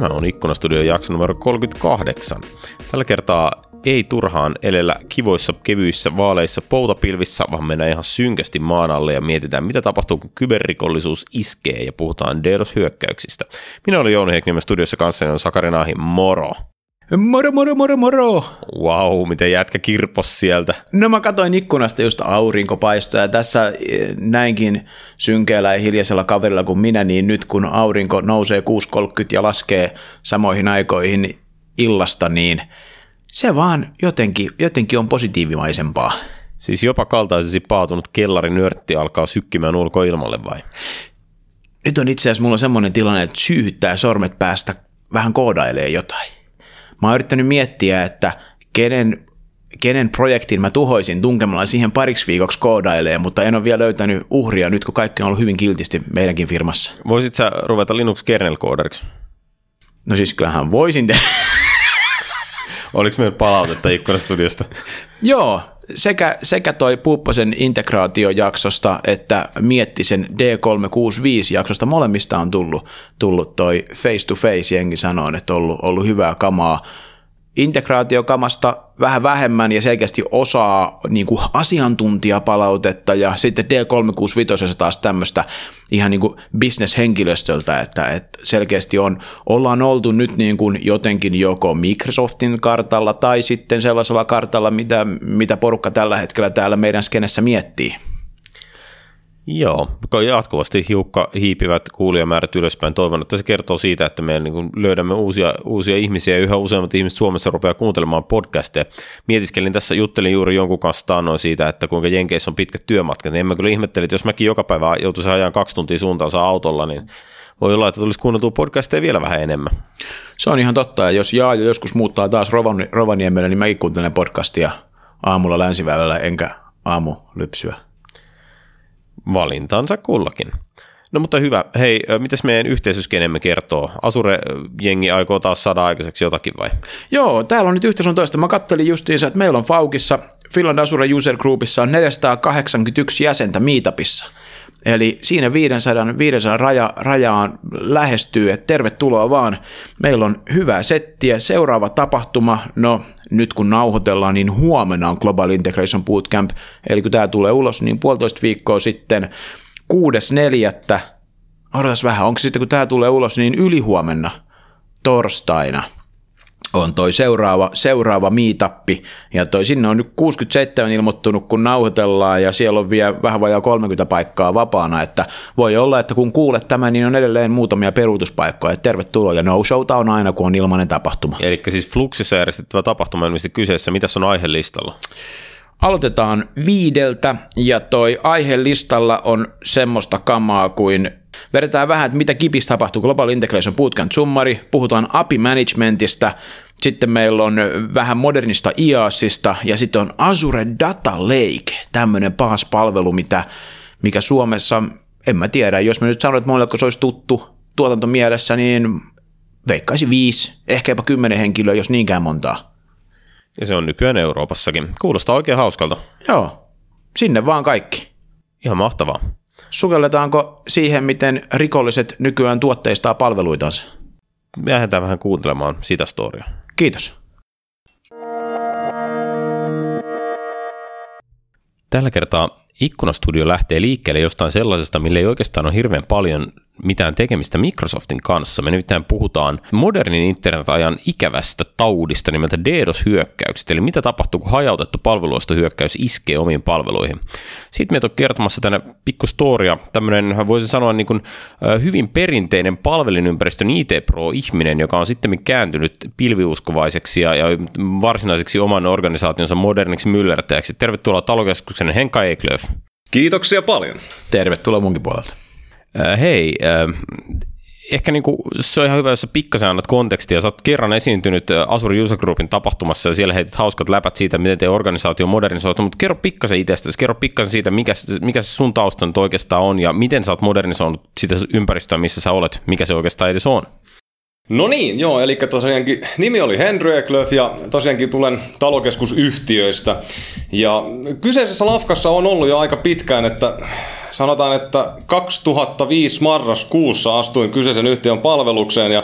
Tämä on Ikkunastudion jakso numero 38. Tällä kertaa ei turhaan elellä kivoissa, kevyissä, vaaleissa, poutapilvissä, vaan mennään ihan synkästi maan alle ja mietitään, mitä tapahtuu, kun kyberrikollisuus iskee ja puhutaan DDoS-hyökkäyksistä. Minä olen Jouni Heikkinen studiossa kanssa ja on Sakari Nahi, moro! Moro, moro, moro, moro! Wow, miten jätkä kirpos sieltä. No mä katsoin ikkunasta just aurinko paistaa ja tässä eh, näinkin synkeällä ja hiljaisella kaverilla kuin minä, niin nyt kun aurinko nousee 6.30 ja laskee samoihin aikoihin illasta, niin se vaan jotenkin, jotenkin on positiivimaisempaa. Siis jopa kaltaisesi paatunut kellarin nörtti alkaa sykkimään ulkoilmalle vai? Nyt on itse asiassa mulla semmoinen tilanne, että syyhyttää sormet päästä vähän koodailee jotain. Mä oon yrittänyt miettiä, että kenen, kenen projektin mä tuhoisin tunkemalla siihen pariksi viikoksi koodailee, mutta en ole vielä löytänyt uhria nyt, kun kaikki on ollut hyvin kiltisti meidänkin firmassa. Voisit sä ruveta Linux kernel koodariksi? No siis kyllähän voisin tehdä. Oliko meillä palautetta ikkunastudiosta? Joo, sekä, sekä toi Puupposen integraatiojaksosta että Miettisen D365-jaksosta molemmista on tullut, tullut toi face to face, jengi sanoo, että on ollut, ollut hyvää kamaa integraatiokamasta vähän vähemmän ja selkeästi osaa niin kuin asiantuntijapalautetta ja sitten D365 taas tämmöistä ihan niin kuin bisneshenkilöstöltä, että, että selkeästi on, ollaan oltu nyt niin kuin jotenkin joko Microsoftin kartalla tai sitten sellaisella kartalla, mitä, mitä porukka tällä hetkellä täällä meidän skenessä miettii. Joo, jatkuvasti hiukka hiipivät kuulijamäärät ylöspäin. Toivon, että se kertoo siitä, että me niin löydämme uusia, uusia ihmisiä ja yhä useammat ihmiset Suomessa rupeaa kuuntelemaan podcasteja. Mietiskelin tässä, juttelin juuri jonkun kanssa taannoin siitä, että kuinka Jenkeissä on pitkät työmatkat. Niin en mä kyllä ihmetteli, että jos mäkin joka päivä joutuisin ajan kaksi tuntia suuntaansa autolla, niin voi olla, että tulisi kuunneltua podcasteja vielä vähän enemmän. Se on ihan totta, ja jos Jaa joskus muuttaa taas Rovaniemelle, niin mäkin kuuntelen podcastia aamulla länsiväylällä enkä aamu lypsyä valintansa kullakin. No mutta hyvä. Hei, mitäs meidän yhteisöskenemme kertoo? Asure-jengi aikoo taas saada aikaiseksi jotakin vai? Joo, täällä on nyt yhteisön toista. Mä kattelin justiinsa, että meillä on Faukissa, Finland Asure User Groupissa on 481 jäsentä Meetupissa. Eli siinä 500, 500 raja, rajaan lähestyy, että tervetuloa vaan. Meillä on hyvää settiä. Seuraava tapahtuma, no nyt kun nauhoitellaan, niin huomenna on Global Integration Bootcamp. Eli kun tämä tulee ulos, niin puolitoista viikkoa sitten 6.4. Odotas vähän, onko sitten kun tämä tulee ulos, niin ylihuomenna torstaina – on toi seuraava, seuraava miitappi, ja toi sinne on nyt 67 ilmoittunut, kun nauhoitellaan, ja siellä on vielä vähän vajaa 30 paikkaa vapaana, että voi olla, että kun kuulet tämän, niin on edelleen muutamia peruutuspaikkoja, että tervetuloa, ja no showta on aina, kun on ilmainen tapahtuma. Eli siis Fluxissa järjestettävä tapahtuma on kyseessä, mitä on aihelistalla? Aloitetaan viideltä, ja toi aihelistalla on semmoista kamaa kuin Vedetään vähän, että mitä KIPissä tapahtuu, Global Integration Bootcamp summari, puhutaan API Managementista, sitten meillä on vähän modernista IaaSista ja sitten on Azure Data Lake, tämmöinen paas palvelu, mitä, mikä Suomessa, en mä tiedä, jos mä nyt sanon, että monelle se olisi tuttu tuotantomielessä, niin veikkaisi viisi, ehkä jopa kymmenen henkilöä, jos niinkään montaa. Ja se on nykyään Euroopassakin. Kuulostaa oikein hauskalta. Joo, sinne vaan kaikki. Ihan mahtavaa. Sukelletaanko siihen, miten rikolliset nykyään tuotteistaa palveluitansa? Me lähdetään vähän kuuntelemaan sitä storia. Kiitos. Tällä kertaa Ikkunastudio lähtee liikkeelle jostain sellaisesta, millä ei oikeastaan ole hirveän paljon mitään tekemistä Microsoftin kanssa. Me nimittäin puhutaan modernin internetajan ikävästä taudista nimeltä DDoS-hyökkäykset, eli mitä tapahtuu, kun hajautettu palveluostohyökkäys iskee omiin palveluihin. Sitten meitä on kertomassa tänne pikku storia, tämmöinen voisin sanoa niin kuin, hyvin perinteinen palvelinympäristön IT-pro-ihminen, joka on sitten kääntynyt pilviuskovaiseksi ja, ja varsinaiseksi oman organisaationsa moderniksi myllertäjäksi. Tervetuloa talokeskuksen Henka Eklöf. Kiitoksia paljon. Tervetuloa munkin puolelta. Äh, hei, äh, ehkä niin kuin, se on ihan hyvä, jos sä pikkasen annat kontekstia. Sä oot kerran esiintynyt äh, Azure User Groupin tapahtumassa ja siellä heitit hauskat läpät siitä, miten te organisaatio on modernisoitu, mutta kerro pikkasen itsestäsi, kerro pikkasen siitä, mikä, mikä se sun tausta nyt oikeastaan on ja miten sä oot modernisoinut sitä ympäristöä, missä sä olet, mikä se oikeastaan edes on. No niin, joo, eli tosiaankin nimi oli Henry Eklöf ja tosiaankin tulen talokeskusyhtiöistä. Ja kyseisessä lafkassa on ollut jo aika pitkään, että sanotaan, että 2005 marraskuussa astuin kyseisen yhtiön palvelukseen ja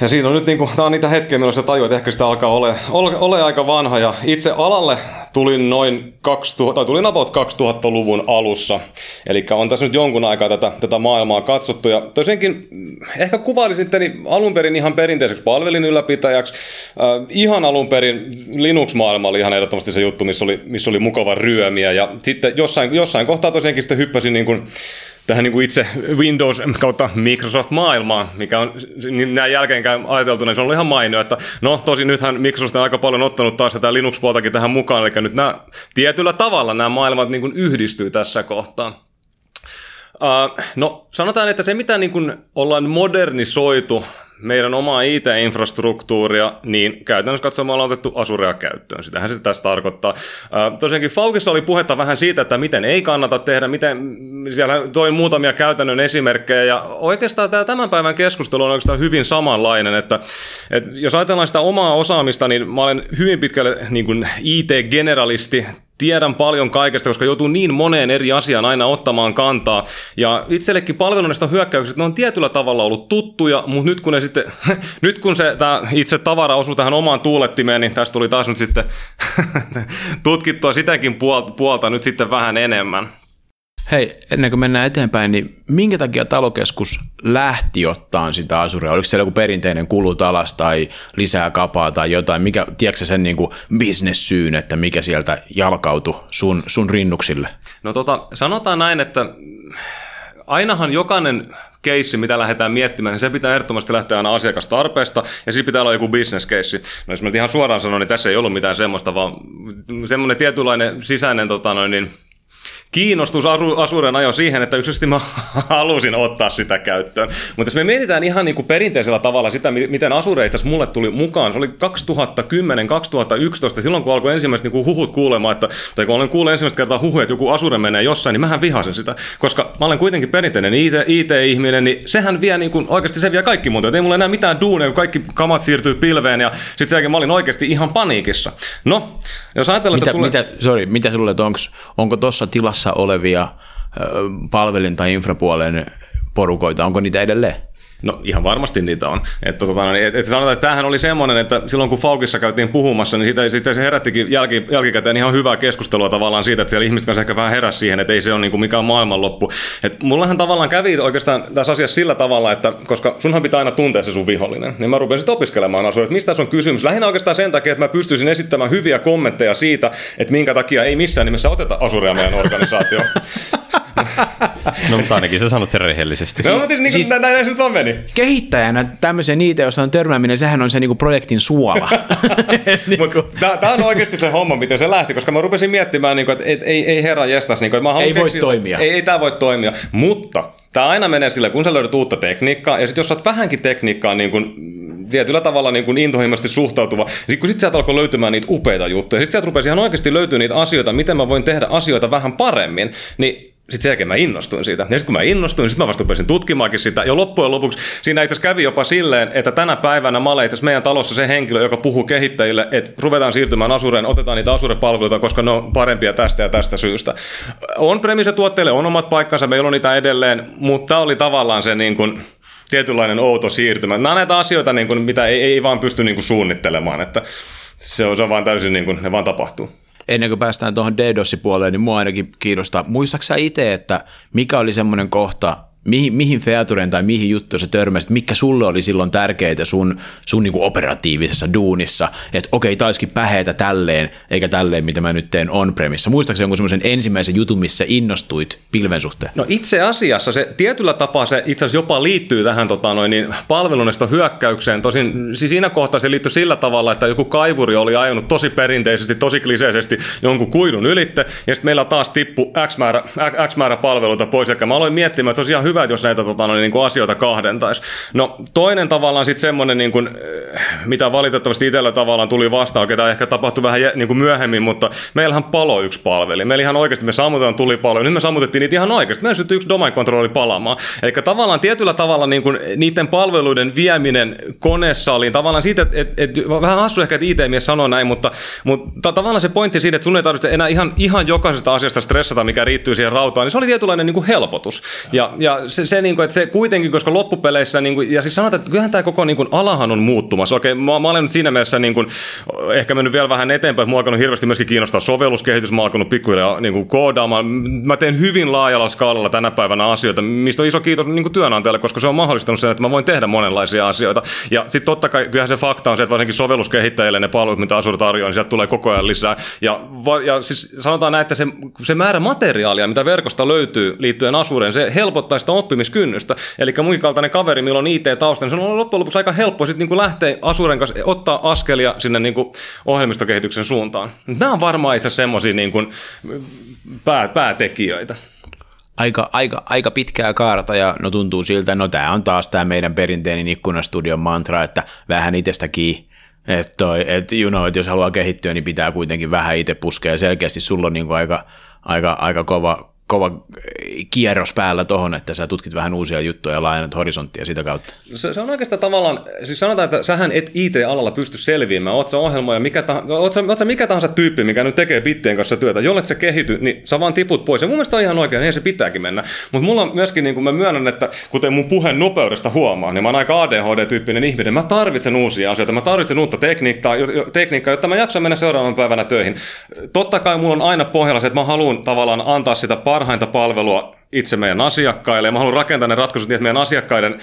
ja siinä on nyt niin kuin, tämä on niitä hetkiä, milloin se tajuu, että ehkä sitä alkaa ole, ole, ole aika vanha. Ja itse alalle tulin noin 2000, tai tulin about 2000-luvun alussa. Eli on tässä nyt jonkun aikaa tätä, tätä maailmaa katsottu. Ja tosiaankin mm, ehkä kuvailisin itteni alun perin ihan perinteiseksi palvelin ylläpitäjäksi. Äh, ihan alun perin Linux-maailma oli ihan ehdottomasti se juttu, missä oli, missä oli mukava ryömiä. Ja sitten jossain, jossain kohtaa tosiaankin sitten hyppäsin niin kuin tähän niin kuin itse Windows kautta Microsoft-maailmaan, mikä on niin näin jälkeenkään ajateltuna, niin se on ollut ihan mainio, että no tosi nythän Microsoft on aika paljon ottanut taas tätä Linux-puoltakin tähän mukaan, eli nyt nämä tietyllä tavalla nämä maailmat niin kuin yhdistyy tässä kohtaa. Uh, no sanotaan, että se mitä niin kuin ollaan modernisoitu meidän omaa IT-infrastruktuuria, niin käytännössä me ollaan otettu Azurea käyttöön. Sitähän se tässä tarkoittaa. Tosiaankin Faukissa oli puhetta vähän siitä, että miten ei kannata tehdä, miten siellä toi muutamia käytännön esimerkkejä, ja oikeastaan tämä tämän päivän keskustelu on oikeastaan hyvin samanlainen, että, että jos ajatellaan sitä omaa osaamista, niin mä olen hyvin pitkälle niin IT-generalisti, tiedän paljon kaikesta, koska joutuu niin moneen eri asiaan aina ottamaan kantaa. Ja itsellekin palvelunnista hyökkäykset, ne on tietyllä tavalla ollut tuttuja, mutta nyt kun, ne sitten, nyt kun se tämä itse tavara osui tähän omaan tuulettimeen, niin tästä tuli taas nyt sitten tutkittua sitäkin puolta, puolta nyt sitten vähän enemmän. Hei, ennen kuin mennään eteenpäin, niin minkä takia talokeskus lähti ottaan sitä Azurea? Oliko siellä joku perinteinen kulut alas tai lisää kapaa tai jotain? Mikä, tiedätkö sen niin kuin business-syyn, että mikä sieltä jalkautui sun, sun rinnuksille? No tota, sanotaan näin, että ainahan jokainen keissi, mitä lähdetään miettimään, niin se pitää ehdottomasti lähteä aina asiakastarpeesta, ja siis pitää olla joku case. No jos mä ihan suoraan sanon, niin tässä ei ollut mitään semmoista, vaan semmoinen tietynlainen sisäinen tota noin, niin, kiinnostus Asuren ajo siihen, että yksisesti mä halusin ottaa sitä käyttöön. Mutta jos me mietitään ihan niin kuin perinteisellä tavalla sitä, miten Asure itse mulle tuli mukaan, se oli 2010-2011, silloin kun alkoi ensimmäiset niin kuin huhut kuulemaan, että, tai kun olen kuullut ensimmäistä kertaa huhuja, että joku Asure menee jossain, niin mähän vihasin sitä, koska mä olen kuitenkin perinteinen IT, IT-ihminen, niin sehän vie niin kuin, oikeasti se vie kaikki muuta. Ei mulla enää mitään duuneja, kun kaikki kamat siirtyy pilveen, ja sitten sen mä olin oikeasti ihan paniikissa. No, jos ajatellaan, mitä, että tulee... mitä, sorry, mitä sulle, onko, onko tuossa tilassa olevia palvelin- tai infrapuolen porukoita, onko niitä edelleen? No ihan varmasti niitä on. Että, tota, et, et sanotaan, että tämähän oli semmoinen, että silloin kun Faukissa käytiin puhumassa, niin siitä, siitä se herättikin jälki, jälkikäteen ihan hyvää keskustelua tavallaan siitä, että siellä ihmiset kanssa ehkä vähän heräsi siihen, että ei se ole niin kuin mikään maailmanloppu. Et mullahan tavallaan kävi oikeastaan tässä asiassa sillä tavalla, että koska sunhan pitää aina tuntea se sun vihollinen, niin mä rupesin opiskelemaan asua, että mistä se on kysymys. Lähinnä oikeastaan sen takia, että mä pystyisin esittämään hyviä kommentteja siitä, että minkä takia ei missään nimessä oteta asuria meidän organisaatioon. no mutta ainakin sä sanot sen rehellisesti. No, mutta niin siis, näin, näin se nyt vaan meni. Kehittäjänä tämmöiseen IT, jossa on törmääminen, sehän on se niinku projektin suola. niinku. Tämä on oikeasti se homma, miten se lähti, koska mä rupesin miettimään, niinku, että et, ei, ei herra jestas, niinku, että mä ei voi toimia. Ei, ei tämä voi toimia, mutta tämä aina menee sille, kun sä löydät uutta tekniikkaa, ja sitten jos sä oot vähänkin tekniikkaa niin kun, tietyllä tavalla niin kuin intohimoisesti suhtautuva, niin kun sitten sieltä alkoi löytymään niitä upeita juttuja, sitten sieltä rupesi ihan oikeasti löytyä niitä asioita, miten mä voin tehdä asioita vähän paremmin, niin sitten sen jälkeen mä innostuin siitä. Ja sitten kun mä innostuin, sitten mä vasta rupesin tutkimaankin sitä. Ja loppujen lopuksi siinä itse kävi jopa silleen, että tänä päivänä mä olen meidän talossa se henkilö, joka puhuu kehittäjille, että ruvetaan siirtymään Asureen, otetaan niitä Asure-palveluita, koska ne on parempia tästä ja tästä syystä. On premise tuotteille on omat paikkansa, meillä on niitä edelleen, mutta tämä oli tavallaan se niin kuin, tietynlainen outo siirtymä. Nämä on näitä asioita, niin kuin, mitä ei, ei vaan pysty niin kuin suunnittelemaan, että se on, se on vaan täysin, niin kuin, ne vaan tapahtuu ennen kuin päästään tuohon DDoS-puoleen, niin mua ainakin kiinnostaa. Muistaaksä itse, että mikä oli semmoinen kohta, mihin, mihin featuren tai mihin juttuun sä törmäsit, mikä sulle oli silloin tärkeitä sun, sun niin operatiivisessa duunissa, että okei, taisikin päheitä tälleen, eikä tälleen, mitä mä nyt teen on-premissa. Muistaakseni jonkun semmoisen ensimmäisen jutun, missä innostuit pilven suhteen? No itse asiassa se tietyllä tapaa se itse asiassa jopa liittyy tähän tota, noin, niin palvelunesta hyökkäykseen. Tosin siis siinä kohtaa se liittyy sillä tavalla, että joku kaivuri oli ajanut tosi perinteisesti, tosi kliseisesti jonkun kuidun ylitte, ja sitten meillä taas tippu X määrä, X määrä palveluita pois, eli mä aloin miettimään, että olisi ihan hyvä hyvä, että jos näitä tota, no, niin kuin asioita kahdentaisi. No toinen tavallaan sitten semmoinen, niin kuin, mitä valitettavasti itsellä tavallaan tuli vastaan, ketä ehkä tapahtui vähän niin kuin myöhemmin, mutta meillähän palo yksi palveli. Meillä ihan oikeasti me sammutetaan tulipaloja, nyt me sammutettiin niitä ihan oikeasti. Meillä syttyi yksi domain controlli palaamaan. Eli tavallaan tietyllä tavalla niin kuin, niiden palveluiden vieminen konesaliin, tavallaan siitä, että et, et, vähän hassu ehkä, että IT-mies sanoi näin, mutta, mutta tavallaan se pointti siitä, että sun ei tarvitse enää ihan, ihan jokaisesta asiasta stressata, mikä riittyy siihen rautaan, niin se oli tietynlainen niin kuin helpotus. Ja, ja se, se, niin kuin, että se kuitenkin, koska loppupeleissä, niin kuin, ja siis sanotaan, että kyllähän tämä koko niin kuin, alahan on muuttumassa. Okei, mä, mä olen siinä mielessä niin kuin, ehkä mennyt vielä vähän eteenpäin, että mua alkanut hirveästi myöskin kiinnostaa sovelluskehitys, mä alkanut pikkuhiljaa niin kuin, koodaamaan. Mä teen hyvin laajalla skaalalla tänä päivänä asioita, mistä on iso kiitos niin kuin työnantajalle, koska se on mahdollistanut sen, että mä voin tehdä monenlaisia asioita. Ja sitten totta kai kyllähän se fakta on se, että varsinkin sovelluskehittäjille ne palvelut, mitä Azure tarjoaa, niin sieltä tulee koko ajan lisää. Ja, ja siis sanotaan näin, että se, se määrä materiaalia, mitä verkosta löytyy liittyen Azureen, se helpottaa sitä oppimiskynnystä. Eli mun kaltainen kaveri, millä on IT-tausta, niin se on loppujen lopuksi aika helppo sitten niin lähteä Azuren kanssa, ottaa askelia sinne niin kuin ohjelmistokehityksen suuntaan. Nämä on varmaan itse asiassa semmoisia niin pää, päätekijöitä aika, aika, aika pitkää kaarta ja no tuntuu siltä, no tämä on taas tämä meidän perinteinen ikkunastudion mantra, että vähän itsestäkin että, että, you know, että jos haluaa kehittyä, niin pitää kuitenkin vähän itse puskea. Ja selkeästi sulla on niin kuin aika, aika, aika kova, kova kierros päällä tohon, että sä tutkit vähän uusia juttuja ja laajennat horisonttia sitä kautta. Se, se on oikeastaan tavallaan, siis sanotaan, että sähän et IT-alalla pysty selviämään, oot sä ohjelma ja mikä, tahansa, oot sä, oot sä mikä tahansa tyyppi, mikä nyt tekee bittien kanssa työtä, jollet se kehity, niin sä vaan tiput pois. Ja mun mielestä on ihan oikein, niin se pitääkin mennä. Mutta mulla on myöskin, niin kuin mä myönnän, että kuten mun puheen nopeudesta huomaa, niin mä oon aika ADHD-tyyppinen ihminen. Mä tarvitsen uusia asioita, mä tarvitsen uutta tekniikkaa, tekniikkaa jotta mä jaksan mennä seuraavan päivänä töihin. Totta kai mulla on aina pohjalla se, että mä haluan tavallaan antaa sitä parhainta palvelua itse meidän asiakkaille. Ja mä haluan rakentaa ne ratkaisut niin, että meidän asiakkaiden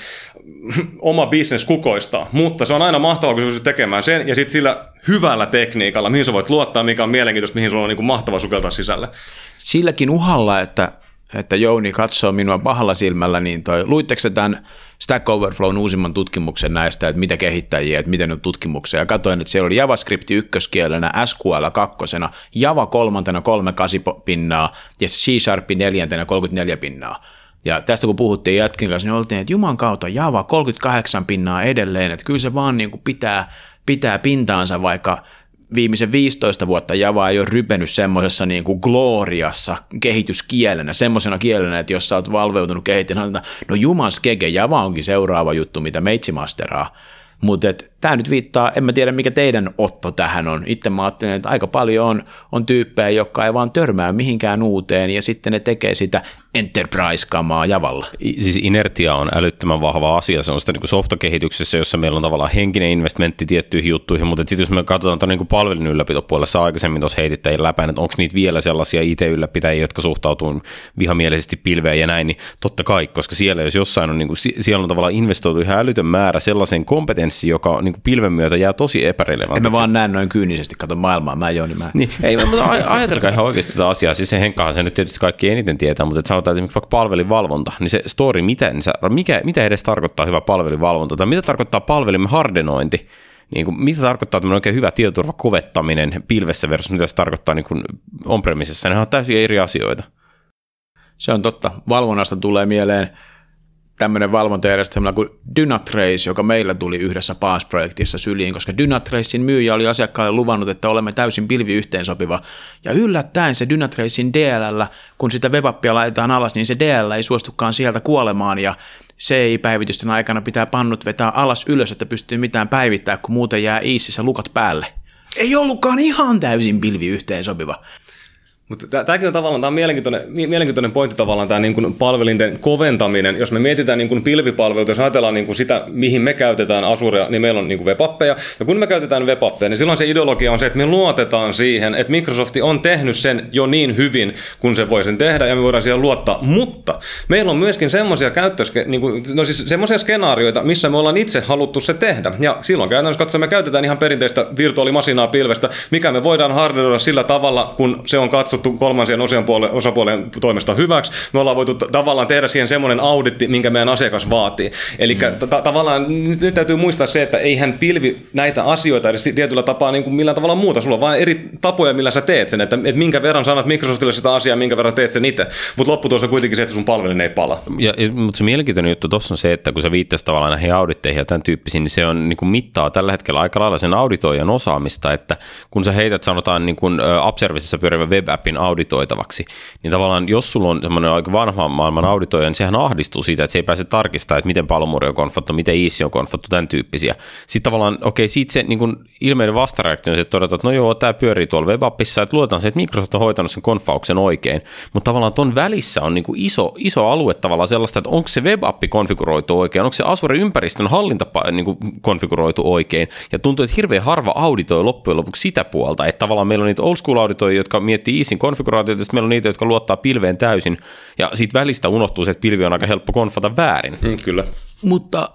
oma bisnes kukoistaa. Mutta se on aina mahtavaa, kun sä tekemään sen ja sitten sillä hyvällä tekniikalla, mihin sä voit luottaa, mikä on mielenkiintoista, mihin sulla on niin kuin mahtava sukeltaa sisälle. Silläkin uhalla, että että Jouni katsoo minua pahalla silmällä, niin toi, luitteko tämän Stack Overflown uusimman tutkimuksen näistä, että mitä kehittäjiä, että miten on tutkimuksia, ja katsoin, että siellä oli JavaScript ykköskielenä, SQL kakkosena, Java kolmantena 38 pinnaa, ja C Sharp neljäntenä 34 pinnaa. Ja tästä kun puhuttiin jätkin kanssa, niin oltiin, että juman kautta Java 38 pinnaa edelleen, että kyllä se vaan niin kuin pitää, pitää pintaansa, vaikka viimeisen 15 vuotta Java ei ole rypenyt semmoisessa niin kuin gloriassa kehityskielenä, semmoisena kielenä, että jos sä oot valveutunut kehittämään, no jumas keke, Java onkin seuraava juttu, mitä meitsi masteraa. Mutta tämä nyt viittaa, en mä tiedä mikä teidän otto tähän on. Itse mä ajattelen, että aika paljon on, on tyyppejä, jotka ei vaan törmää mihinkään uuteen ja sitten ne tekee sitä enterprise-kamaa Javalla. Siis inertia on älyttömän vahva asia, se on sitä niin softakehityksessä, jossa meillä on tavallaan henkinen investmentti tiettyihin juttuihin, mutta sitten jos me katsotaan tuon niin palvelun ylläpitopuolessa aikaisemmin tuossa heitittäjien läpään, että onko niitä vielä sellaisia IT-ylläpitäjiä, jotka suhtautuu vihamielisesti pilveen ja näin, niin totta kai, koska siellä jos jossain on, niin kuin, siellä on tavallaan investoitu ihan älytön määrä sellaisen kompetenssiin, joka niin kuin pilven myötä jää tosi epärelevantiksi. En mä vaan näen noin kyynisesti, kato maailmaa, mä Jooni, mä. Niin, ei, mutta ajatelkaa ihan oikeasti tätä asiaa, siis se Henkkahan se nyt tietysti kaikki eniten tietää, mutta sanotaan, että esimerkiksi vaikka palvelinvalvonta, niin se story, miten, mikä, mitä edes tarkoittaa hyvä palvelinvalvonta, tai mitä tarkoittaa palvelimen hardenointi, niin kuin, mitä tarkoittaa tämmöinen oikein hyvä tietoturvakovettaminen pilvessä versus mitä se tarkoittaa niin on-premisessa, ne on täysin eri asioita. Se on totta. Valvonnasta tulee mieleen tämmöinen valvontajärjestelmä kuin Dynatrace, joka meillä tuli yhdessä PAS-projektissa syliin, koska Dynatracein myyjä oli asiakkaalle luvannut, että olemme täysin pilvi yhteensopiva. Ja yllättäen se Dynatracein DLL, kun sitä webappia laitetaan alas, niin se DLL ei suostukaan sieltä kuolemaan ja CI-päivitysten aikana pitää pannut vetää alas ylös, että pystyy mitään päivittää, kun muuten jää iisissä lukat päälle. Ei ollutkaan ihan täysin pilvi yhteensopiva. Mutta tämäkin on tavallaan tämä on mielenkiintoinen, mielenkiintoinen pointti tavallaan tämä niin kuin palvelinten koventaminen. Jos me mietitään niin kuin pilvipalveluita, jos ajatellaan niin kuin sitä, mihin me käytetään Azurea, niin meillä on niin kuin webappeja. Ja kun me käytetään webappeja, niin silloin se ideologia on se, että me luotetaan siihen, että Microsoft on tehnyt sen jo niin hyvin, kun se voi sen tehdä, ja me voidaan siihen luottaa. Mutta meillä on myöskin semmoisia käyttöske, niin kuin, no siis semmoisia skenaarioita, missä me ollaan itse haluttu se tehdä. Ja silloin käytännössä katsoen me käytetään ihan perinteistä virtuaalimasinaa pilvestä, mikä me voidaan hardenoida sillä tavalla, kun se on katsonut katsottu kolmansien osapuolen toimesta hyväksi. Me ollaan voitu tavallaan tehdä siihen semmoinen auditti, minkä meidän asiakas vaatii. Eli mm. tavallaan nyt täytyy muistaa se, että eihän pilvi näitä asioita edes tietyllä tapaa niin kuin millään tavalla muuta. Sulla on vain eri tapoja, millä sä teet sen, että, että minkä verran sanat Microsoftille sitä asiaa, minkä verran teet sen itse. Mutta lopputulos on kuitenkin se, että sun palvelin ei pala. Ja, mutta se mielenkiintoinen juttu tuossa on se, että kun sä viittasit tavallaan näihin auditteihin ja tämän tyyppisiin, niin se on niin kuin mittaa tällä hetkellä aika lailla sen auditoijan osaamista, että kun sä heität sanotaan niin kuin Upservicessa pyörivän web-appin auditoitavaksi, niin tavallaan jos sulla on semmoinen aika vanha maailman auditoija, niin sehän ahdistuu siitä, että se ei pääse tarkistamaan, että miten palomuri on konfattu, miten Easy on konfattu, tämän tyyppisiä. Sitten tavallaan, okei, siitä se niin ilmeinen vastareaktio on se, että todetaan, että no joo, tämä pyörii tuolla web-appissa, että luotetaan se, että Microsoft on hoitanut sen konfauksen oikein, mutta tavallaan ton välissä on niin kuin iso, iso alue tavallaan sellaista, että onko se web-appi konfiguroitu oikein, onko se Azure-ympäristön hallinta niin kuin konfiguroitu oikein, ja tuntuu, että hirveän harva auditoi loppujen lopuksi sitä puolta, että tavallaan meillä on niitä old school auditoijia, jotka miettii Easyn konfiguraatiota, ja meillä on niitä, jotka luottaa pilveen täysin, ja siitä välistä unohtuu se, että pilvi on aika helppo konfata väärin. Mm, kyllä. Mutta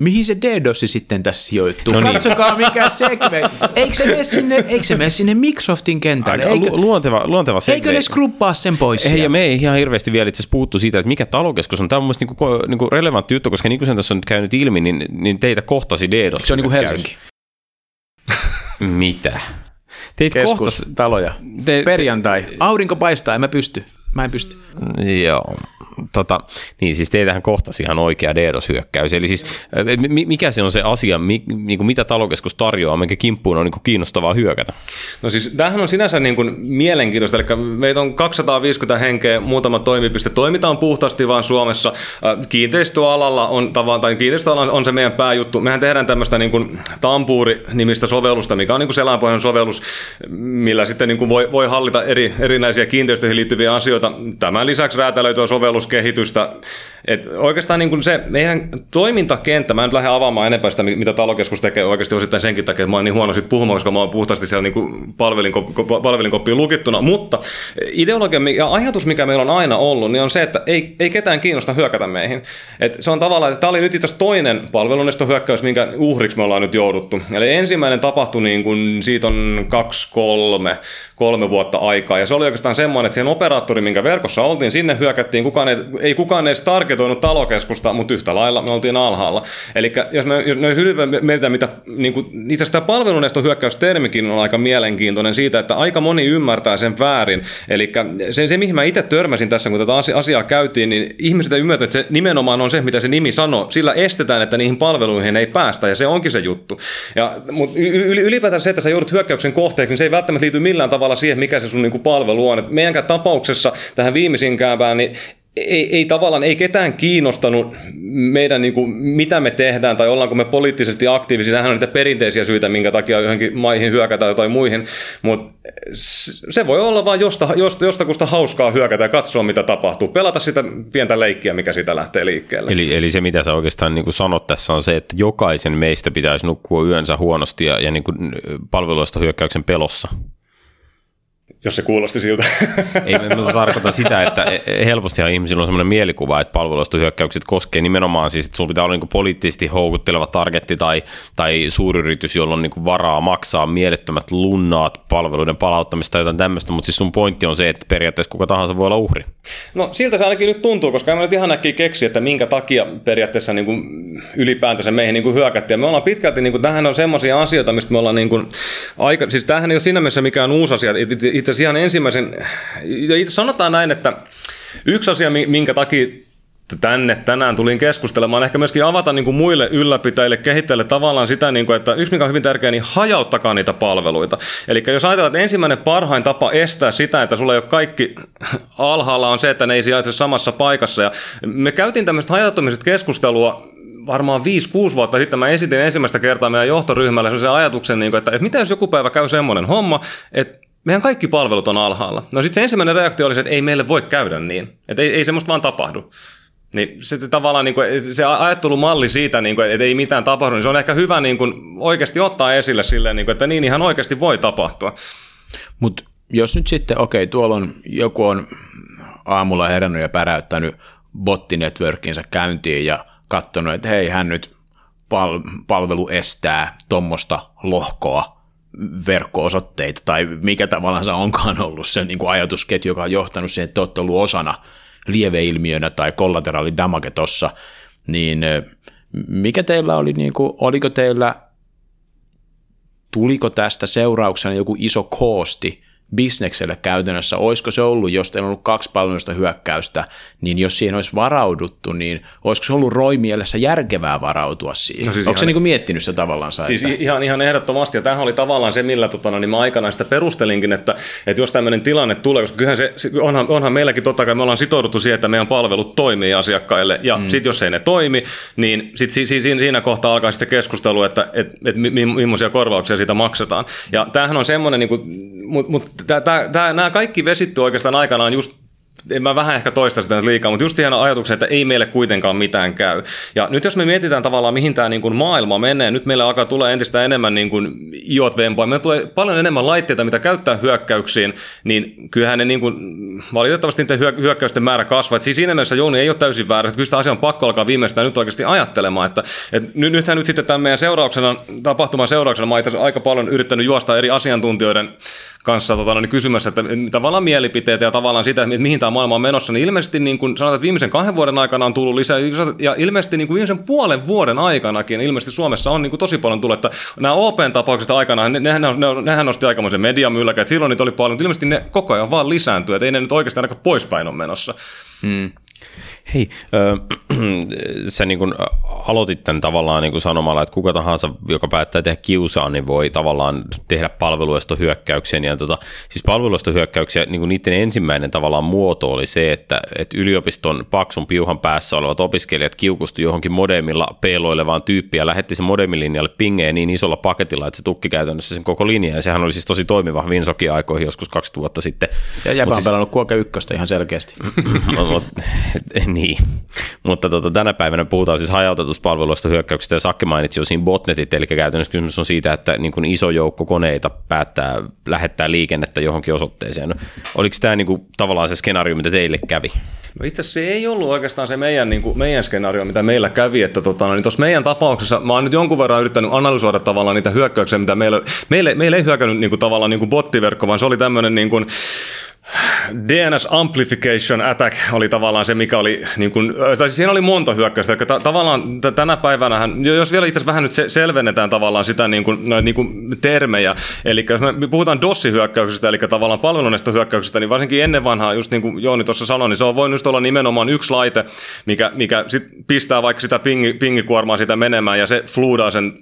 mihin se DDoS sitten tässä sijoittuu? No niin. Katsokaa mikä segmentti. Eikö se mene sinne, eikö se mene sinne Microsoftin kentälle? Aika eikö, luonteva, luonteva segmentti. Eikö ne skruppaa sen pois? Ei, ja me ei ihan hirveästi vielä itse puuttu siitä, että mikä talokeskus on. Tämä on mielestäni niinku, niinku relevantti juttu, koska niin kuin sen tässä on nyt käynyt ilmi, niin, niin teitä kohtasi DDoS. Se on niin kuin Helsinki. Mitä? Teit Keskustaloja. Te, Perjantai. Aurinko paistaa, en mä pysty. Mä en pysty. Joo tota, niin siis teitähän kohtasi ihan oikea DDoS-hyökkäys. Eli siis mikä se on se asia, mi, niin kuin mitä talokeskus tarjoaa, minkä kimppuun on niin kuin kiinnostavaa hyökätä? No siis tämähän on sinänsä niin kuin mielenkiintoista, eli meitä on 250 henkeä, muutama toimipiste, toimitaan puhtaasti vaan Suomessa. Kiinteistöalalla on, tai kiinteistöalalla on se meidän pääjuttu. Mehän tehdään tämmöistä niin kuin Tampuuri-nimistä sovellusta, mikä on niin kuin selänpohjainen sovellus, millä sitten niin kuin voi, voi hallita eri, erinäisiä kiinteistöihin liittyviä asioita. Tämän lisäksi räätälöityä sovellus talouskehitystä. Et oikeastaan niin kuin se meidän toimintakenttä, mä en nyt lähde avaamaan enempää sitä, mitä talokeskus tekee oikeasti osittain senkin takia, että mä oon niin huono puhumaan, koska mä oon puhtaasti siellä niin palvelinkoppiin lukittuna. Mutta ideologia ja ajatus, mikä meillä on aina ollut, niin on se, että ei, ei ketään kiinnosta hyökätä meihin. Et se on tavallaan, että tämä oli nyt itse toinen palvelunestohyökkäys, minkä uhriksi me ollaan nyt jouduttu. Eli ensimmäinen tapahtui niin kuin, siitä on kaksi, kolme, kolme vuotta aikaa. Ja se oli oikeastaan semmoinen, että siihen operaattori, minkä verkossa oltiin, sinne hyökättiin, kukaan ei, ei kukaan edes targetoinut talokeskusta, mutta yhtä lailla me oltiin alhaalla. Eli jos me, jos me mietitään, mitä niin kuin, itse asiassa tämä hyökkäystermikin on aika mielenkiintoinen siitä, että aika moni ymmärtää sen väärin. Eli se, se, mihin mä itse törmäsin tässä, kun tätä asiaa käytiin, niin ihmiset ymmärtävät, että se nimenomaan on se, mitä se nimi sanoo. Sillä estetään, että niihin palveluihin ei päästä, ja se onkin se juttu. Ja, mutta ylipäätään se, että sä joudut hyökkäyksen kohteeksi, niin se ei välttämättä liity millään tavalla siihen, mikä se sun niin kuin palvelu on. Et meidänkään tapauksessa tähän viimeisinkään, niin ei, ei tavallaan, ei ketään kiinnostanut meidän, niin kuin, mitä me tehdään tai ollaanko me poliittisesti aktiivisia. Nämähän on niitä perinteisiä syitä, minkä takia johonkin maihin hyökätään tai muihin, mutta se voi olla vain josta, josta, jostakusta hauskaa hyökätä ja katsoa, mitä tapahtuu. Pelata sitä pientä leikkiä, mikä siitä lähtee liikkeelle. Eli, eli se, mitä sä oikeastaan niin kuin sanot tässä, on se, että jokaisen meistä pitäisi nukkua yönsä huonosti ja, ja niin palveluista hyökkäyksen pelossa jos se kuulosti siltä. Ei me tarkoita sitä, että helpostihan ihmisillä on sellainen mielikuva, että palveluistohyökkäykset koskee nimenomaan siis, että sulla pitää olla niin poliittisesti houkutteleva targetti tai, tai suuryritys, jolla on niin varaa maksaa mielettömät lunnaat palveluiden palauttamista tai jotain tämmöistä, mutta siis sun pointti on se, että periaatteessa kuka tahansa voi olla uhri. No siltä se ainakin nyt tuntuu, koska en nyt ihan näkkiä keksi, että minkä takia periaatteessa niin kuin ylipäätänsä meihin niin hyökättiin. Me ollaan pitkälti, niin kuin, tähän on semmoisia asioita, mistä me ollaan niin kuin, aika, siis tämähän ei ole siinä mielessä mikään uusi asia. Itse asiassa ihan ensimmäisen, itse sanotaan näin, että yksi asia, minkä takia tänne tänään tulin keskustelemaan, ehkä myöskin avata niin kuin muille ylläpitäjille, kehittäjille tavallaan sitä, niin kuin, että yksi mikä on hyvin tärkeää, niin hajauttakaa niitä palveluita. Eli jos ajatellaan, että ensimmäinen parhain tapa estää sitä, että sulla ei ole kaikki alhaalla, on se, että ne ei sijaitse samassa paikassa. Ja me käytiin tämmöistä hajauttamisesta keskustelua varmaan 5-6 vuotta sitten mä esitin ensimmäistä kertaa meidän johtoryhmälle sen ajatuksen, niin kuin, että, että mitä jos joku päivä käy semmoinen homma, että meidän kaikki palvelut on alhaalla. No sitten se ensimmäinen reaktio oli se, että ei meille voi käydä niin. Että ei, ei semmoista vaan tapahdu. Niin se tavallaan niin kuin, se ajattelumalli siitä, niin kuin, että ei mitään tapahdu, niin se on ehkä hyvä niin kuin, oikeasti ottaa esille silleen, niin kuin, että niin ihan oikeasti voi tapahtua. Mutta jos nyt sitten, okei, tuolla on joku on aamulla herännyt ja päräyttänyt bottinetworkinsa käyntiin ja katsonut, että hei, hän nyt pal- palvelu estää tuommoista lohkoa, verkko-osoitteita tai mikä tavallaan se onkaan ollut se niin kuin ajatusketju, joka on johtanut siihen, että olette ollut osana lieveilmiönä tai damage tuossa, niin mikä teillä oli, niin kuin, oliko teillä, tuliko tästä seurauksena joku iso koosti bisnekselle käytännössä, olisiko se ollut, jos teillä on ollut kaksi palveluista hyökkäystä, niin jos siihen olisi varauduttu, niin olisiko se ollut roimielessä järkevää varautua siihen? No siis Onko se niin kuin miettinyt sitä tavallaan? Siis että... ihan, ihan ehdottomasti, ja tämähän oli tavallaan se, millä tota, no, niin mä aikanaan sitä perustelinkin, että, että jos tämmöinen tilanne tulee, koska kyllähän se, onhan, onhan meilläkin totta kai, me ollaan sitouduttu siihen, että meidän palvelut toimii asiakkaille, ja mm. sitten jos ei ne toimi, niin sit si, si, siinä kohtaa alkaa sitten keskustelu, että et, et, millaisia korvauksia siitä maksetaan. Ja tämähän on semmoinen, niin kuin, mutta mut tää, tää, nämä kaikki vesittyy oikeastaan aikanaan just en mä vähän ehkä toista sitä liikaa, mutta just siihen ajatuksen, että ei meille kuitenkaan mitään käy. Ja nyt jos me mietitään tavallaan, mihin tämä niin maailma menee, nyt meillä alkaa tulla entistä enemmän niin kuin IOT-vempoja, meillä tulee paljon enemmän laitteita, mitä käyttää hyökkäyksiin, niin kyllähän ne niin kuin, valitettavasti niiden hyökkäysten määrä kasvaa. Et siis siinä mielessä Jouni ei ole täysin väärä, että kyllä sitä asia on pakko alkaa viimeistään nyt oikeasti ajattelemaan, että, että nythän nyt sitten tämän meidän seurauksena, tapahtuman seurauksena mä itse aika paljon yrittänyt juosta eri asiantuntijoiden kanssa tota, niin kysymässä, että tavallaan mielipiteitä ja tavallaan sitä, että mihin tämä maailma on menossa, niin ilmeisesti niin kuin sanotaan, että viimeisen kahden vuoden aikana on tullut lisää, ja ilmeisesti niin kuin viimeisen puolen vuoden aikanakin, ilmeisesti Suomessa on niin kuin tosi paljon tullut, että nämä Open-tapaukset aikana, ne, nehän, ne, nehän nosti aikamoisen mediamylläkä, että silloin niitä oli paljon, mutta ilmeisesti ne koko ajan vaan lisääntyy, että ei ne nyt oikeastaan aika poispäin ole menossa. Hmm. Hei, äh, sä niin kuin aloitit tämän tavallaan niin kuin sanomalla, että kuka tahansa, joka päättää tehdä kiusaa, niin voi tavallaan tehdä palveluistohyökkäyksiä. Ja tota, siis palveluistohyökkäyksiä, niin niiden ensimmäinen tavallaan muoto oli se, että, että yliopiston paksun piuhan päässä olevat opiskelijat kiukustu johonkin modemilla peiloilevaan tyyppiä, lähetti sen modemilinjalle pingeen niin isolla paketilla, että se tukki käytännössä sen koko linjan. Ja sehän oli siis tosi toimiva Winsokin aikoihin joskus 2000 vuotta sitten. Ja jäpä on siis, pelannut kuoka ykköstä ihan selkeästi. Niin, mutta tota, tänä päivänä puhutaan siis hajautetusta palveluista hyökkäyksistä ja Sakki mainitsi jo siinä botnetit, eli käytännössä kysymys on siitä, että niin kuin iso joukko koneita päättää lähettää liikennettä johonkin osoitteeseen. No, oliko tämä niin kuin, tavallaan se skenaario, mitä teille kävi? No itse asiassa se ei ollut oikeastaan se meidän, niin kuin, meidän skenaario, mitä meillä kävi, että tota, no, niin tuossa meidän tapauksessa mä oon nyt jonkun verran yrittänyt analysoida tavallaan niitä hyökkäyksiä, mitä meillä, meille, meille ei hyökännyt niin kuin, tavallaan niin kuin bottiverkko, vaan se oli tämmöinen niin kuin, DNS Amplification Attack oli tavallaan se, mikä oli, niin kuin, tai siis siinä oli monta hyökkäystä, eli ta- tavallaan t- tänä päivänä, jos vielä itse vähän nyt se- selvennetään tavallaan sitä niin kuin, noita niin kuin termejä, eli jos me puhutaan DOS-hyökkäyksistä, eli tavallaan palveluneista hyökkäyksistä, niin varsinkin ennen vanhaa, just niin kuin Jooni tuossa sanoi, niin se on voinut olla nimenomaan yksi laite, mikä, mikä sit pistää vaikka sitä pingi, pingikuormaa sitä menemään, ja se fluudaa sen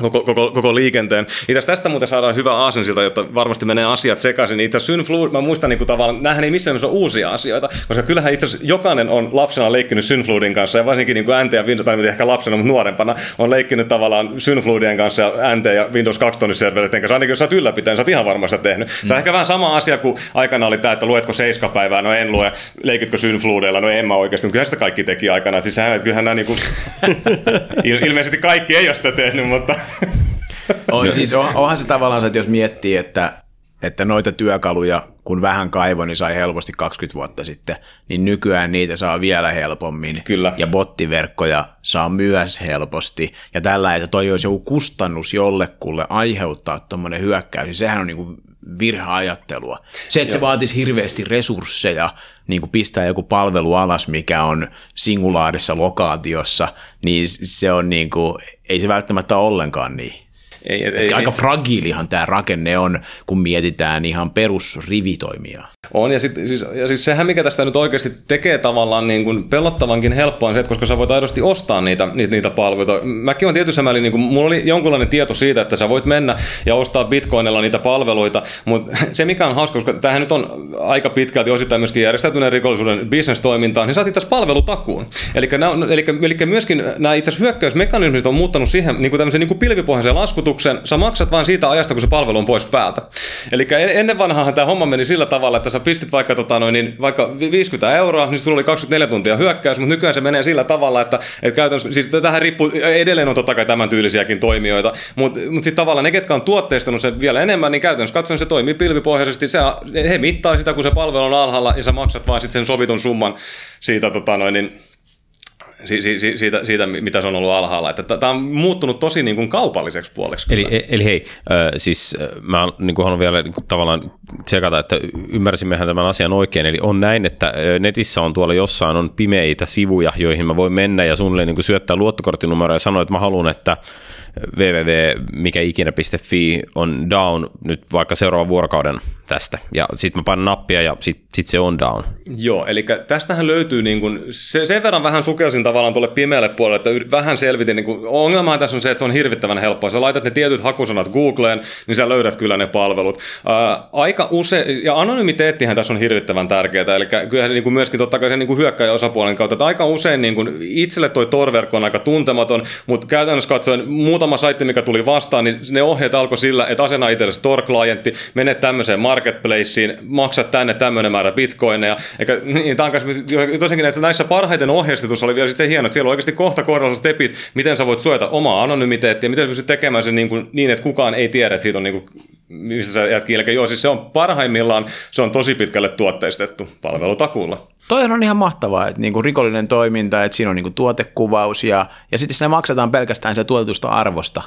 koko, koko, koko liikenteen. Itse tästä muuten saadaan hyvä aasinsilta, jotta varmasti menee asiat sekaisin. Itse Synfluid, mä muistan niin kuin tavallaan, näähän ei missään ole uusia asioita, koska kyllähän itse jokainen on lapsena leikkinyt Synfluidin kanssa, ja varsinkin niin kuin NT ja Windows, tai ehkä lapsena, mutta nuorempana, on leikkinyt tavallaan Synfluidien kanssa ja NT ja Windows 12 servereiden kanssa. Ainakin jos sä oot ylläpitäen, sä oot ihan varmasti tehnyt. Mm. Tämä on ehkä vähän sama asia kuin aikana oli tämä, että luetko seiskapäivää, no en lue, leikitkö Synfluideilla, no en mä oikeasti, mutta kyllä sitä kaikki teki aikana. Siis sehän, kyllähän nämä niin kuin, ilmeisesti kaikki ei ole sitä tehnyt, mutta on, siis on, onhan se tavallaan se, että jos miettii, että, että noita työkaluja, kun vähän kaivo, niin sai helposti 20 vuotta sitten, niin nykyään niitä saa vielä helpommin. Kyllä. Ja bottiverkkoja saa myös helposti. Ja tällä, että toi olisi joku kustannus jollekulle aiheuttaa tuommoinen hyökkäys, niin sehän on niin kuin virheajattelua. Se, että Joo. se vaatisi hirveästi resursseja, niin kuin pistää joku palvelu alas, mikä on singulaarissa lokaatiossa, niin se on niin kuin, ei se välttämättä ollenkaan niin. Ei, ei, ei, aika fragiilihan tämä rakenne on, kun mietitään ihan perusrivitoimia. On, ja, sit, siis, ja siis sehän, mikä tästä nyt oikeasti tekee tavallaan niin kuin pelottavankin helppoa, on se, että koska sä voit aidosti ostaa niitä, niitä, niitä palveluita. Mäkin on tietyssä määrin, niin kuin, mulla oli jonkunlainen tieto siitä, että sä voit mennä ja ostaa bitcoinilla niitä palveluita, mutta se mikä on hauska, koska tämähän nyt on aika pitkälti osittain myöskin järjestäytyneen rikollisuuden bisnestoimintaan, niin sä itse palvelutakuun. Eli, eli, eli myöskin nämä itse hyökkäysmekanismit on muuttanut siihen niin kuin tämmöisen niin kuin pilvipohjaisen laskutuksen, sä maksat vain siitä ajasta, kun se palvelu on pois päältä. Eli ennen vanhaahan tämä homma meni sillä tavalla, että sä pistit vaikka, tota noin, niin vaikka 50 euroa, niin sulla oli 24 tuntia hyökkäys, mutta nykyään se menee sillä tavalla, että, että käytännössä, siis tähän riippuu, edelleen on totta kai tämän tyylisiäkin toimijoita, mutta, mutta sitten tavallaan ne, ketkä on tuotteistanut sen vielä enemmän, niin käytännössä katsoen se toimii pilvipohjaisesti, se, he mittaa sitä, kun se palvelu on alhaalla, ja sä maksat vaan sitten sen sovitun summan siitä tota noin, niin, si, si, siitä, siitä, mitä se on ollut alhaalla. Että tämä on muuttunut tosi niin kuin kaupalliseksi puoleksi. Eli, e- eli hei, siis mä niin kuin haluan vielä niin kuin, tavallaan tsekata, että ymmärsimmehän tämän asian oikein. Eli on näin, että netissä on tuolla jossain on pimeitä sivuja, joihin mä voin mennä ja suunnilleen niin kuin syöttää luottokorttinumeroa ja sanoa, että mä haluan, että www, mikä ikinä.fi on down nyt vaikka seuraavan vuorokauden tästä. Ja sitten mä painan nappia ja sitten sit se on down. Joo, eli tästähän löytyy niin kuin, se, sen verran vähän sukelsin tavallaan tuolle pimeälle puolelle, että vähän selvitin, niin kuin, ongelma tässä on se, että se on hirvittävän helppoa. Sä laitat ne tietyt hakusanat Googleen, niin sä löydät kyllä ne palvelut. Ää, aika usein, ja anonymiteettihän tässä on hirvittävän tärkeää, eli kyllä se niin myöskin totta kai se niin hyökkäjä osapuolen kautta, että aika usein niin kuin, itselle toi torverkko on aika tuntematon, mutta käytännössä katsoen muutama saitti, mikä tuli vastaan, niin ne ohjeet alkoi sillä, että asena itsellesi Tor-klientti, mene tämmöiseen marketplaceen, maksat tänne tämmöinen määrä bitcoineja. Eikä, niin, tämä on tosiaankin, että näissä parhaiten ohjeistetussa oli vielä sitten hieno, että siellä on oikeasti kohta kohdalla stepit, miten sä voit suojata omaa anonymiteettia, miten sä pystyt tekemään sen niin, kuin, niin, että kukaan ei tiedä, että siitä on niin kuin, mistä sä jäät kiinni. Joo, siis se on parhaimmillaan, se on tosi pitkälle tuotteistettu palvelutakuulla. Toihan on ihan mahtavaa, että niinku rikollinen toiminta, että siinä on niinku tuotekuvaus ja, ja sitten se maksetaan pelkästään se tuotetusta arvosta,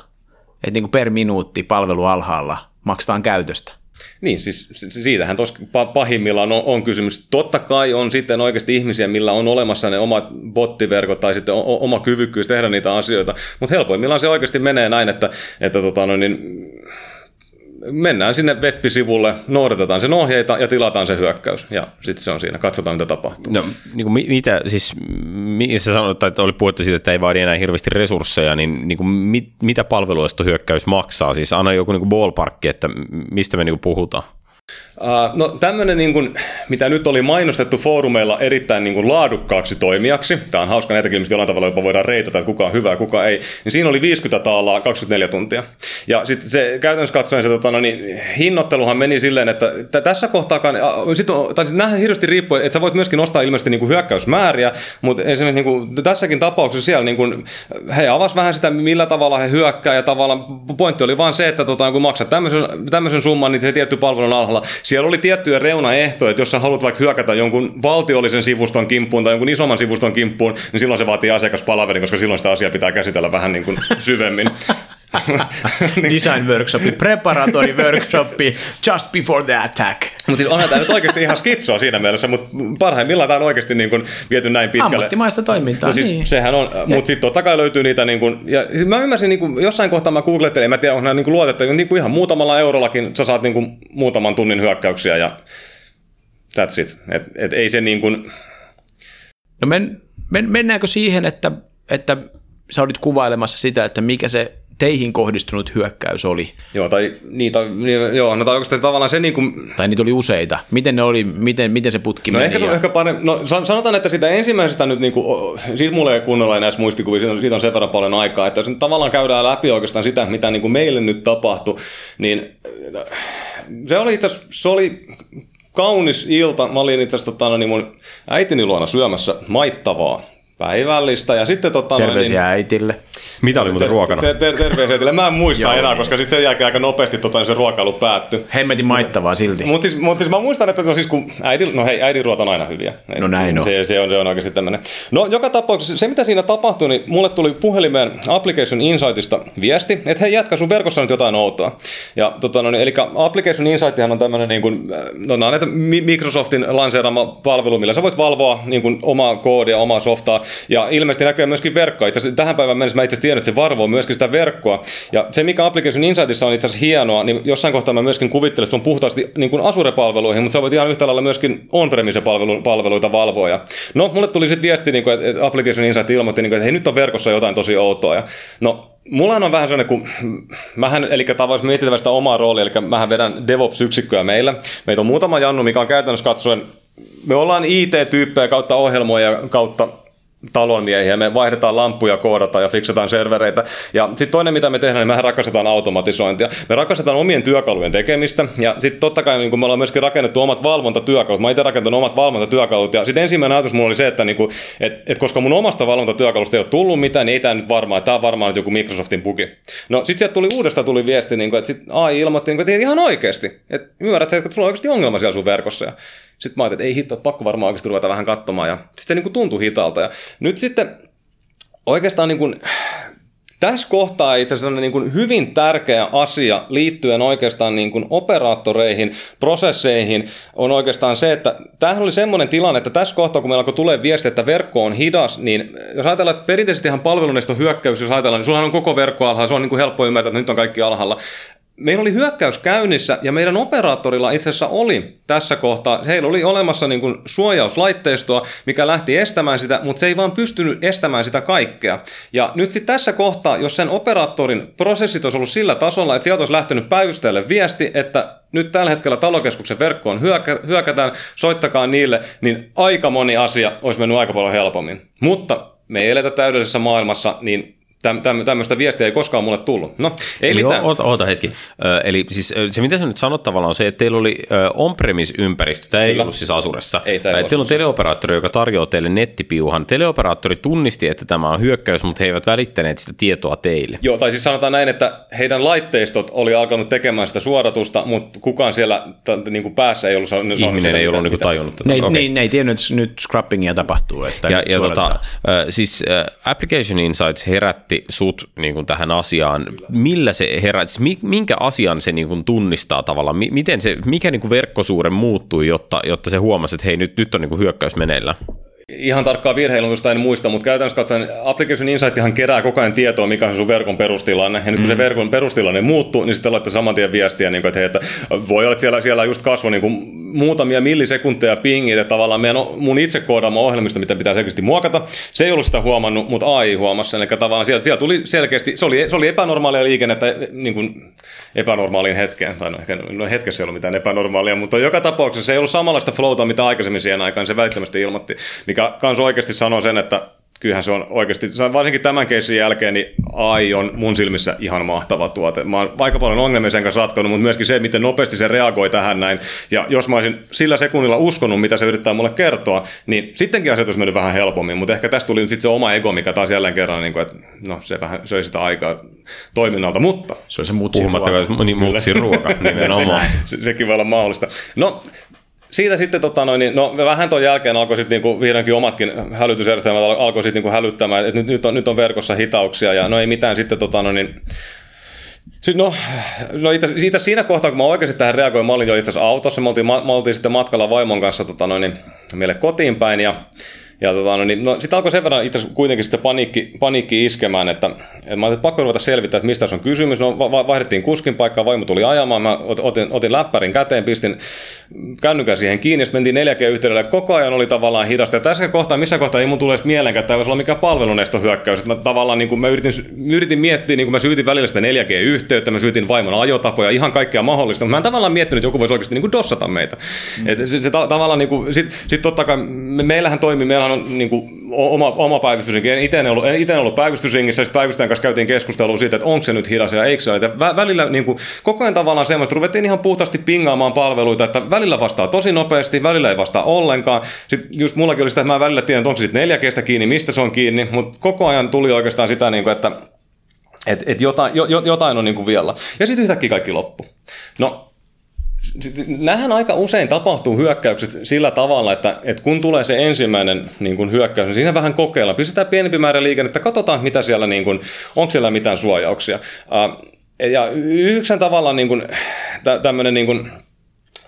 että niinku per minuutti palvelu alhaalla maksetaan käytöstä. Niin, siis siitähän tuossa pahimmillaan on, on kysymys. Totta kai on sitten oikeasti ihmisiä, millä on olemassa ne omat bottiverkot tai sitten oma kyvykkyys tehdä niitä asioita, mutta helpoimmillaan se oikeasti menee näin, että, että tota, no, niin, mennään sinne web-sivulle, noudatetaan sen ohjeita ja tilataan se hyökkäys. Ja sitten se on siinä, katsotaan mitä tapahtuu. No, niin kuin mitä, siis sä sanoit, että oli puhetta siitä, että ei vaadi enää hirveästi resursseja, niin, niin kuin mit, mitä palveluista hyökkäys maksaa? Siis anna joku niin kuin ballparkki, että mistä me niin kuin puhutaan. Uh, no tämmöinen, niin kuin, mitä nyt oli mainostettu foorumeilla erittäin niin kuin laadukkaaksi toimijaksi, tämä on hauska näitäkin, mistä jollain tavalla jopa voidaan reitata, että kuka on hyvä ja kuka ei, niin siinä oli 50 taalaa 24 tuntia. Ja sitten se käytännössä katsoen se tota, no niin, hinnoitteluhan meni silleen, että t- tässä kohtaakaan, on, tai siis nähdään hirveästi riippuen, että sä voit myöskin nostaa ilmeisesti niin kuin hyökkäysmääriä, mutta esimerkiksi niin kuin, tässäkin tapauksessa siellä niin kuin, he avas vähän sitä, millä tavalla he hyökkää, ja tavallaan pointti oli vaan se, että tota, kun maksat tämmöisen, tämmöisen summan, niin se tietty palvelun alhaalla, siellä oli tiettyjä reunaehtoja, että jos sä haluat vaikka hyökätä jonkun valtiollisen sivuston kimppuun tai jonkun isomman sivuston kimppuun, niin silloin se vaatii asiakaspalaverin, koska silloin sitä asiaa pitää käsitellä vähän niin kuin syvemmin. Design workshopi, preparatory workshopi, just before the attack. Mutta siis onhan tämä nyt oikeasti ihan skitsoa siinä mielessä, mutta parhaimmillaan tämä on oikeasti niin kuin viety näin pitkälle. Ammattimaista toimintaa, no siis niin. Sehän on, mutta sitten totta kai löytyy niitä, niin kuin, ja siis mä ymmärsin, niin kuin, jossain kohtaa mä googlettelin, mä tiedä, onko nämä niin luotettu, niin kuin ihan muutamalla eurollakin sä saat niin kuin muutaman tunnin hyökkäyksiä ja that's it. Et, et ei se niin kuin... No men, men, mennäänkö siihen, että, että sä olit kuvailemassa sitä, että mikä se teihin kohdistunut hyökkäys oli. Joo, tai, niin, tai, niin, joo, no, tai oikeastaan tavallaan se niin kuin... Tai niitä oli useita. Miten ne oli, miten, miten se putki no meni? Ehkä, ja... ehkä parempi, no sanotaan, että sitä ensimmäisestä nyt, niin kuin, siitä mulle ei kunnolla enää muistikuvia, siitä on, siitä on sen verran paljon aikaa, että jos nyt tavallaan käydään läpi oikeastaan sitä, mitä niin kuin meille nyt tapahtui, niin se oli itse se oli kaunis ilta. Mä olin itse asiassa tota, niin mun äitini luona syömässä maittavaa päivällistä. Ja sitten, tota, Terveisiä niin, äitille. Mitä oli muuten ruokana? Ter- ter- terveisiä äitille. Mä en muista Joo, enää, koska sitten sen jälkeen aika nopeasti tota, se ruokailu päättyi. Hemmetin maittavaa silti. Mutta siis, mut siis mä muistan, että no siis kun äidin, no hei, äidin ruoat on aina hyviä. No näin on. Se, se, on, se on oikeasti tämmöinen. No joka tapauksessa se, mitä siinä tapahtui, niin mulle tuli puhelimeen Application Insightista viesti, että hei jätkä, sun verkossa on nyt jotain outoa. Ja tota, no, niin, eli Application Insighthan on tämmöinen niin kuin, no, no, näitä Microsoftin lanseerama palvelu, millä sä voit valvoa niin kuin, omaa koodia, omaa softaa. Ja ilmeisesti näkyy myöskin verkkoa. Itse tähän päivään mennessä mä itse että se varvoo myöskin sitä verkkoa. Ja se, mikä Application Insightissa on itse asiassa hienoa, niin jossain kohtaa mä myöskin kuvittelen, että se on puhtaasti niin kuin Azure-palveluihin, mutta sä voit ihan yhtä lailla myöskin on-premise-palveluita valvoa. Ja no, mulle tuli sitten viesti, niin kuin, että Application Insight ilmoitti, niin kuin, että hei, nyt on verkossa jotain tosi outoa. Ja no, Mulla on vähän sellainen, kun mähän, eli tavallaan mietitään sitä omaa roolia, eli mähän vedän DevOps-yksikköä meillä. Meitä on muutama Jannu, mikä on käytännössä katsoen, me ollaan IT-tyyppejä kautta ohjelmoja kautta talonmiehiä, me vaihdetaan lampuja, koodataan ja fiksataan servereitä. Ja sitten toinen, mitä me tehdään, niin mehän rakastetaan automatisointia. Me rakastetaan omien työkalujen tekemistä, ja sitten totta kai niin me ollaan myöskin rakennettu omat valvontatyökalut. Mä itse rakentanut omat valvontatyökalut, ja sitten ensimmäinen ajatus mulla oli se, että niin et, et koska mun omasta valvontatyökalusta ei ole tullut mitään, niin ei tämä nyt varmaan, tämä on varmaan nyt joku Microsoftin bugi. No sitten sieltä tuli uudesta tuli viesti, niin kun, että sit AI ilmoitti, niin kun, että ihan oikeasti, että ymmärrät, että sulla on oikeasti ongelma siellä sun verkossa. Sitten mä ajattelin, että ei hitto, pakko varmaan oikeasti ruveta vähän katsomaan. Ja sitten se niin kuin tuntui hitaalta. Ja nyt sitten oikeastaan niin kuin, tässä kohtaa itse asiassa niin kuin hyvin tärkeä asia liittyen oikeastaan niin kuin operaattoreihin, prosesseihin on oikeastaan se, että tämähän oli semmoinen tilanne, että tässä kohtaa, kun meillä alkoi tulee viesti, että verkko on hidas, niin jos ajatellaan, että perinteisesti ihan palveluneiston hyökkäys, jos ajatellaan, niin sullahan on koko verkko alhaalla, se on niin kuin helppo ymmärtää, että nyt on kaikki alhaalla meillä oli hyökkäys käynnissä ja meidän operaattorilla itse asiassa oli tässä kohtaa, heillä oli olemassa niin kuin suojauslaitteistoa, mikä lähti estämään sitä, mutta se ei vaan pystynyt estämään sitä kaikkea. Ja nyt sitten tässä kohtaa, jos sen operaattorin prosessit olisi ollut sillä tasolla, että sieltä olisi lähtenyt päivystäjälle viesti, että nyt tällä hetkellä talokeskuksen verkkoon hyökä, hyökätään, soittakaa niille, niin aika moni asia olisi mennyt aika paljon helpommin. Mutta me ei eletä täydellisessä maailmassa, niin Täm, täm, tämmöistä viestiä ei koskaan mulle tullut. No, ei Joo, mitään. Oota, oota hetki. Ö, eli siis se, mitä sä nyt sanot tavallaan on se, että teillä oli on-premise-ympäristö, tämä ei ollut siis Asuressa. Ei, tää ei ollut teillä on teleoperaattori, joka tarjoaa teille nettipiuhan. Teleoperaattori tunnisti, että tämä on hyökkäys, mutta he eivät välittäneet sitä tietoa teille. Joo, tai siis sanotaan näin, että heidän laitteistot oli alkanut tekemään sitä suodatusta, mutta kukaan siellä t- niin kuin päässä ei ollut saanut Ihminen ei ollut niin kuin tajunnut tätä. Ne, okay. ne, ne ei tiennyt, että nyt scrappingia tapahtuu. Että Ja, ja tota, siis Application Insights herätti sut niin kuin tähän asiaan. Millä se herätti, mi- minkä asian se niin kuin tunnistaa tavallaan? Mi- miten se, mikä niin kuin verkkosuure muuttui, jotta, jotta se huomasi, että hei, nyt, nyt on niin kuin hyökkäys meneillä? Ihan tarkkaa virheilmoitusta en muista, mutta käytännössä katsoen Application Insighthan kerää koko ajan tietoa, mikä on sun verkon perustilanne. Ja nyt kun se verkon perustilanne muuttuu, niin sitten laittaa saman tien viestiä, niin kuin, että, hei, että voi olla, että siellä, siellä just kasvoi niin kuin muutamia millisekunteja pingit, että tavallaan meidän, mun itse koodaama ohjelmisto, mitä pitää selkeästi muokata, se ei ollut sitä huomannut, mutta AI huomasi sen. Eli tavallaan sieltä, sieltä tuli selkeästi, se oli, se oli epänormaalia liikennettä niin kuin epänormaaliin hetkeen, tai no, ehkä, no hetkessä ei ollut mitään epänormaalia, mutta joka tapauksessa se ei ollut samanlaista flowta, mitä aikaisemmin siihen aikaan se välittömästi ilmoitti, mikä kans oikeasti sanoo sen, että kyllähän se on oikeasti, varsinkin tämän keissin jälkeen, niin AI on mun silmissä ihan mahtava tuote. Mä oon aika paljon ongelmia sen kanssa ratkonut, mutta myöskin se, miten nopeasti se reagoi tähän näin. Ja jos mä olisin sillä sekunnilla uskonut, mitä se yrittää mulle kertoa, niin sittenkin asiat olisi mennyt vähän helpommin. Mutta ehkä tästä tuli nyt sitten se oma ego, mikä taas jälleen kerran, niin kuin, että no se vähän söi sitä aikaa toiminnalta, mutta Se on se mutsin ruoka. niin mutsin ruoka nimenomaan. se, sekin voi olla mahdollista. No, siitä sitten tota noin, niin, no vähän tuon jälkeen alkoi sitten niinku, vihdoinkin omatkin hälytysjärjestelmät al- alkoi sitten niinku hälyttämään, että nyt, nyt, on, nyt on verkossa hitauksia ja no ei mitään sitten tota noin, niin, sit, no, no itse, siitä siinä kohtaa, kun mä oikeasti tähän reagoin, mä olin jo itse asiassa autossa, me oltiin, me oltiin sitten matkalla vaimon kanssa tota noin, niin, meille kotiin päin ja ja tota, no, niin, no, sitten alkoi sen verran itse kuitenkin sitten paniikki, paniikki iskemään, että, että mä ajattelin, että pakko ruveta selvittää, että mistä on kysymys. No, va- va- vaihdettiin kuskin paikkaa, vaimo tuli ajamaan, mä ot- otin, otin läppärin käteen, pistin kännykän siihen kiinni, sitten mentiin 4G-yhteydellä, koko ajan oli tavallaan hidasta. Ja tässä kohtaa, missä kohtaa ei mun tule edes mieleenkään, että tämä voisi olla mikään palvelunestohyökkäys. Mä tavallaan niin kuin mä yritin, yritin miettiä, niin kuin mä syytin välillä sitä 4G-yhteyttä, mä syytin vaimon ajotapoja, ihan kaikkea mahdollista, mutta mä en tavallaan miettinyt, että joku voisi oikeasti niin kuin dossata meitä. Mm. Et se, se ta- tavallaan niin kuin, sit, sit totta kai me, meillähän toimii, meillähän on niin kuin, oma, oma päivystysrinki. En itse ollut, en ollut päivystysringissä, sitten päivystäjän kanssa käytiin keskustelua siitä, että onko se nyt hidas ja eikö se ole. Ja vä- välillä niin kuin, koko ajan tavallaan semmoista, ruvettiin ihan puhtaasti pingaamaan palveluita, että välillä vastaa tosi nopeasti, välillä ei vastaa ollenkaan. Sitten just mullakin oli sitä, että mä välillä tiedän, että onko se sitten 4 kiinni, mistä se on kiinni, mutta koko ajan tuli oikeastaan sitä, niin kuin, että et, et jotain, jo, jo- jotain on niin kuin vielä. Ja sitten yhtäkkiä kaikki loppu. No, Nämähän aika usein tapahtuu hyökkäykset sillä tavalla, että, että kun tulee se ensimmäinen niin kuin hyökkäys, niin siinä vähän kokeillaan. Pistetään pienempi määrä liikennettä, katsotaan mitä siellä, niin kuin, onko siellä mitään suojauksia. Uh, ja yksi tavallaan niin kuin, tä, tämmöinen niin kuin,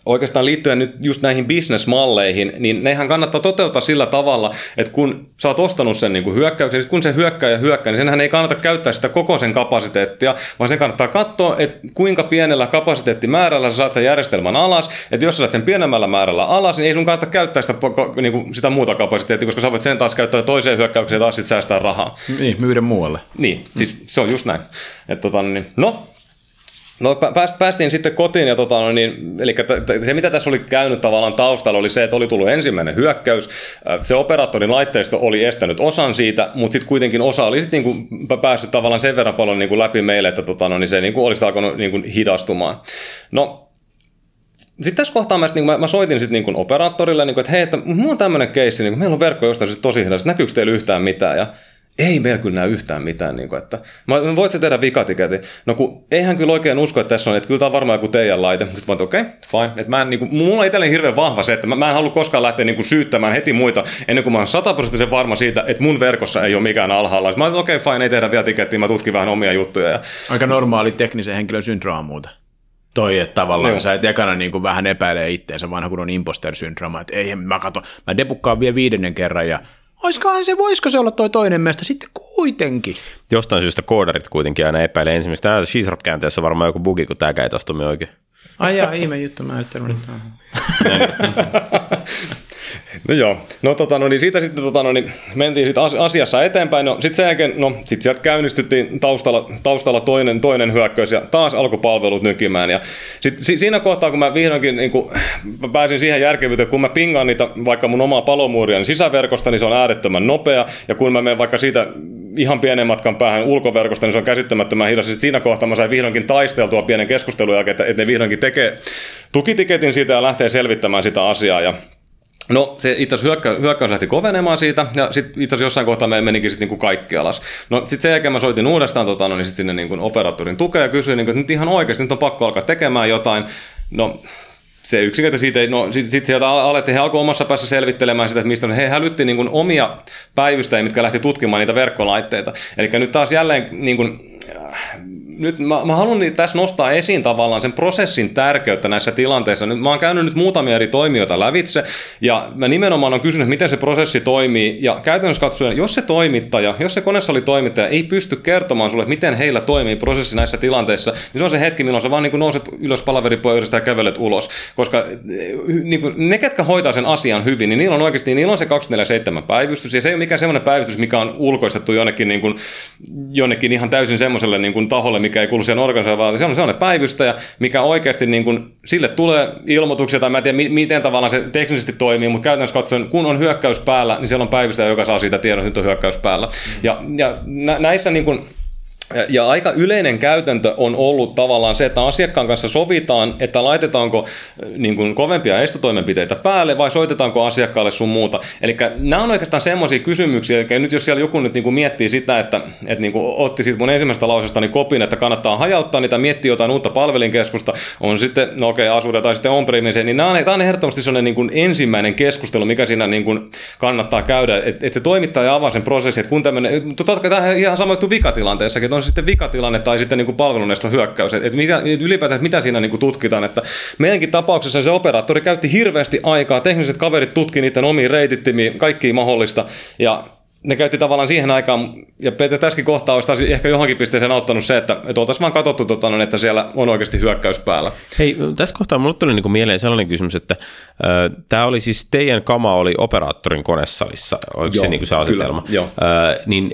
oikeastaan liittyen nyt just näihin bisnesmalleihin, niin nehän kannattaa toteuttaa sillä tavalla, että kun sä oot ostanut sen niin kuin hyökkäyksen, niin kun se hyökkää ja hyökkää, niin senhän ei kannata käyttää sitä koko sen kapasiteettia, vaan sen kannattaa katsoa, että kuinka pienellä kapasiteettimäärällä sä saat sen järjestelmän alas, että jos sä saat sen pienemmällä määrällä alas, niin ei sun kannata käyttää sitä, niin kuin sitä muuta kapasiteettia, koska sä voit sen taas käyttää toiseen hyökkäykseen ja taas sit säästää rahaa. Niin, myydä muualle. Niin, siis se on just näin. Et, tota, niin, no, No pääst- päästiin sitten kotiin ja tota, niin, eli se mitä tässä oli käynyt tavallaan taustalla oli se, että oli tullut ensimmäinen hyökkäys. Se operaattorin laitteisto oli estänyt osan siitä, mutta sitten kuitenkin osa oli niin kuin päässyt tavallaan sen verran paljon niin kuin läpi meille, että tota, niin se niin kuin olisi alkanut niin kuin hidastumaan. No sitten tässä kohtaa mä, sit, niin mä, mä soitin sitten niin operaattorille, niin kuin, että hei, että mulla on tämmöinen keissi, niin meillä on verkko jostain tosi hidas, näkyykö teillä yhtään mitään? Ja ei meillä kyllä näy yhtään mitään. Niin kuin, että, mä, voit se tehdä vikatiketin? No kun eihän kyllä oikein usko, että tässä on, että kyllä tämä on varmaan joku teidän laite. Sitten mä okei, okay, fine. Että mä en, niin kuin, mulla on itselleen hirveän vahva se, että mä, mä en halua koskaan lähteä niin kuin, syyttämään heti muita, ennen kuin mä oon sataprosenttisen varma siitä, että mun verkossa ei ole mikään alhaalla. Sitten mä oon, okei, okay, fine, ei tehdä vielä tikettiä, mä tutkin vähän omia juttuja. Ja... Aika normaali teknisen henkilön syndrooma muuta toi, että tavallaan Joo. sä et ekana niin kuin vähän epäilee itteensä, vanha kun on imposter-syndrooma, että ei, mä kato, mä debukkaan vielä viidennen kerran ja oiskohan se, voisiko se olla toi toinen mestä sitten kuitenkin. Jostain syystä koodarit kuitenkin aina epäilee ensimmäiseksi. Tämä C-Sharp käänteessä varmaan joku bugi, kun tämä ei taas oikein. Ai jaa, ihme juttu, mä en No joo, no, tota, no niin siitä sitten tota, no niin, mentiin sit asiassa eteenpäin. No sitten sen jälkeen, no sitten sieltä käynnistyttiin taustalla, taustalla toinen, toinen hyökkäys ja taas alkoi palvelut nykimään. Ja sit, si, siinä kohtaa, kun mä vihdoinkin niin kun, mä pääsin siihen järkevyyteen, kun mä pingaan niitä vaikka mun omaa palomuuria niin sisäverkosta, niin se on äärettömän nopea. Ja kun mä menen vaikka siitä ihan pienen matkan päähän ulkoverkosta, niin se on käsittämättömän hidas. Sitten siinä kohtaa mä sain vihdoinkin taisteltua pienen keskustelun jälkeen, että, että ne vihdoinkin tekee tukitiketin siitä ja lähtee selvittämään sitä asiaa. Ja No se itse asiassa hyökkä, hyökkäys lähti kovenemaan siitä, ja sitten itse asiassa jossain kohtaa me menikin sitten niinku kaikki alas. No sitten sen jälkeen mä soitin uudestaan tota, no, niin sit sinne niinku operaattorin tukea ja kysyin, niinku, että nyt ihan oikeasti nyt on pakko alkaa tekemään jotain. No se yksinkertaisesti siitä, no sitten sit sieltä alettiin, he alkoi omassa päässä selvittelemään sitä, että mistä he hälytti niin kuin omia päivystäjiä, mitkä lähti tutkimaan niitä verkkolaitteita. Eli nyt taas jälleen niin kuin, nyt mä, mä haluan tässä nostaa esiin tavallaan sen prosessin tärkeyttä näissä tilanteissa. Nyt, mä oon käynyt nyt muutamia eri toimijoita lävitse, ja mä nimenomaan on kysynyt, miten se prosessi toimii, ja käytännössä katsoen, jos se toimittaja, jos se toimittaja ei pysty kertomaan sulle, miten heillä toimii prosessi näissä tilanteissa, niin se on se hetki, milloin sä vaan niin nouset ylös palaveripöydästä ja kävelet ulos. Koska niin kuin, ne, ketkä hoitaa sen asian hyvin, niin niillä on oikeasti niillä on se 24-7 päivystys, ja se ei ole mikään semmoinen päivystys, mikä on ulkoistettu jonnekin, niin kuin, jonnekin ihan täysin semmoiselle niin kuin taholle, mikä ei kuulu siihen organisaatioon, vaan se on sellainen päivystäjä, mikä oikeasti niin kuin, sille tulee ilmoituksia, tai mä en tiedä miten tavallaan se teknisesti toimii, mutta käytännössä katsoen, kun on hyökkäys päällä, niin siellä on päivystäjä, joka saa siitä tiedon, että nyt on hyökkäys päällä. Ja, ja näissä niin kuin, ja aika yleinen käytäntö on ollut tavallaan se, että asiakkaan kanssa sovitaan, että laitetaanko niin kuin, kovempia estotoimenpiteitä päälle vai soitetaanko asiakkaalle sun muuta. Eli nämä on oikeastaan semmoisia kysymyksiä, eli nyt jos siellä joku nyt niin kuin miettii sitä, että, että niin kuin otti siitä mun ensimmäisestä lausesta niin kopin, että kannattaa hajauttaa niitä, miettiä jotain uutta palvelinkeskusta, on sitten, no okei, okay, tai sitten on niin nämä on, tämä on ehdottomasti sellainen niin kuin ensimmäinen keskustelu, mikä siinä niin kuin kannattaa käydä, että, että se toimittaja avaa sen prosessin, että kun tämmöinen, totta kai tämä ihan sama juttu vikatilanteessakin, on se sitten vikatilanne tai sitten niin kuin hyökkäys. Et, et mitä, ylipäätään, mitä siinä niin kuin tutkitaan. Että meidänkin tapauksessa se operaattori käytti hirveästi aikaa, tekniset kaverit tutki niiden omiin reitittimiä, kaikki mahdollista. Ja ne käytti tavallaan siihen aikaan, ja tässäkin kohtaa olisi ehkä johonkin pisteeseen auttanut se, että, että oltaisiin vaan katsottu, tota, että siellä on oikeasti hyökkäys päällä. Hei, tässä kohtaa mulle tuli niin mieleen sellainen kysymys, että äh, tämä oli siis teidän kama oli operaattorin konesalissa, oliko joo, se niin kuin se asetelma? Kyllä. Äh, niin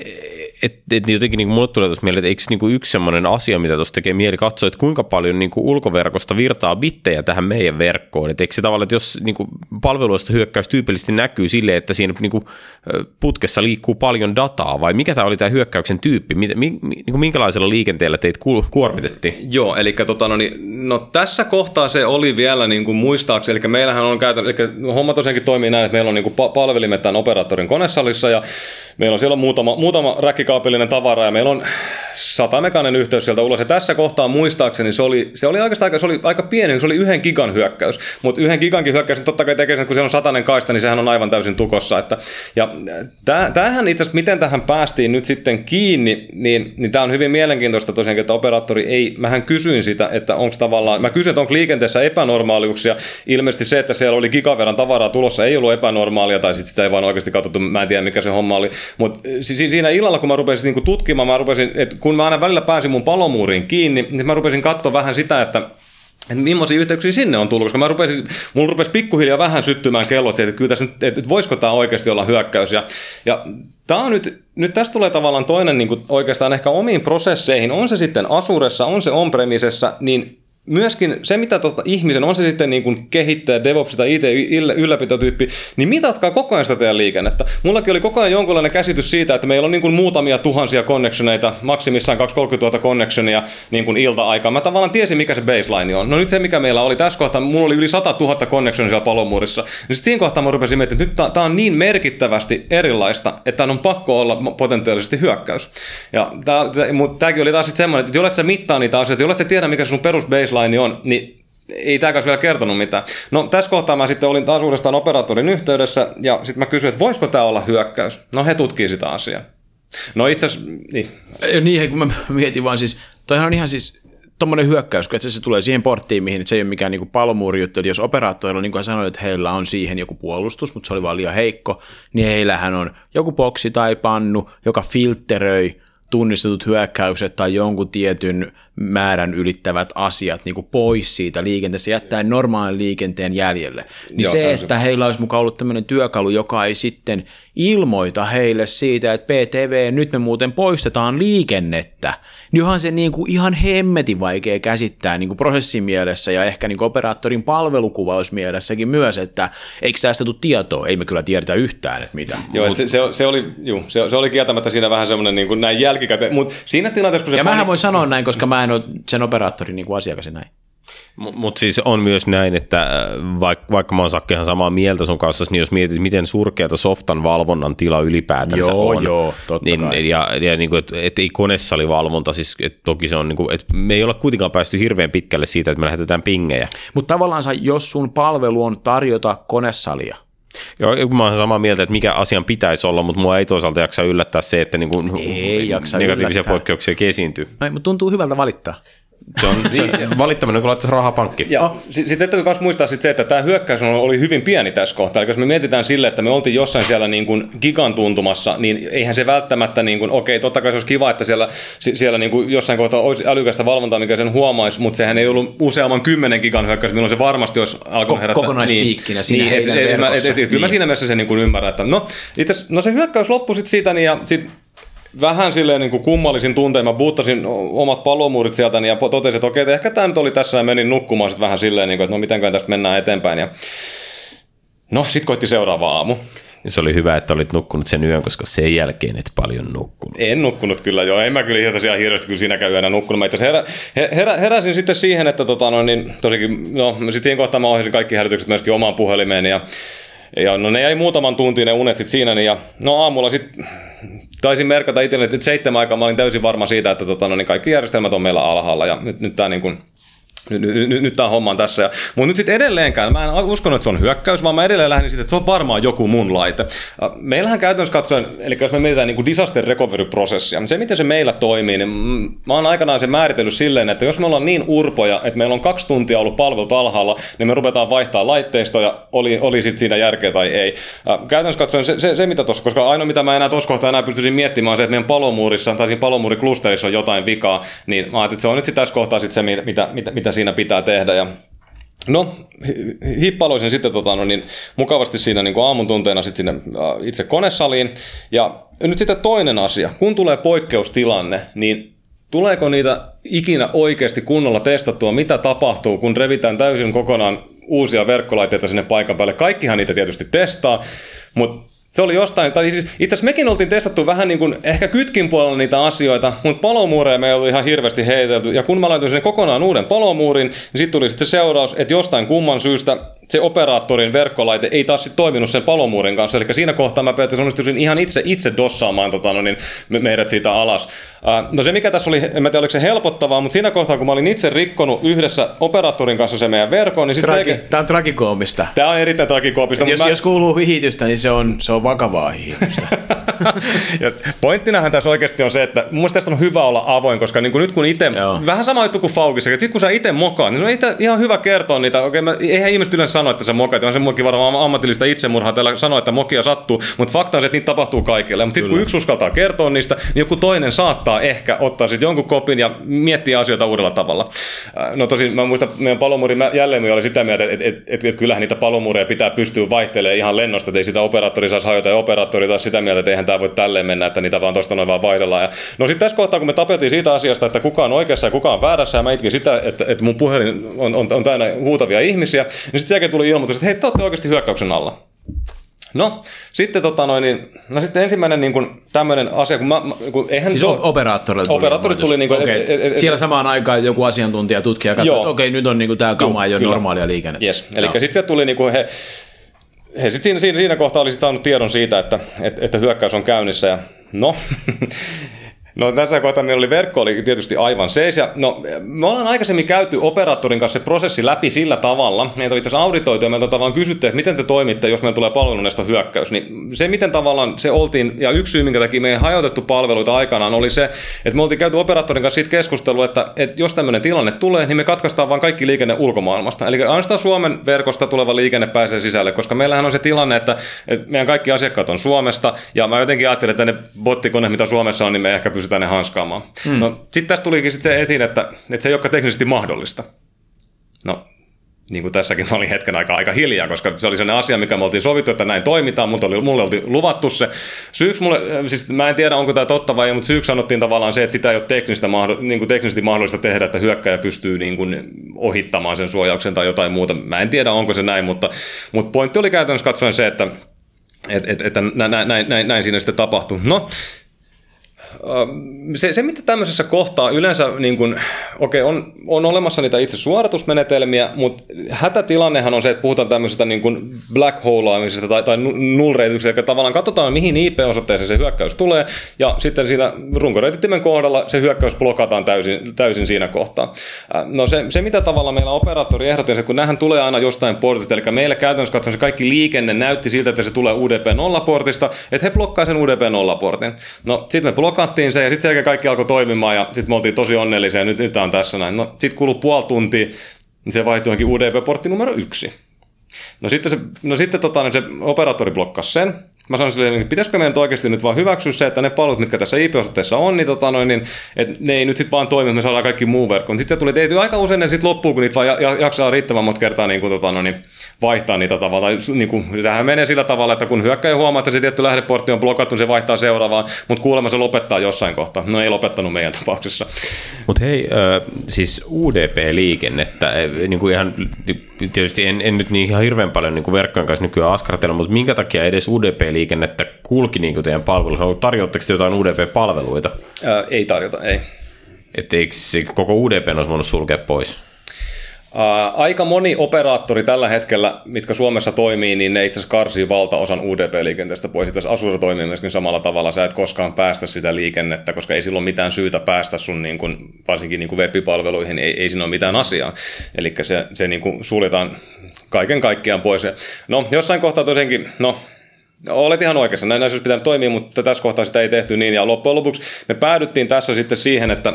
et, et jotenkin niin mulle tulee tuossa mieleen, että eikö niin yksi sellainen asia, mitä tuossa tekee mieli katsoa, että kuinka paljon niin kuin ulkoverkosta virtaa bittejä tähän meidän verkkoon. Et eikö se tavallaan, että jos niin kuin palveluista hyökkäys tyypillisesti näkyy silleen, että siinä niin kuin putkessa liikkuu paljon dataa, vai mikä tämä oli tämä hyökkäyksen tyyppi? Mi, niin kuin minkälaisella liikenteellä teitä kuormitettiin? Joo, eli tota, no, niin, no, tässä kohtaa se oli vielä niin kuin muistaakseni, eli meillähän on käytännössä, eli homma tosiaankin toimii näin, että meillä on niin kuin palvelimet tämän operaattorin konesalissa, ja meillä on siellä muutama, muutama räkkikaapillinen tavara ja meillä on satamekainen yhteys sieltä ulos. Ja tässä kohtaa muistaakseni se oli, se oli oikeastaan aika, se oli aika pieni, se oli yhden gigan hyökkäys. Mutta yhden gigankin hyökkäys niin totta kai tekee sen, kun siellä on satanen kaista, niin sehän on aivan täysin tukossa. Että, ja tämähän itse asiassa, miten tähän päästiin nyt sitten kiinni, niin, niin tämä on hyvin mielenkiintoista tosiaan, että operaattori ei, mähän kysyin sitä, että onko tavallaan, mä kysyin, että onko liikenteessä epänormaaliuksia. Ilmeisesti se, että siellä oli gigaveran tavaraa tulossa, ei ollut epänormaalia, tai sitten sitä ei vaan oikeasti katsottu, mä en tiedä mikä se homma oli. Mutta siinä illalla, kun mä rupesin niinku tutkimaan, mä rupesin, että kun mä aina välillä pääsin mun palomuuriin kiinni, niin mä rupesin katsoa vähän sitä, että että millaisia yhteyksiä sinne on tullut, koska mä rupesin, mulla rupesi pikkuhiljaa vähän syttymään kellot että kyllä tässä nyt, että voisiko tämä oikeasti olla hyökkäys. Ja, ja tämä on nyt, nyt tästä tulee tavallaan toinen niin oikeastaan ehkä omiin prosesseihin, on se sitten Asuressa, on se on niin myöskin se, mitä tota ihmisen, on se sitten niin kuin kehittäjä, DevOps tai IT-ylläpitotyyppi, niin mitatkaa koko ajan sitä teidän liikennettä. Mullakin oli koko ajan jonkunlainen käsitys siitä, että meillä on niin kuin muutamia tuhansia connectioneita, maksimissaan 230 000 connectionia niin kuin ilta-aikaa. Mä tavallaan tiesin, mikä se baseline on. No nyt se, mikä meillä oli tässä kohtaa, mulla oli yli 100 000 connectionia siellä palomuurissa. Niin sitten siinä kohtaa mä rupesin miettimään, että nyt tämä on niin merkittävästi erilaista, että on pakko olla potentiaalisesti hyökkäys. Ja mutta tämäkin oli taas sitten semmoinen, että jolet sä mittaa niitä asioita, jolet sä tiedä, mikä sun perus baseline on, niin ei tämäkään vielä kertonut mitään. No tässä kohtaa mä sitten olin taas uudestaan operaattorin yhteydessä ja sitten mä kysyin, että voisiko tämä olla hyökkäys. No he tutkii sitä asiaa. No itse asiassa, niin. Niin, kun mä mietin vaan siis, toihan on ihan siis tuommoinen hyökkäys, kun se tulee siihen porttiin, mihin se ei ole mikään niinku palomuuri juttu, eli jos operaattorilla, niin kuin sanoin, että heillä on siihen joku puolustus, mutta se oli vaan liian heikko, niin heillähän on joku boksi tai pannu, joka filteröi tunnistetut hyökkäykset tai jonkun tietyn määrän ylittävät asiat niin kuin pois siitä liikenteestä, jättää normaalin liikenteen jäljelle. Niin Joo, se, täysin. että heillä olisi mukaan ollut tämmöinen työkalu, joka ei sitten ilmoita heille siitä, että PTV, nyt me muuten poistetaan liikennettä, niin onhan se niin kuin ihan hemmetin vaikea käsittää niin kuin prosessimielessä ja ehkä niin kuin operaattorin palvelukuvausmielessäkin myös, että eikö tästä tule tietoa? Ei me kyllä tiedetä yhtään, että mitä. Joo, Mut, se, se, se, oli, juu, se, se oli kieltämättä siinä vähän semmoinen niin kuin näin jälkikäteen, mutta siinä tilanteessa, kun se... Ja pani... mähän voin sanoa näin, koska mä en ole sen operaattorin niin kuin asiakas näin. Mutta mut siis on myös näin, että vaikka, äh, vaikka mä oon Sakke ihan samaa mieltä sun kanssa, niin jos mietit, miten surkeata softan valvonnan tila ylipäätänsä joo, on. Joo, totta niin, kai. Ja, ja niin kuin, että et ei konesalivalvonta, siis et toki se on, niin kuin, että me ei olla kuitenkaan päästy hirveän pitkälle siitä, että me lähetetään pingejä. Mutta tavallaan jos sun palvelu on tarjota konesalia, Joo, mä oon samaa mieltä, että mikä asian pitäisi olla, mutta mua ei toisaalta jaksa yllättää se, että niin kuin ei jaksa negatiivisia yllättää. poikkeuksia esiintyy. No, mutta tuntuu hyvältä valittaa. Se on se valittaminen, kun laittaisi rahaa pankkiin. Ja sitten täytyy myös muistaa sit se, että tämä hyökkäys oli hyvin pieni tässä kohtaa. Eli jos me mietitään sille, että me oltiin jossain siellä niin kuin gigan tuntumassa, niin eihän se välttämättä, niin kuin, okei, totta kai se olisi kiva, että siellä, siellä niin kuin jossain kohtaa olisi älykästä valvontaa, mikä sen huomaisi, mutta sehän ei ollut useamman kymmenen gigan hyökkäys, milloin se varmasti olisi alkanut herättää. Kokonaispiikkinä niin, siinä niin, heidän et, verkossa. et, et, et, niin. Kyllä mä siinä mielessä sen niin kuin ymmärrän, että no, itse, no se hyökkäys loppui sitten siitä, niin ja sit vähän silleen niin kuin kummallisin tuntein. Mä buuttasin omat palomuurit sieltä niin ja totesin, että okei, ehkä tämä nyt oli tässä ja menin nukkumaan sitten vähän silleen, niin kuin, että no mitenkään tästä mennään eteenpäin. Ja no, sitten koitti seuraava aamu. Se oli hyvä, että olit nukkunut sen yön, koska sen jälkeen et paljon nukkunut. En nukkunut kyllä joo, en mä kyllä ihan tosiaan hirveästi kyllä siinäkään yönä nukkunut. Mä itse herä, herä, heräsin sitten siihen, että tota, no, niin, tosikin, no, sitten siinä kohtaa mä ohjasin kaikki hälytykset myöskin omaan puhelimeen ja ja no ne jäi muutaman tuntiin ne unet sitten siinä, niin ja no aamulla sitten taisin merkata itselleni, että seitsemän aikaa mä olin täysin varma siitä, että tota, no, niin kaikki järjestelmät on meillä alhaalla. Ja nyt, nyt tämä niin nyt, nyt, nyt, nyt tämä homma on tässä. Mutta nyt sitten edelleenkään, mä en uskonut, että se on hyökkäys, vaan mä edelleen lähdin siitä, että se on varmaan joku mun laite. Meillähän käytännössä katsoen, eli jos me mietitään niin kuin disaster recovery-prosessia, niin se miten se meillä toimii, niin mä oon aikanaan sen määritellyt silleen, että jos me ollaan niin urpoja, että meillä on kaksi tuntia ollut palvelut alhaalla, niin me ruvetaan vaihtaa laitteistoja, oli, oli sitten siinä järkeä tai ei. Käytännössä katsoen se, se, se mitä tuossa, koska ainoa mitä mä enää tuossa kohtaa enää pystyisin miettimään on se, että meidän palomuurissa tai siinä palomuuriklusterissa on jotain vikaa, niin mä ajattelin, että se on nyt sitten tässä kohtaa sit se, mitä, mitä, mitä, mitä siinä pitää tehdä. Ja No, hippaloisin sitten tota, no niin, mukavasti siinä niin kuin aamun tunteena sitten sinne itse konesaliin. Ja nyt sitten toinen asia, kun tulee poikkeustilanne, niin tuleeko niitä ikinä oikeasti kunnolla testattua, mitä tapahtuu, kun revitään täysin kokonaan uusia verkkolaitteita sinne paikan päälle. Kaikkihan niitä tietysti testaa, mutta se oli jostain, tai siis itse asiassa mekin oltiin testattu vähän niin kuin ehkä kytkin puolella niitä asioita, mutta palomuureja me ei ollut ihan hirveästi heitelty. Ja kun mä laitoin sinne kokonaan uuden palomuurin, niin sitten tuli sitten se seuraus, että jostain kumman syystä se operaattorin verkkolaite ei taas sit toiminut sen palomuurin kanssa. Eli siinä kohtaa mä päätin onnistuisin ihan itse, itse dossaamaan tota, no niin, meidät siitä alas. No se mikä tässä oli, en mä tiedä oliko se helpottavaa, mutta siinä kohtaa kun mä olin itse rikkonut yhdessä operaattorin kanssa se meidän verkon, niin sitten... Tragi, Tämä on tragikoomista. Tämä on erittäin tragikoomista. Jos, mä... jos kuuluu hihitystä, niin se on, se on vakavaa hihitystä. ja pointtinahan tässä oikeasti on se, että mun mielestä tästä on hyvä olla avoin, koska niin kuin nyt kun itse, vähän sama juttu kuin Faukissa, että kun sä itse mokaat, niin se on ihan hyvä kertoa niitä, okei, okay, eihän ihmiset yleensä sanoa, että se mokat, on se muokin varmaan ammatillista itsemurhaa täällä sanoa, että mokia sattuu, mutta fakta on se, että niitä tapahtuu kaikille. Mutta sitten kun yksi uskaltaa kertoa niistä, niin joku toinen saattaa ehkä ottaa sitten jonkun kopin ja miettiä asioita uudella tavalla. Äh, no tosin mä muistan, meidän palomuuri jälleen oli sitä mieltä, että, että, että, että, että kyllähän niitä palomuureja pitää pystyä vaihtelemaan ihan lennosta, että ei sitä operaattori saisi hajota ja operaattori taas sitä mieltä, että eihän tämä voi tälleen mennä, että niitä vaan tuosta noin vaan vaihdellaan. Ja, no sitten tässä kohtaa, kun me tapeltiin siitä asiasta, että kuka on oikeassa ja kuka on väärässä, ja mä itkin sitä, että, että mun puhelin on, on, on täynnä huutavia ihmisiä, niin sitten tuli ilmoitus, että hei, te olette oikeasti hyökkäyksen alla. No, sitten, tota noin, niin, no sitten ensimmäinen niin kuin, tämmöinen asia, kun, mä, kun eihän... Siis operaattorille tuli Operaattorit tuli niin kuin, okay. et, et, et, Siellä samaan aikaan joku asiantuntija, tutkija katsoi, että okei, okay, nyt on niin kuin, tämä kama ei ole normaalia liikennettä. Yes. Eli sitten tuli niin kuin he, he sit siinä, siinä, siinä kohtaa oli sit saanut tiedon siitä, että, että, että hyökkäys on käynnissä ja no, No tässä kohtaa meillä oli verkko oli tietysti aivan seis. Ja, no, me ollaan aikaisemmin käyty operaattorin kanssa se prosessi läpi sillä tavalla. Meitä on itse asiassa auditoitu ja meiltä on tavallaan kysytty, että miten te toimitte, jos meillä tulee palvelunesta hyökkäys. Niin se, miten tavallaan se oltiin, ja yksi syy, minkä takia me ei hajotettu palveluita aikanaan, oli se, että me oltiin käyty operaattorin kanssa siitä keskustelua, että, että jos tämmöinen tilanne tulee, niin me katkaistaan vain kaikki liikenne ulkomaailmasta. Eli ainoastaan Suomen verkosta tuleva liikenne pääsee sisälle, koska meillähän on se tilanne, että, että meidän kaikki asiakkaat on Suomesta, ja mä jotenkin ajattelin, että ne bottikoneet, mitä Suomessa on, niin me ehkä pystytään ne hanskaamaan. Mm. No sitten tästä tulikin sit se etiin, että, että se ei olekaan teknisesti mahdollista. No niin kuin tässäkin oli hetken aika, aika hiljaa, koska se oli sellainen asia, mikä me oltiin sovittu, että näin toimitaan, mutta oli, mulle oli luvattu se. Syyksi mulle, siis mä en tiedä onko tämä totta vai ei, mutta syyksi sanottiin tavallaan se, että sitä ei ole teknistä, niin kuin teknisesti mahdollista tehdä, että hyökkäjä pystyy niin kuin ohittamaan sen suojauksen tai jotain muuta. Mä en tiedä, onko se näin, mutta, mutta pointti oli käytännössä katsoen se, että että et, et, näin, näin, näin, näin siinä sitten tapahtui. No, se, se, mitä tämmöisessä kohtaa yleensä, niin kun, okay, on, on olemassa niitä itse suoritusmenetelmiä, mutta hätätilannehan on se, että puhutaan tämmöisestä niin kuin black holeaamisesta tai, tai null eli tavallaan katsotaan, mihin IP-osoitteeseen se hyökkäys tulee, ja sitten siinä runkoreitittimen kohdalla se hyökkäys blokataan täysin, täysin siinä kohtaa. No se, se, mitä tavalla meillä operaattori ehdotti, että kun nähän tulee aina jostain portista, eli meillä käytännössä katsoen se kaikki liikenne näytti siltä, että se tulee UDP-0-portista, että he blokkaa sen UDP-0-portin. No sitten me blokkaa blokattiin se ja sitten sen kaikki alkoi toimimaan ja sitten me oltiin tosi onnellisia ja nyt, nyt on tässä näin. No sitten kului puoli tuntia, niin se vaihtui johonkin UDP-portti numero yksi. No sitten, se, no sitten tota, niin se operaattori blokkasi sen, Mä sanoin silleen, että pitäisikö meidän oikeasti nyt vaan hyväksyä se, että ne palvelut, mitkä tässä IP-osoitteessa on, niin, tota noin, niin että ne ei nyt sitten vaan toimi, että me saadaan kaikki muu verkko. Sitten tuli tehty aika usein ne sitten loppuu, kun niitä vaan jaksaa riittävän monta kertaa niin kuin, tota, noin, niin vaihtaa niitä tavalla. Niin kuin, tämähän menee sillä tavalla, että kun hyökkäjä huomaa, että se tietty lähdeportti on blokattu, niin se vaihtaa seuraavaan, mutta kuulemma se lopettaa jossain kohtaa. No ei lopettanut meidän tapauksessa. Mutta hei, äh, siis UDP-liikennettä, äh, niin kuin ihan, tietysti en, en nyt niin ihan hirveän paljon niin kuin verkkojen kanssa nykyään askartella, mutta minkä takia edes UDP-liikennettä liikennettä kulki niin kuin teidän palveluihin? Tarjoatteko te jotain UDP-palveluita? Ää, ei tarjota, ei. Että eikö koko UDP olisi voinut sulkea pois? Aika moni operaattori tällä hetkellä, mitkä Suomessa toimii, niin ne itse asiassa karsii valtaosan UDP-liikenteestä pois. Itse asiassa Asusra toimii myöskin samalla tavalla. Sä et koskaan päästä sitä liikennettä, koska ei silloin mitään syytä päästä sun niin kuin, varsinkin niin kuin web-palveluihin, ei, ei siinä ole mitään asiaa. Eli se, se niin kuin suljetaan kaiken kaikkiaan pois. No, jossain kohtaa tosiaankin, no olet ihan oikeassa, näin olisi pitänyt toimia, mutta tässä kohtaa sitä ei tehty niin. Ja loppujen lopuksi me päädyttiin tässä sitten siihen, että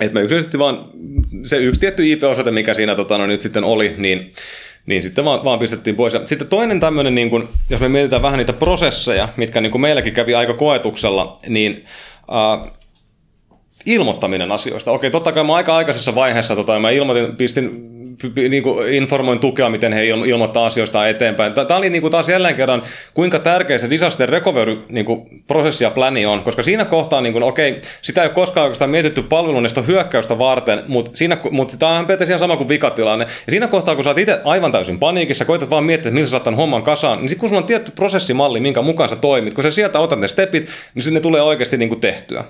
että me yksinkertaisesti vaan se yksi tietty IP-osoite, mikä siinä tota, no, nyt sitten oli, niin, niin sitten vaan, vaan pistettiin pois. Ja sitten toinen tämmöinen, niin kun, jos me mietitään vähän niitä prosesseja, mitkä niin meilläkin kävi aika koetuksella, niin äh, ilmoittaminen asioista. Okei, totta kai mä aika aikaisessa vaiheessa tota, mä ilmoitin, pistin niin kuin informoin tukea, miten he ilmoittaa asioista eteenpäin. Tämä oli niin kuin taas jälleen kerran, kuinka tärkeä se disaster recovery niin kuin prosessi ja plani on, koska siinä kohtaa, niin kuin, okei, sitä ei ole koskaan oikeastaan mietitty palvelunesta hyökkäystä varten, mutta, siinä, mutta tämä on periaatteessa sama kuin vikatilanne. Ja siinä kohtaa, kun sä oot itse aivan täysin paniikissa, koetat vaan miettiä, että millä sä saat homman kasaan, niin sitten kun sulla on tietty prosessimalli, minkä mukaan sä toimit, kun sä sieltä otat ne stepit, niin sinne tulee oikeasti niin kuin tehtyä.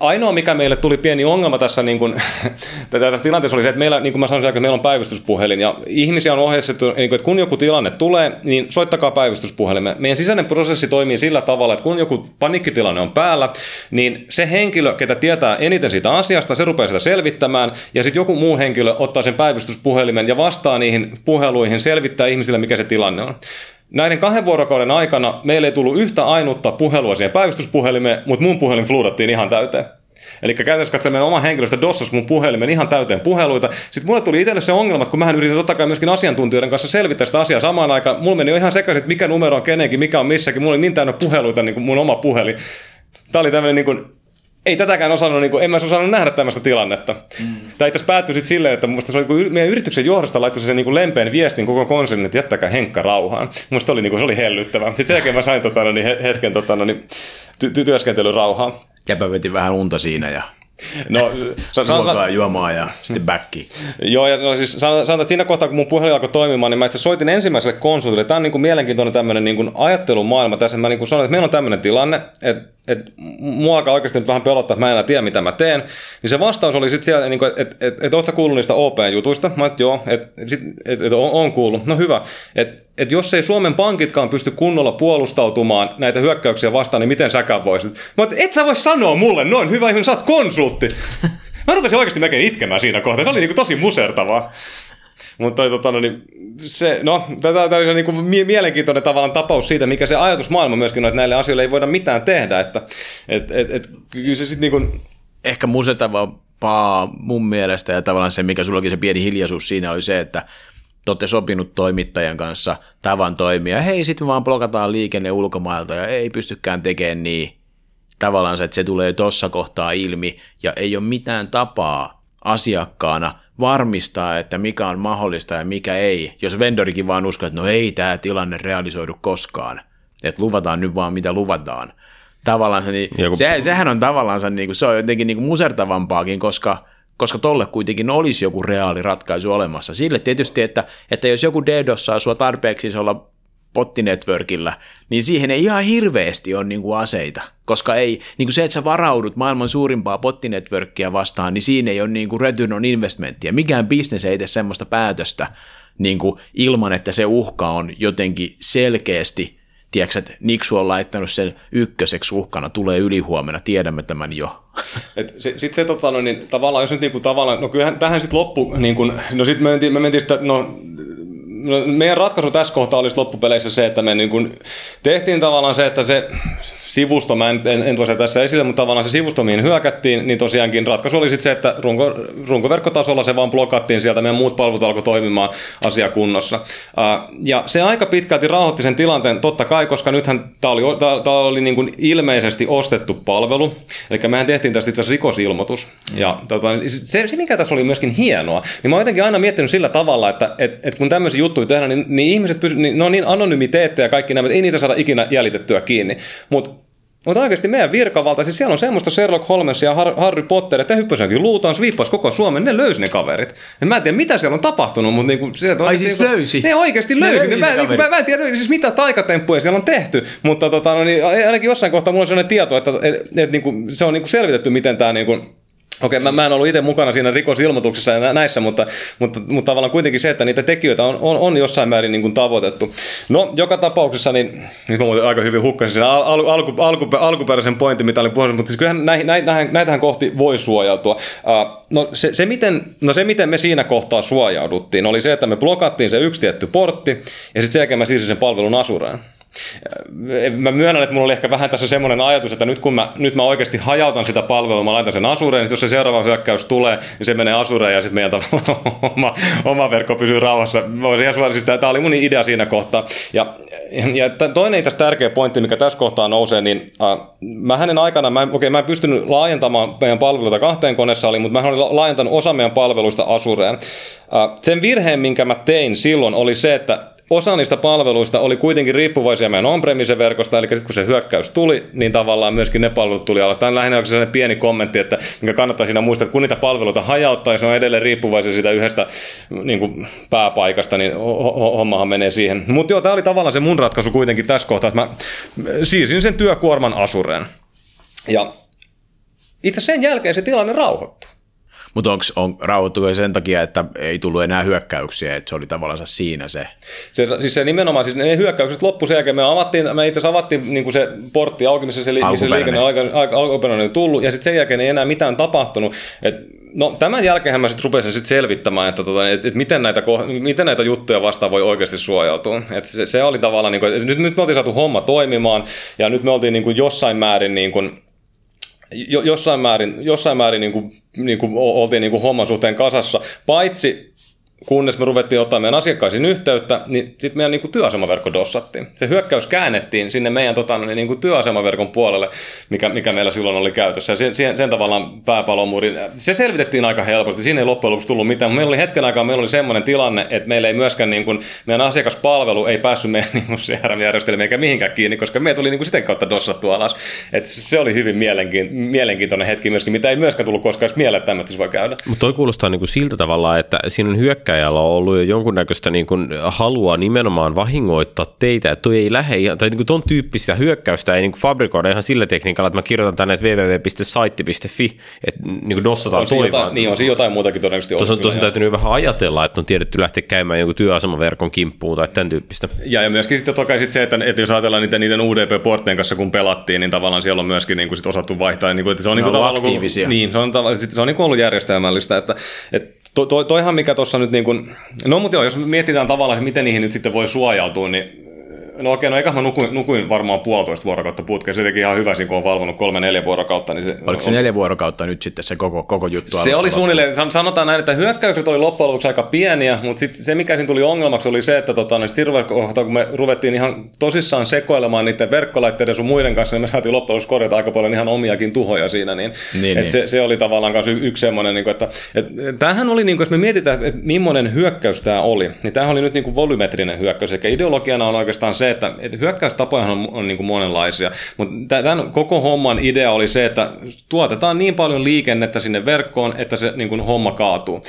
Ainoa, mikä meille tuli pieni ongelma tässä, niin kuin, tässä tilanteessa oli se, että meillä, niin kuin mä sanoin, että meillä on päivystyspuhelin ja ihmisiä on ohjeistettu, niin kuin, että kun joku tilanne tulee, niin soittakaa päivystyspuhelin. Meidän sisäinen prosessi toimii sillä tavalla, että kun joku panikkitilanne on päällä, niin se henkilö, ketä tietää eniten siitä asiasta, se rupeaa sitä selvittämään ja sitten joku muu henkilö ottaa sen päivystyspuhelimen ja vastaa niihin puheluihin, selvittää ihmisille, mikä se tilanne on. Näiden kahden vuorokauden aikana meille ei tullut yhtä ainutta puhelua siihen päivystyspuhelimeen, mutta mun puhelin fluudattiin ihan täyteen. Eli käytännössä katsoen meidän oma henkilöstö dossas mun puhelimen ihan täyteen puheluita. Sitten mulle tuli itselle se ongelma, että kun mähän yritin totta kai myöskin asiantuntijoiden kanssa selvittää sitä asiaa samaan aikaan, mulla meni jo ihan sekaisin, että mikä numero on kenenkin, mikä on missäkin. Mulla oli niin täynnä puheluita niin kuin mun oma puhelin. Tämä oli tämmöinen niin kuin ei tätäkään osannut, niin kuin, en mä osannut nähdä tämmöistä tilannetta. Mm. Tämä itse päättyi sitten silleen, että musta se oli, meidän yrityksen johdosta laittoi sen niin kuin lempeän viestin koko konsernin, että jättäkää Henkka rauhaan. Musta oli, niin kuin, se oli hellyttävää. Sitten sen jälkeen mä sain tota, no niin hetken tota, no niin, ty- työskentelyn rauhaa. Jäpä veti vähän unta siinä ja No, san, juomaan ja sitten backi. Joo, ja no, siis sanotaan, että siinä kohtaa, kun mun puhelin alkoi toimimaan, niin mä itse soitin ensimmäiselle konsultille. Tämä on niin kuin mielenkiintoinen tämmöinen niin kuin ajattelumaailma tässä. Mä niin kuin sanoin, että meillä on tämmöinen tilanne, että että mua alkaa oikeasti nyt vähän pelottaa, että mä en enää tiedä, mitä mä teen. Niin se vastaus oli sitten siellä, niin että et, et, et, ootko kuullut niistä OP-jutuista? Mä että joo, että et, et, on, on kuullut. No hyvä. Että et jos ei Suomen pankitkaan pysty kunnolla puolustautumaan näitä hyökkäyksiä vastaan, niin miten säkään voisit? Mä että et sä voi sanoa mulle noin, hyvä ihminen, sä oot konsultti. Mä rupesin oikeasti melkein itkemään siinä kohtaa. Se oli niin kuin tosi musertavaa. Mutta tota, no, niin, se, no, tämä oli se niin kuin mielenkiintoinen tavallaan tapaus siitä, mikä se ajatusmaailma myöskin on, että näille asioille ei voida mitään tehdä. Että, et, et, et, kyllä se sitten niin kuin... Ehkä musertavaa mun mielestä ja tavallaan se, mikä sullakin se pieni hiljaisuus siinä oli se, että te olette sopinut toimittajan kanssa tavan toimia. Hei, sitten me vaan blokataan liikenne ulkomailta ja ei pystykään tekemään niin. Tavallaan se, että se tulee tuossa kohtaa ilmi ja ei ole mitään tapaa asiakkaana varmistaa, että mikä on mahdollista ja mikä ei, jos vendorikin vaan uskoo, että no ei tämä tilanne realisoidu koskaan, että luvataan nyt vaan mitä luvataan. Tavallaan niin, Joku... se, sehän on tavallaan niin kuin, se on jotenkin niin kuin musertavampaakin, koska, koska tolle kuitenkin olisi joku reaali ratkaisu olemassa. Sille tietysti, että, että jos joku DDoS saa sua tarpeeksi olla pottinetworkilla, niin siihen ei ihan hirveästi ole niin kuin aseita, koska ei, niin kuin se, että sä varaudut maailman suurimpaa pottinetworkia vastaan, niin siinä ei ole niin kuin return on investmenttia. Mikään bisnes ei tee semmoista päätöstä niin kuin ilman, että se uhka on jotenkin selkeästi tiedätkö, että Niksu on laittanut sen ykköseksi uhkana, tulee ylihuomenna, tiedämme tämän jo. Sitten se tota, no, niin, tavallaan, jos nyt kuin, tavallaan, no kyllähän tähän sitten loppu, niin kuin, no sitten me mentiin, me mentiin sitä, no no, meidän ratkaisu tässä kohtaa olisi loppupeleissä se, että me niin kuin tehtiin tavallaan se, että se sivusto, mä en, en, en tosiaan tässä esille, mutta tavallaan se sivusto, mihin hyökättiin, niin tosiaankin ratkaisu oli sitten se, että runko, runkoverkkotasolla se vaan blokattiin sieltä, meidän muut palvelut alkoi toimimaan asiakunnossa. Ja se aika pitkälti rauhoitti sen tilanteen, totta kai, koska nythän tämä oli, tää, tää oli niin kuin ilmeisesti ostettu palvelu, eli mehän tehtiin tästä itse asiassa rikosilmoitus. Ja tota, se, se, mikä tässä oli myöskin hienoa, niin mä oon jotenkin aina miettinyt sillä tavalla, että et, et kun tämmöisiä juttuja tehdään, niin, niin ihmiset pysy, niin ne on niin anonymiteetteja ja kaikki nämä, että ei niitä saada ikinä jäljitettyä kiinni. Mutta mutta oikeasti meidän virkavalta, siis siellä on semmoista Sherlock Holmes ja Harry Potter, että hyppäsenkin luutaan, sviippas koko Suomen, ne löysi ne kaverit. Ja mä en tiedä, mitä siellä on tapahtunut, mutta niinku, sieltä on, Ai siis niinku, löysi? Ne oikeasti ne löysi. löysi mä, niinku, mä, mä, en tiedä siis mitä taikatemppuja siellä on tehty, mutta tota, no, niin, ainakin jossain kohtaa mulla on sellainen tieto, että et, et, et, niinku, se on niinku selvitetty, miten tämä niinku, Okei, mä, mä en ollut itse mukana siinä rikosilmoituksessa ja näissä, mutta, mutta, mutta tavallaan kuitenkin se, että niitä tekijöitä on, on, on jossain määrin niin kuin tavoitettu. No, joka tapauksessa, niin nyt mä muuten aika hyvin hukkasin sen al, al, alku, alku, alkuperäisen pointin, mitä olin puhunut, mutta siis kyllähän näihin, näitähän, näitähän kohti voi suojautua. Uh, no, se, se, miten, no se, miten me siinä kohtaa suojauduttiin, oli se, että me blokattiin se yksi tietty portti, ja sitten sen jälkeen mä siirsin sen palvelun asureen. Mä myönnän, että mulla oli ehkä vähän tässä semmoinen ajatus, että nyt kun mä, nyt mä oikeasti hajautan sitä palvelua, mä laitan sen asureen, niin jos se seuraava hyökkäys tulee, niin se menee asureen ja sitten meidän oma, oma verkko pysyy rauhassa. Siis tämä oli mun idea siinä kohtaa. Ja, ja toinen itse tärkeä pointti, mikä tässä kohtaa nousee, niin äh, mä hänen aikana, mä, okay, mä en pystynyt laajentamaan meidän palveluita kahteen koneeseen, mutta mä olin laajentanut osa meidän palveluista asureen. Äh, sen virheen, minkä mä tein silloin, oli se, että osa niistä palveluista oli kuitenkin riippuvaisia meidän on verkosta, eli sitten kun se hyökkäys tuli, niin tavallaan myöskin ne palvelut tuli alas. Tämä on lähinnä sellainen pieni kommentti, että mikä kannattaa siinä muistaa, että kun niitä palveluita hajauttaa ja se on edelleen riippuvaisia siitä yhdestä niin kuin pääpaikasta, niin hommahan menee siihen. Mutta joo, tämä oli tavallaan se mun ratkaisu kuitenkin tässä kohtaa, että mä siirsin sen työkuorman asureen. Ja itse sen jälkeen se tilanne rauhoittui. Mutta onko on, rauhoittuko sen takia, että ei tullut enää hyökkäyksiä, että se oli tavallaan siinä se? se siis se nimenomaan, siis ne hyökkäykset loppu sen jälkeen, me, avattiin, me itse asiassa avattiin niin kuin se portti auki, missä se, missä se liikenne alkuperäinen tullut, ja sitten sen jälkeen ei enää mitään tapahtunut. Et, no tämän jälkeen mä sitten rupesin sit selvittämään, että, tota, et, et miten, näitä, miten näitä juttuja vastaan voi oikeasti suojautua. Et se, se oli tavallaan, niin kuin, että nyt, nyt me oltiin saatu homma toimimaan, ja nyt me oltiin niin kuin jossain määrin niin kuin, jossain määrin, jossain määrin niin kuin, niin kuin oltiin niin kuin homman suhteen kasassa, paitsi kunnes me ruvettiin ottaa meidän asiakkaisiin yhteyttä, niin sitten meidän niin kuin työasemaverkko dossattiin. Se hyökkäys käännettiin sinne meidän tota, no niin kuin työasemaverkon puolelle, mikä, mikä meillä silloin oli käytössä. Ja sen, sen, sen tavallaan pääpalomuurin, se selvitettiin aika helposti, siinä ei loppujen lopuksi tullut mitään. Meillä oli hetken aikaa, meillä oli semmoinen tilanne, että meillä ei myöskään niin kuin, meidän asiakaspalvelu ei päässyt meidän niin kuin CRM-järjestelmiin eikä mihinkään kiinni, koska me tuli niin kuin sitä kautta dossattu alas. Et se oli hyvin mielenkiintoinen, hetki myöskin, mitä ei myöskään tullut koskaan mieleen, että voi käydä. Mutta toi kuulostaa niin kuin siltä tavalla, että siinä on hyökkä hyökkäjällä on ollut jo jonkunnäköistä niin kuin halua nimenomaan vahingoittaa teitä, että toi ei lähde ihan, tai niin kuin ton tyyppistä hyökkäystä ei niin kuin fabrikoida ihan sillä tekniikalla, että mä kirjoitan tänne www.saitti.fi, että niin kuin dossataan toivaan. Niin on siinä jotain muutakin todennäköisesti Tuossa on tosin täytynyt vähän ajatella, että on tiedetty lähteä käymään jonkun työasemaverkon kimppuun tai tämän tyyppistä. Ja, ja myöskin sitten toki sit se, että, että jos ajatellaan niitä, niiden UDP-porttien kanssa, kun pelattiin, niin tavallaan siellä on myöskin niin kuin sit osattu vaihtaa. Niin kuin, että se on, niin kuin, aktiivisia. Niin, se on, se on niin kuin ollut järjestelmällistä, että, että To, to, toihan mikä tuossa nyt niin kuin, no mutta joo, jos mietitään tavallaan, miten niihin nyt sitten voi suojautua, niin No okei, no eikä mä nukuin, nukuin varmaan puolitoista vuorokautta putkeen. Se teki ihan hyvä, kun on valvonut kolme-neljä vuorokautta. Niin se, Oliko se neljä vuorokautta nyt sitten se koko, koko juttu? Se oli suunnilleen, sanotaan näin, että hyökkäykset oli loppujen lopuksi aika pieniä, mutta sit se mikä siinä tuli ongelmaksi oli se, että tota, kun me ruvettiin ihan tosissaan sekoilemaan niiden verkkolaitteiden sun muiden kanssa, niin me saatiin loppujen lopuksi korjata aika paljon ihan omiakin tuhoja siinä. Niin, niin, niin. Se, se, oli tavallaan myös yksi semmoinen, niin kuin, että et, tämähän oli, niin kuin, jos me mietitään, että millainen hyökkäys tämä oli, niin tämähän oli nyt niin kuin volymetrinen hyökkäys. Eli ideologiana on oikeastaan se, että, että hyökkäystapoja on, on niin kuin monenlaisia, mutta tämän koko homman idea oli se, että tuotetaan niin paljon liikennettä sinne verkkoon, että se niin kuin homma kaatuu.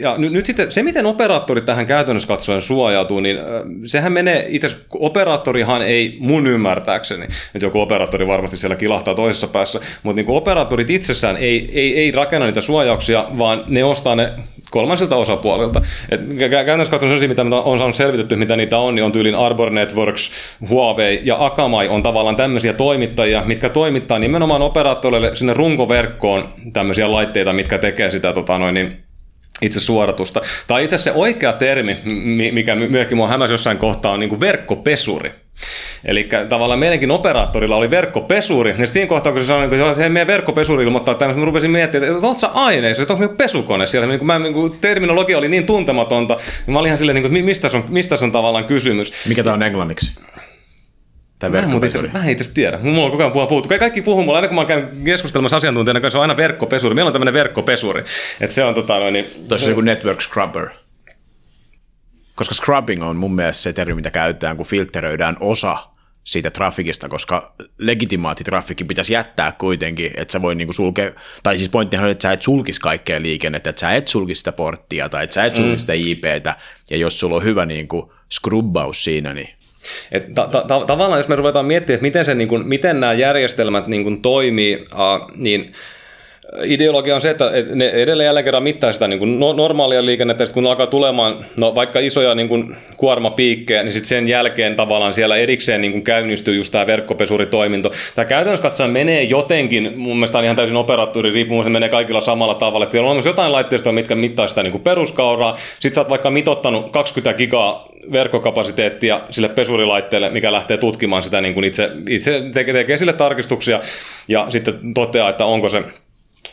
Ja nyt, nyt sitten se, miten operaattori tähän käytännössä katsoen suojautuu, niin sehän menee, itse operaattorihan ei mun ymmärtääkseni, että joku operaattori varmasti siellä kilahtaa toisessa päässä, mutta niin kuin operaattorit itsessään ei, ei, ei rakenna niitä suojauksia, vaan ne ostaa ne kolmansilta osapuolilta. Et käytännössä katsoen sellaisia, mitä on saanut selvitetty, mitä niitä on, niin on tyylin Arbor Networks, Huawei ja Akamai on tavallaan tämmöisiä toimittajia, mitkä toimittaa nimenomaan operaattoreille sinne runkoverkkoon tämmöisiä laitteita, mitkä tekee sitä tota noin, niin itse suoratusta. Tai itse se oikea termi, mikä myöskin mua hämäsi jossain kohtaa, on niin kuin verkkopesuri. Eli tavallaan meidänkin operaattorilla oli verkkopesuri, niin siinä kohtaa, kun se sanoi, että hei, meidän verkkopesuri ilmoittaa tämmöistä, mä rupesin miettimään, että oletko sä aineissa, että onko niinku pesukone siellä, niin kun mä, niin terminologia oli niin tuntematonta, niin mä olin ihan silleen, niin kuin, mistä, on, mistä on tavallaan kysymys. Mikä tämä on englanniksi? Tai mä, en itse, mä en itse tiedä. Mulla on koko ajan puhuttu. Kaikki puhuu mulle, aina kun mä käyn keskustelemassa asiantuntijana kanssa, on aina verkkopesuri. Meillä on tämmöinen verkkopesuri. Että se on tota noin... Niin... Tuossa on joku network scrubber. Koska scrubbing on mun mielestä se termi, mitä käytetään, kun filteröidään osa siitä trafikista, koska legitimaatitrafikki pitäisi jättää kuitenkin, että sä voi niinku sulkea, tai siis pointtihan on, että sä et sulkisi kaikkea liikennettä, että sä et sulkisi sitä porttia tai että sä et sulkisi mm. sitä IPtä, ja jos sulla on hyvä niinku scrubbaus siinä, niin et ta- ta- ta- tavallaan jos me ruvetaan miettimään, että miten, se, niin kun, miten nämä järjestelmät niin kun toimii, uh, niin ideologia on se, että ne edelleen jälleen kerran mittaa sitä niin kuin no, normaalia liikennettä, ja kun alkaa tulemaan no, vaikka isoja niin kuin kuormapiikkejä, niin sitten sen jälkeen tavallaan siellä erikseen niin kuin käynnistyy just tämä verkkopesuritoiminto. Tämä käytännössä katsoen menee jotenkin, mun mielestä on ihan täysin operaattori riippuu, se menee kaikilla samalla tavalla, että siellä on olemassa jotain laitteistoa, mitkä mittaa sitä niin kuin peruskauraa, sitten sä oot vaikka mitottanut 20 gigaa verkkokapasiteettia sille pesurilaitteelle, mikä lähtee tutkimaan sitä niin kuin itse, itse tekee, tekee sille tarkistuksia ja sitten toteaa, että onko se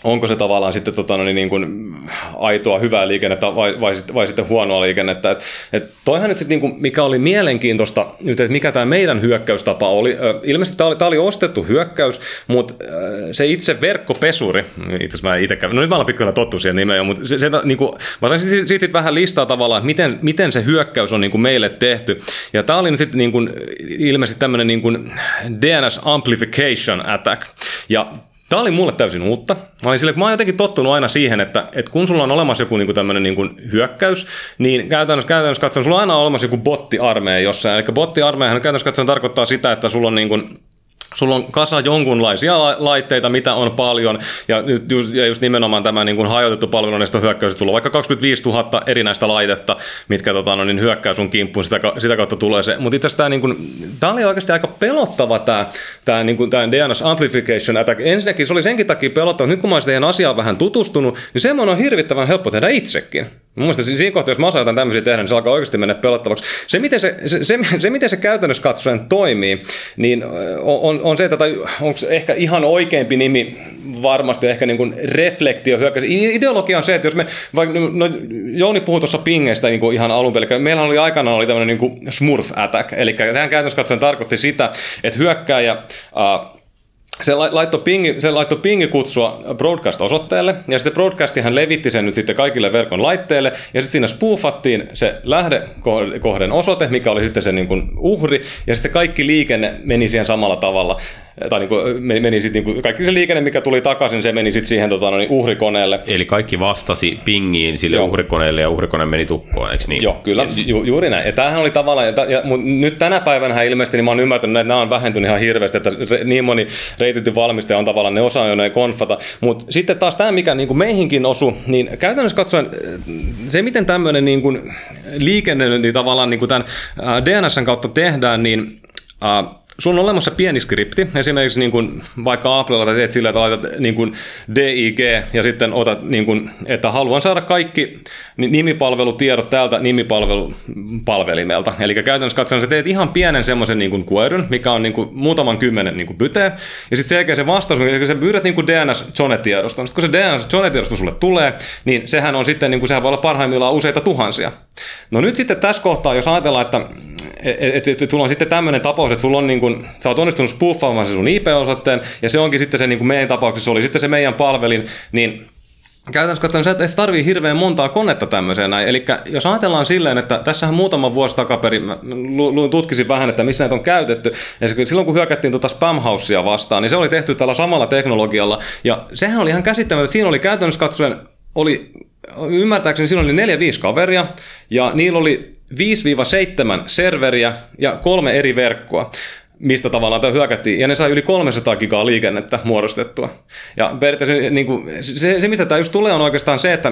onko se tavallaan sitten tota, no niin, niin kuin aitoa hyvää liikennettä vai, vai, vai sitten huonoa liikennettä. Et, et toihan nyt sitten, niin mikä oli mielenkiintoista, nyt, että mikä tämä meidän hyökkäystapa oli. Ilmeisesti tämä oli, oli ostettu hyökkäys, mutta se itse verkkopesuri, itse mä itse no nyt mä olen pikkuinen tottu siihen nimeen, mutta se, se, niin kuin, mä sain siitä, siitä vähän listaa tavallaan, että miten, miten se hyökkäys on niin kuin meille tehty. Ja tämä oli sitten niin ilmeisesti tämmöinen niin DNS Amplification Attack. Ja Tämä oli mulle täysin uutta. Mä olin sille, mä oon jotenkin tottunut aina siihen, että, että kun sulla on olemassa joku niin tämmöinen niin hyökkäys, niin käytännössä, käytännössä katsoen sulla on aina olemassa joku bottiarmeija jossain. Eli bottiarmeijahan käytännössä katsoen tarkoittaa sitä, että sulla on niin kuin Sulla on kasa jonkunlaisia laitteita, mitä on paljon, ja, just, ja just nimenomaan tämä niin kuin hajotettu palveluneiston hyökkäys, että sulla on vaikka 25 000 erinäistä laitetta, mitkä tota, no, niin hyökkäys sun kimppuun, sitä, sitä kautta tulee se. Mutta itse asiassa tämä, niin kuin, tämä oli oikeasti aika pelottava tämä, tämä, niin kuin, tämä DNS Amplification Attack. Ensinnäkin se oli senkin takia pelottava, nyt kun mä olen siihen asiaan vähän tutustunut, niin semmoinen on hirvittävän helppo tehdä itsekin. Mun mielestä siinä kohtaa, jos mä osaan jotain tämmöisiä tehdä, niin se alkaa oikeasti mennä pelottavaksi. Se, miten se, se, se, se miten se käytännössä katsoen toimii, niin on, on se, että onko ehkä ihan oikeampi nimi varmasti ehkä niin kuin reflektio hyökkäys. Ideologia on se, että jos me, vaikka no, Jouni puhui tuossa pingeistä niin kuin ihan alun perin, meillä oli aikana oli tämmöinen niin smurf attack, eli sehän käytännössä katsoen tarkoitti sitä, että hyökkääjä uh, se laittoi, pingi, se laittoi pingikutsua broadcast-osoitteelle, ja sitten broadcastihan levitti sen nyt sitten kaikille verkon laitteille, ja sitten siinä spoofattiin se lähdekohden osoite, mikä oli sitten se niin kuin uhri, ja sitten kaikki liikenne meni siihen samalla tavalla tai niin kuin meni, meni sit niin kuin, kaikki se liikenne, mikä tuli takaisin, se meni sitten siihen tota, no niin uhrikoneelle. Eli kaikki vastasi pingiin sille Joo. uhrikoneelle ja uhrikone meni tukkoon, eikö niin? Joo, kyllä, ju, juuri näin. Ja tämähän oli tavallaan, ja, ja, mutta nyt tänä päivänä ilmeisesti niin mä oon ymmärtänyt, että nämä on vähentynyt ihan hirveästi, että niin moni reititty valmistaja on tavallaan, ne osaa jo ne konfata. Mutta sitten taas tämä, mikä niin kuin meihinkin osu, niin käytännössä katsoen se, miten tämmöinen niin kuin liikenne niin tavallaan niin kuin tämän DNSn kautta tehdään, niin Sulla on olemassa pieni skripti, esimerkiksi niin kuin vaikka Applella teet sillä, että laitat niin kuin DIG ja sitten otat, niin kuin, että haluan saada kaikki nimipalvelutiedot täältä nimipalvelupalvelimelta. Eli käytännössä katsoen sä teet ihan pienen semmoisen niin kuin queryn, mikä on niin kuin muutaman kymmenen niin kuin ja sitten sen jälkeen se vastaus, eli sä pyydät niin kuin DNS Zone-tiedosta. Sitten kun se DNS Zone-tiedosto sulle tulee, niin sehän on sitten, niin kuin, sehän voi olla parhaimmillaan useita tuhansia. No nyt sitten tässä kohtaa, jos ajatellaan, että et, et, et, sulla on sitten tämmöinen tapaus, että sulla on niin kuin, sä oot onnistunut spooffaamaan se sun IP-osoitteen, ja se onkin sitten se niin kuin meidän tapauksessa oli sitten se meidän palvelin, niin Käytännössä katsoen se, että se tarvii hirveän montaa konetta tämmöiseen näin. Eli jos ajatellaan silleen, että tässähän muutama vuosi takaperin mä tutkisin vähän, että missä näitä on käytetty. Ja silloin kun hyökättiin tuota spamhaussia vastaan, niin se oli tehty tällä samalla teknologialla. Ja sehän oli ihan käsittämätöntä, siinä oli käytännössä katsoen, oli, ymmärtääkseni siinä oli neljä viisi kaveria, ja niillä oli 5-7 serveriä ja kolme eri verkkoa mistä tavallaan tämä hyökättiin, ja ne sai yli 300 gigaa liikennettä muodostettua. Ja periaatteessa niin kuin, se, se, mistä tämä just tulee, on oikeastaan se, että,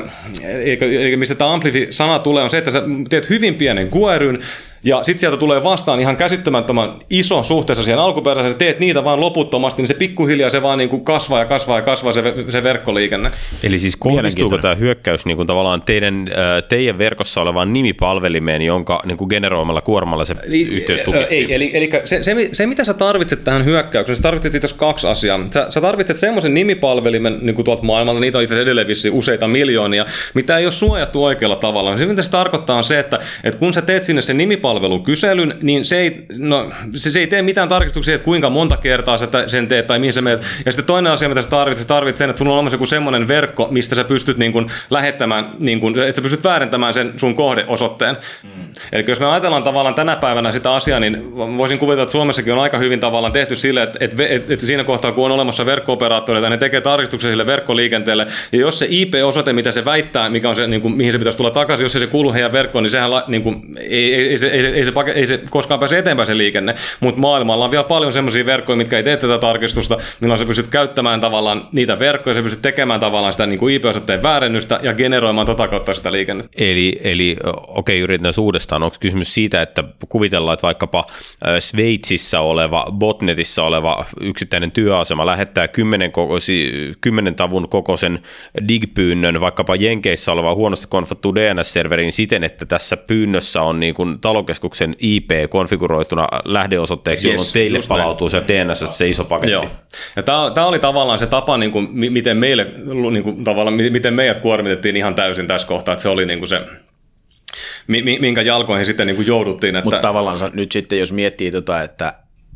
eli mistä tämä Amplifi-sana tulee, on se, että sä teet hyvin pienen QRyn, ja sitten sieltä tulee vastaan ihan käsittämättömän iso suhteessa siihen alkuperäiseen, teet niitä vaan loputtomasti, niin se pikkuhiljaa se vaan niin kuin kasvaa ja kasvaa ja kasvaa se, se verkkoliikenne. Eli siis kohdistuuko tämä hyökkäys niin kuin tavallaan teidän, teidän verkossa olevaan nimipalvelimeen, jonka niin kuin generoimalla kuormalla se eli, yhteys Ei, eli, eli se, se, se, mitä sä tarvitset tähän hyökkäykseen, sä tarvitset itse kaksi asiaa. Sä, sä tarvitset semmoisen nimipalvelimen niin kuin tuolta maailmalta, niitä on itse edelleen useita miljoonia, mitä ei ole suojattu oikealla tavalla. Se, mitä se tarkoittaa on se, että, että kun sä teet sinne se nimipalvelin, palvelukyselyn, niin se ei, no, se, se ei tee mitään tarkistuksia, että kuinka monta kertaa sä sen teet tai mihin sä meet. Ja sitten toinen asia, mitä sä tarvitset, sä tarvitset sen, että sulla on olemassa joku semmoinen verkko, mistä sä pystyt niin kuin lähettämään, niin kuin, että sä pystyt väärentämään sen sun kohdeosoitteen. Mm. Eli jos me ajatellaan tavallaan tänä päivänä sitä asiaa, niin voisin kuvitella, että Suomessakin on aika hyvin tavallaan tehty sille, että, että, että, että siinä kohtaa, kun on olemassa verkko-operaattoreita, ne tekee tarkistuksia sille verkkoliikenteelle, ja jos se IP-osoite, mitä se väittää, mikä on se, niin kuin, mihin se pitäisi tulla takaisin, jos se, se kuuluu heidän verkkoon, niin sehän niin kuin, ei, ei, ei, ei, ei, ei, se, ei se koskaan pääse eteenpäin se liikenne, mutta maailmalla on vielä paljon semmoisia verkkoja, mitkä ei tee tätä tarkistusta, millä sä pystyt käyttämään tavallaan niitä verkkoja, sä pystyt tekemään tavallaan sitä niin kuin IP-osoitteen väärennystä ja generoimaan tota kautta sitä liikennettä. Eli, eli okei, okay, yritän uudestaan. Onko kysymys siitä, että kuvitellaan, että vaikkapa Sveitsissä oleva, botnetissa oleva yksittäinen työasema lähettää 10, kokoisi, 10 tavun kokoisen digpyynnön vaikkapa Jenkeissä oleva huonosti konfattu DNS-serveriin siten, että tässä pyynnössä on niin kuin talokeskuksen IP konfiguroituna lähdeosoitteeksi, yes, jolloin teille palautuu näin. se DNS, se iso paketti. Joo. Ja tämä, tämä oli tavallaan se tapa, niin kuin, miten, meille, niin kuin, tavallaan, miten meidät kuormitettiin ihan täysin tässä kohtaa, että se oli niin kuin se minkä jalkoihin sitten niin kuin jouduttiin. Että... Mutta tavallaan nyt sitten, jos miettii tota, että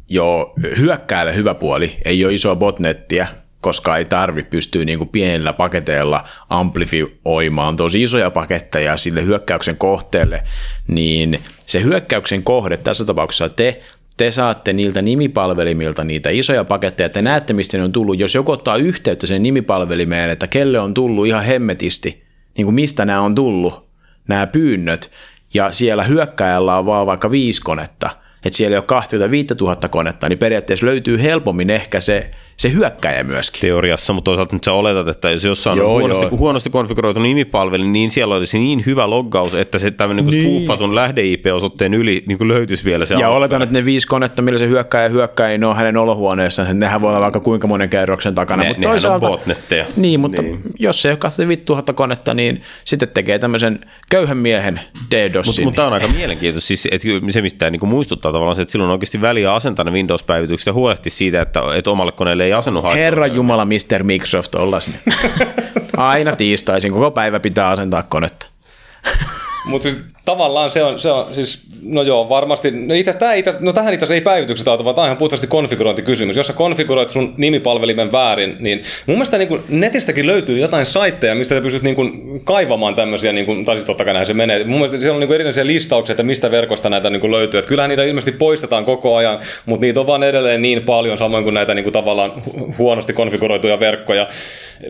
jo hyökkääjälle hyvä puoli, ei ole isoa botnettiä, koska ei tarvi pystyä niin kuin pienillä paketeilla amplifioimaan tosi isoja paketteja sille hyökkäyksen kohteelle, niin se hyökkäyksen kohde, tässä tapauksessa te, te saatte niiltä nimipalvelimilta niitä isoja paketteja, te näette, mistä ne on tullut. Jos joku ottaa yhteyttä sen nimipalvelimeen, että kelle on tullut ihan hemmetisti, niin kuin mistä nämä on tullut, nämä pyynnöt, ja siellä hyökkäjällä on vaan vaikka viisi konetta, että siellä ei ole 25 000 konetta, niin periaatteessa löytyy helpommin ehkä se se hyökkäjä myöskin. Teoriassa, mutta toisaalta nyt sä oletat, että jos jossain Joo, on huonosti, joo. huonosti konfiguroitu nimipalveli, niin siellä olisi niin hyvä loggaus, että se tämmöinen niin. Niin. spoofatun lähde-IP-osoitteen yli niin kuin löytyisi vielä se Ja alku. oletan, että ne viisi konetta, millä se hyökkäjä hyökkää, niin ne on hänen olohuoneessaan. Nehän voi olla vaikka kuinka monen kerroksen takana. Ne- mutta nehän on toisaalta, botnetteja. Niin, mutta Niin. jos se ei ole 2500 konetta, niin sitten tekee tämmöisen köyhän miehen DDoSin. Mutta mut tämä on aika mielenkiintoista. Siis, että se, mistä niin muistuttaa tavallaan se, että silloin on oikeasti väliä asentaa ne Windows-päivitykset ja huolehtia siitä, että, että omalle koneelle ei asennu haittaa. Herra Jumala, Mr. Microsoft, ollas. Aina tiistaisin, koko päivä pitää asentaa konetta. Mutta siis tavallaan se on, se on siis, no joo, varmasti, no, itse, tää, itse, no tähän itse ei päivitykset auta, vaan tämä on ihan puhtaasti konfigurointikysymys. Jos sä konfiguroit sun nimipalvelimen väärin, niin mun mielestä niin kuin netistäkin löytyy jotain saitteja, mistä sä pystyt niin kuin kaivamaan tämmöisiä, niin kuin, tai siis totta kai näin se menee. Mun mielestä siellä on niin kuin erinäisiä listauksia, että mistä verkosta näitä niin kuin löytyy. Että kyllähän niitä ilmeisesti poistetaan koko ajan, mutta niitä on vaan edelleen niin paljon, samoin kuin näitä niin kuin tavallaan hu- huonosti konfiguroituja verkkoja.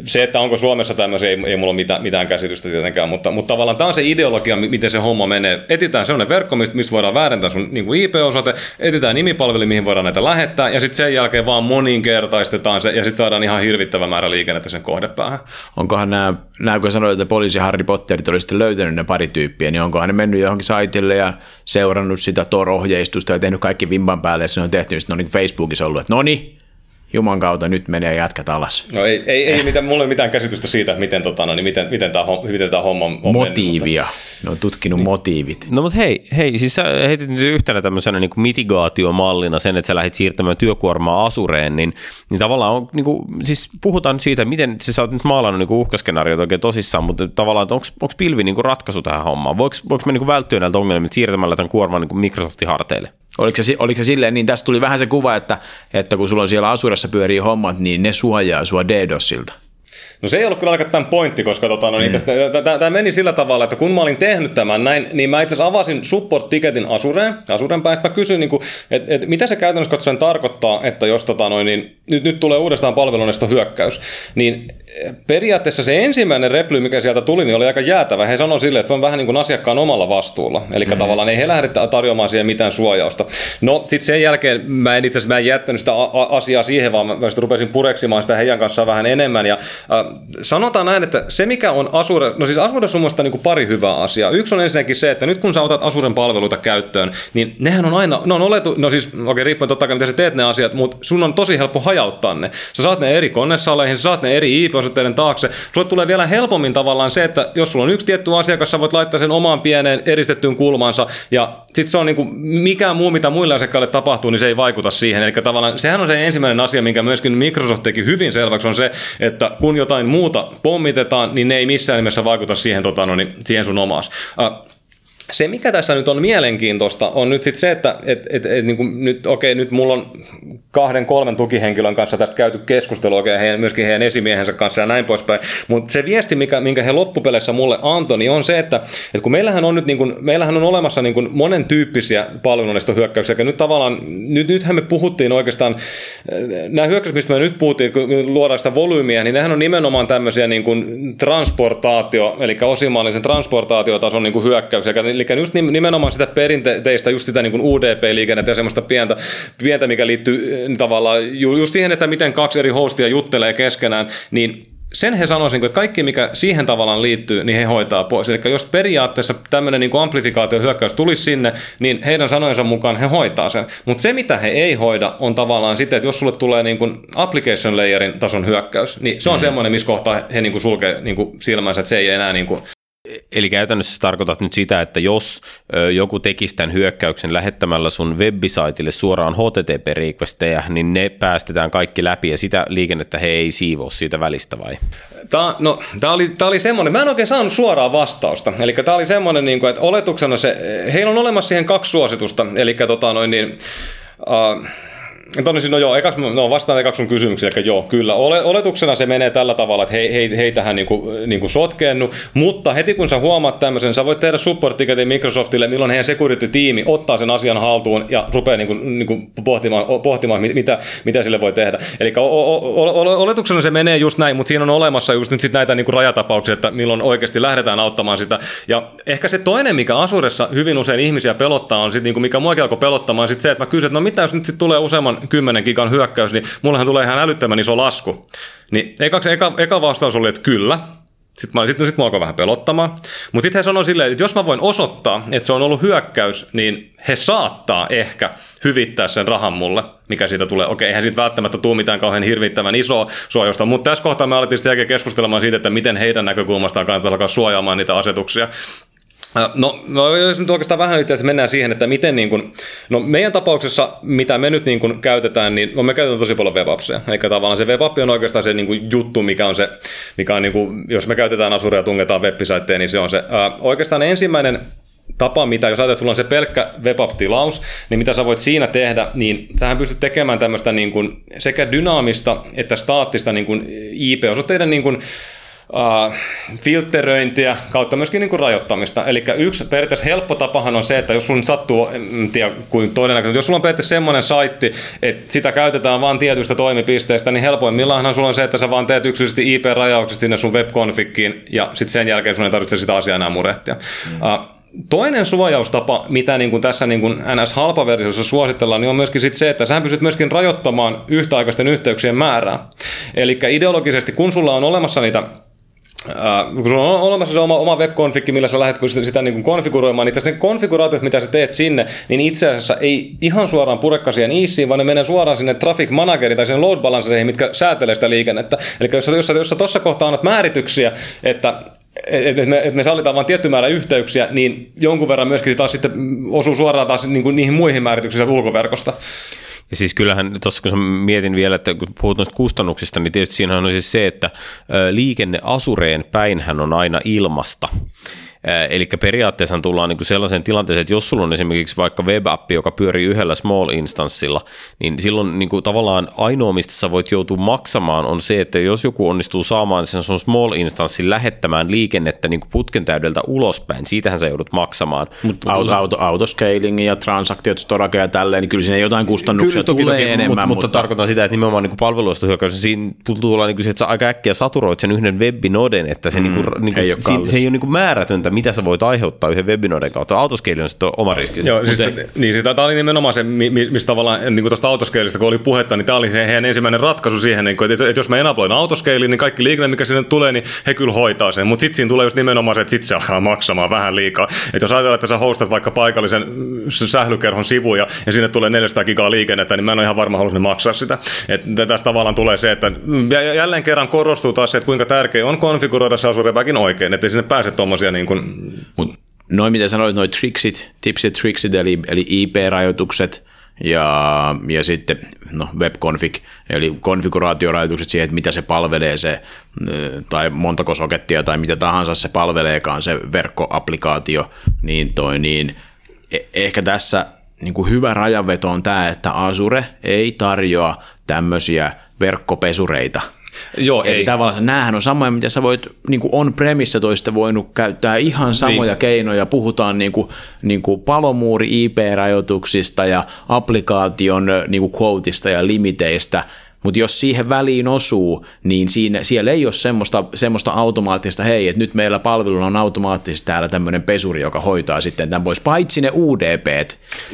Se, että onko Suomessa tämmöisiä, ei, ei mulla ole mitään, mitään käsitystä tietenkään, mutta, mutta tavallaan tämä on se ideologia, mi- miten se homma menee. Etitään sellainen verkko, mistä voidaan väärentää sun niin kuin IP-osoite, etitään nimipalveli, mihin voidaan näitä lähettää, ja sitten sen jälkeen vaan moninkertaistetaan se, ja sitten saadaan ihan hirvittävä määrä liikennettä sen kohdepäähän. Onkohan nämä, nämä kun sanoit, että poliisi Harry Potterit oli sitten löytänyt ne pari tyyppiä, niin onkohan ne mennyt johonkin saitille ja seurannut sitä Tor-ohjeistusta ja tehnyt kaikki vimpan päälle, ja se on tehty, niin on niin Facebookissa ollut, että no niin, Juman kautta nyt menee jätkät alas. No ei, ei, ei mitään, mulla ei mitään käsitystä siitä, miten, tota, no, niin miten, miten tämä miten tää homma on mennyt, mutta- Motiivia. Ne on tutkinut motiivit. No mutta hei, hei, siis sä heitit nyt yhtenä tämmöisenä niin mitigaatiomallina sen, että sä lähdit siirtämään työkuormaa Asureen, niin, niin tavallaan on, niin kuin, siis puhutaan nyt siitä, miten siis sä oot nyt maalannut niin uhkaskenaariot oikein tosissaan, mutta tavallaan, että onko pilvi niin kuin ratkaisu tähän hommaan? Voiko, voiko me niin kuin välttyä näiltä ongelmilta siirtämällä tämän kuorman niin kuin Microsoftin harteille? Oliko se, oliko se silleen, niin tästä tuli vähän se kuva, että, että kun sulla on siellä Asurassa pyörii hommat, niin ne suojaa sua DDoSilta. No se ei ollut kyllä aika tämän pointti, koska tota, no, niin tämä meni sillä tavalla, että kun mä olin tehnyt tämän näin, niin mä itse asiassa avasin support-tiketin Asureen, Asureen päin, mä kysyin, niin että et, mitä se käytännössä katsoen tarkoittaa, että jos tota, noin, niin, nyt, nyt tulee uudestaan palvelunesta hyökkäys, niin eh, periaatteessa se ensimmäinen reply, mikä sieltä tuli, niin oli aika jäätävä. He sanoivat silleen, että se on vähän niin kuin asiakkaan omalla vastuulla. Eli mm. tavallaan ei he lähde tarjoamaan siihen mitään suojausta. No sitten sen jälkeen mä en itse asiassa mä en jättänyt sitä asiaa siihen, vaan mä, rupesin pureksimaan sitä heidän kanssaan vähän enemmän. Ja sanotaan näin, että se mikä on Azure, no siis Azuressa on niin pari hyvää asiaa. Yksi on ensinnäkin se, että nyt kun sä otat Azuren palveluita käyttöön, niin nehän on aina, ne on oletu, no siis okei okay, riippuen totta kai mitä sä teet ne asiat, mutta sun on tosi helppo hajauttaa ne. Sä saat ne eri konesaleihin, sä saat ne eri IP-osoitteiden taakse. Sulle tulee vielä helpommin tavallaan se, että jos sulla on yksi tietty asiakas, sä voit laittaa sen omaan pieneen eristettyyn kulmansa ja sitten se on niin kuin, mikään muu, mitä muilla asiakkaille tapahtuu, niin se ei vaikuta siihen. Eli tavallaan sehän on se ensimmäinen asia, minkä myöskin Microsoft teki hyvin selväksi, on se, että kun jotain muuta pommitetaan, niin ne ei missään nimessä vaikuta siihen, tota, no, niin, siihen sun omaas. Uh, se, mikä tässä nyt on mielenkiintoista, on nyt sitten se, että et, et, et, niin kuin nyt, okei, nyt mulla on kahden, kolmen tukihenkilön kanssa tästä käyty keskustelua, okei, heidän, myöskin heidän esimiehensä kanssa ja näin poispäin, mutta se viesti, mikä, minkä he loppupeleissä mulle antoi, niin on se, että, että kun meillähän on nyt niin kuin, meillähän on olemassa niin kuin monen tyyppisiä palvelunnestohyökkäyksiä, ja nyt tavallaan, nyt, nythän me puhuttiin oikeastaan, nämä hyökkäykset, mistä me nyt puhuttiin, kun luodaan sitä volyymiä, niin nehän on nimenomaan tämmöisiä niin kuin transportaatio, eli osimallisen transportaatiotason niin kuin hyökkäyksiä, eli just nimenomaan sitä perinteistä, just sitä niin kuin UDP-liikennettä ja semmoista pientä, pientä mikä liittyy äh, tavallaan just siihen, että miten kaksi eri hostia juttelee keskenään, niin sen he sanoisin, että kaikki mikä siihen tavallaan liittyy, niin he hoitaa pois. Eli jos periaatteessa tämmöinen niin amplifikaatiohyökkäys tulisi sinne, niin heidän sanojensa mukaan he hoitaa sen. Mutta se, mitä he ei hoida, on tavallaan sitä, että jos sulle tulee niin kuin application layerin tason hyökkäys, niin se on mm. semmoinen, missä kohtaa he niin kuin sulkee niin kuin silmänsä, että se ei enää niin kuin Eli käytännössä tarkoitat nyt sitä, että jos joku tekisi tämän hyökkäyksen lähettämällä sun webbisaitille suoraan HTTP-requestejä, niin ne päästetään kaikki läpi ja sitä liikennettä he ei siivoo siitä välistä vai? Tämä, no, tämä oli, tämä oli semmoinen, mä en oikein saanut suoraa vastausta. Eli tämä oli semmoinen, niin kuin, että oletuksena se, heillä on olemassa siihen kaksi suositusta. Eli tota noin niin, uh, Toni, no joo, ekaks, no vastaan ekaksi sun kysymyksiä, eli joo, kyllä. Ole, oletuksena se menee tällä tavalla, että hei, hei, hei tähän niinku, niinku sotkeennu, mutta heti kun sä huomaat tämmöisen, sä voit tehdä support Microsoftille, milloin heidän security-tiimi ottaa sen asian haltuun ja rupeaa niinku, niinku pohtimaan, pohtimaan mitä, mitä sille voi tehdä. Eli oletuksena se menee just näin, mutta siinä on olemassa just nyt sit näitä niinku rajatapauksia, että milloin oikeasti lähdetään auttamaan sitä. Ja ehkä se toinen, mikä Asuressa hyvin usein ihmisiä pelottaa, on sitten, niinku, mikä muakin alkoi pelottamaan, sit se, että mä kysyn, että no mitä jos nyt sit tulee useamman muutaman kymmenen gigan hyökkäys, niin mullehan tulee ihan älyttömän iso lasku. Niin eka, eka, eka vastaus oli, että kyllä, sitten mä, sit, no sit mä alkoin vähän pelottamaan. Mutta sitten he sanoi silleen, että jos mä voin osoittaa, että se on ollut hyökkäys, niin he saattaa ehkä hyvittää sen rahan mulle, mikä siitä tulee. Okei, eihän siitä välttämättä tule mitään kauhean hirvittävän isoa suojausta, mutta tässä kohtaa me alettiin sitten keskustelemaan siitä, että miten heidän näkökulmastaan kannattaa alkaa suojaamaan niitä asetuksia. No, no jos nyt oikeastaan vähän itse mennään siihen, että miten niin kuin, no meidän tapauksessa, mitä me nyt niin kuin käytetään, niin no me käytetään tosi paljon webapsia. Eli tavallaan se webappi on oikeastaan se niin kuin juttu, mikä on se, mikä on niin kuin, jos me käytetään Asuria ja tungetaan web niin se on se. Ää, oikeastaan ensimmäinen tapa, mitä jos ajatellaan, että sulla on se pelkkä webapp-tilaus, niin mitä sä voit siinä tehdä, niin sähän pystyt tekemään tämmöistä niin kuin sekä dynaamista että staattista niin kuin IP-osoitteiden niin kuin, filteröintiä kautta myöskin niin kuin rajoittamista. Eli yksi periaatteessa helppo tapahan on se, että jos sun sattuu, en tiedä kuin todennäköisesti, jos sulla on periaatteessa semmoinen saitti, että sitä käytetään vain tietystä toimipisteestä, niin helpoimmillaanhan sulla on se, että sä vaan teet yksilöllisesti IP-rajaukset sinne sun webconfigiin ja sitten sen jälkeen sun ei tarvitse sitä asiaa enää murehtia. Mm. Uh, Toinen suojaustapa, mitä niin kuin tässä niin kuin NS-halpaversiossa suositellaan, niin on myöskin sit se, että sä pystyt myöskin rajoittamaan yhtäaikaisten yhteyksien määrää. Eli ideologisesti, kun sulla on olemassa niitä Uh, kun on olemassa se oma, oma webkonfigki, millä sä lähdet sitä, sitä niin konfiguroimaan, niin ne konfiguraatiot, mitä sä teet sinne, niin itse asiassa ei ihan suoraan purekka siihen iisiin, vaan ne menee suoraan sinne traffic manageriin tai sinne load balancereihin, mitkä säätelee sitä liikennettä. Eli jos, jos, jos sä tuossa kohtaa annat määrityksiä, että että me, et me sallitaan vain tietty määrä yhteyksiä, niin jonkun verran myöskin taas sitten osuu suoraan taas niin kuin niihin muihin määrityksiin ulkoverkosta. Ja siis kyllähän tuossa kun mietin vielä, että kun puhut noista kustannuksista, niin tietysti siinä on siis se, että liikenne asureen päinhän on aina ilmasta. Eli periaatteessa tullaan niin kuin sellaiseen tilanteeseen, että jos sulla on esimerkiksi vaikka web-appi, joka pyörii yhdellä small instanssilla, niin silloin niin kuin tavallaan ainoa, mistä sä voit joutua maksamaan, on se, että jos joku onnistuu saamaan sen sun small instanssin lähettämään liikennettä niin kuin putken täydeltä ulospäin, siitähän sä joudut maksamaan. Mutta auto, auto, autoscaling ja transaktiot, storage ja tälleen, niin kyllä siinä jotain kustannuksia kyllä, tulee toki, enemmän. Mutta, mutta, mutta, tarkoitan sitä, että nimenomaan niin palveluista hyökkäys, siinä tulee niin kuin se, että sä aika äkkiä saturoit sen yhden webinoden, että se, mm, niin kuin, niin kuin, ei se, se ei ole niin kuin määrätöntä, mitä sä voit aiheuttaa yhden webinoiden kautta. Autoscale on sitten oma riski. Joo, siis, se, niin, siis tämä oli nimenomaan se, mistä tavallaan niin tuosta autoscaleista, kun oli puhetta, niin tämä oli se heidän ensimmäinen ratkaisu siihen, niin kuin, että, että jos mä enabloin autoscale, niin kaikki liikenne, mikä sinne tulee, niin he kyllä hoitaa sen. Mutta sitten siinä tulee just nimenomaan se, että sitten se alkaa maksamaan vähän liikaa. Että jos ajatellaan, että sä hostat vaikka paikallisen sählykerhon sivuja ja sinne tulee 400 gigaa liikennettä, niin mä en ole ihan varma, haluaisin maksaa sitä. Että tästä tavallaan tulee se, että jälleen kerran korostuu taas se, että kuinka tärkeä on konfiguroida se Azure oikein, että sinne pääse tuommoisia niin kuin Mut noin mitä sanoit, noin tricksit, tipsit, tricksit, eli, eli IP-rajoitukset ja, ja sitten no, webconfig, eli konfiguraatiorajoitukset siihen, että mitä se palvelee se, tai montako sokettia tai mitä tahansa se palveleekaan se verkkoapplikaatio, niin, toi, niin e- ehkä tässä niin kuin hyvä rajanveto on tämä, että Azure ei tarjoa tämmöisiä verkkopesureita – Joo, Eli ei. tavallaan näähän on samoja, mitä sä voit niin kuin on premissa toista voinut käyttää ihan samoja niin. keinoja. Puhutaan niin kuin, niin kuin palomuuri IP-rajoituksista ja applikaation niin kuin quoteista ja limiteistä, mutta jos siihen väliin osuu, niin siinä, siellä ei ole semmoista, semmoista automaattista, hei, että nyt meillä palvelulla on automaattisesti täällä tämmöinen pesuri, joka hoitaa sitten tämän pois, paitsi ne UDP,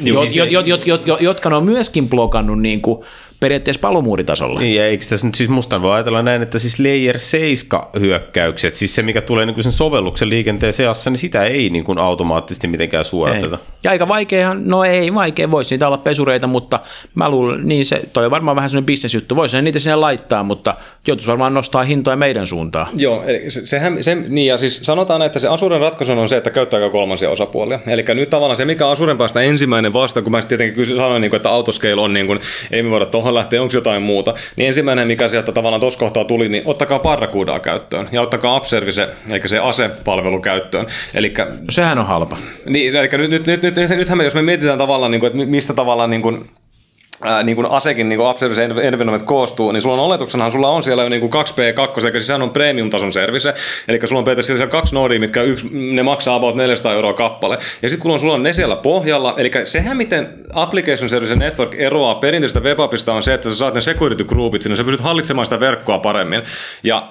niin, jot, siis jot, jot, jot, jot, jot, jotka on myöskin blokannut niin kuin periaatteessa palomuuritasolla. Niin, ja eikö tässä nyt siis musta voi ajatella näin, että siis layer 7 hyökkäykset, siis se mikä tulee niin kuin sen sovelluksen liikenteen seassa, niin sitä ei niin kuin automaattisesti mitenkään suojata. Ja aika vaikeahan, no ei vaikea, voisi niitä olla pesureita, mutta mä luulen, niin se, toi on varmaan vähän sellainen bisnesjuttu, voisi niitä sinne laittaa, mutta joutuisi varmaan nostaa hintoja meidän suuntaan. Joo, eli se, sehän, se, niin ja siis sanotaan, että se Asuren ratkaisu on se, että käyttää kolmansia osapuolia. Eli nyt tavallaan se, mikä Asuren päästä ensimmäinen vasta, kun mä tietenkin sanoin, niin kuin, että autoscale on niin kuin, ei me voida tuohon tuohon lähtee, onko jotain muuta, niin ensimmäinen, mikä sieltä tavallaan tuossa kohtaa tuli, niin ottakaa Barracudaa käyttöön ja ottakaa Upservice, eli se asepalvelu käyttöön. Elikkä, sehän on halpa. Niin, eli nyt, nyt, nyt, nyt, nythän me, jos me mietitään tavallaan, niin kuin, että mistä tavallaan niin kuin, ää, niin kuin asekin niin kuin Environment koostuu, niin sulla on oletuksenahan, sulla on siellä jo niin kuin 2P2, eli sehän on premium-tason service, eli sulla on periaatteessa siellä kaksi noodia, mitkä yksi, ne maksaa about 400 euroa kappale. Ja sitten kun on, sulla on ne siellä pohjalla, eli sehän miten Application Service Network eroaa perinteisestä webapista on se, että sä saat ne security groupit sinne, sä pystyt hallitsemaan sitä verkkoa paremmin. Ja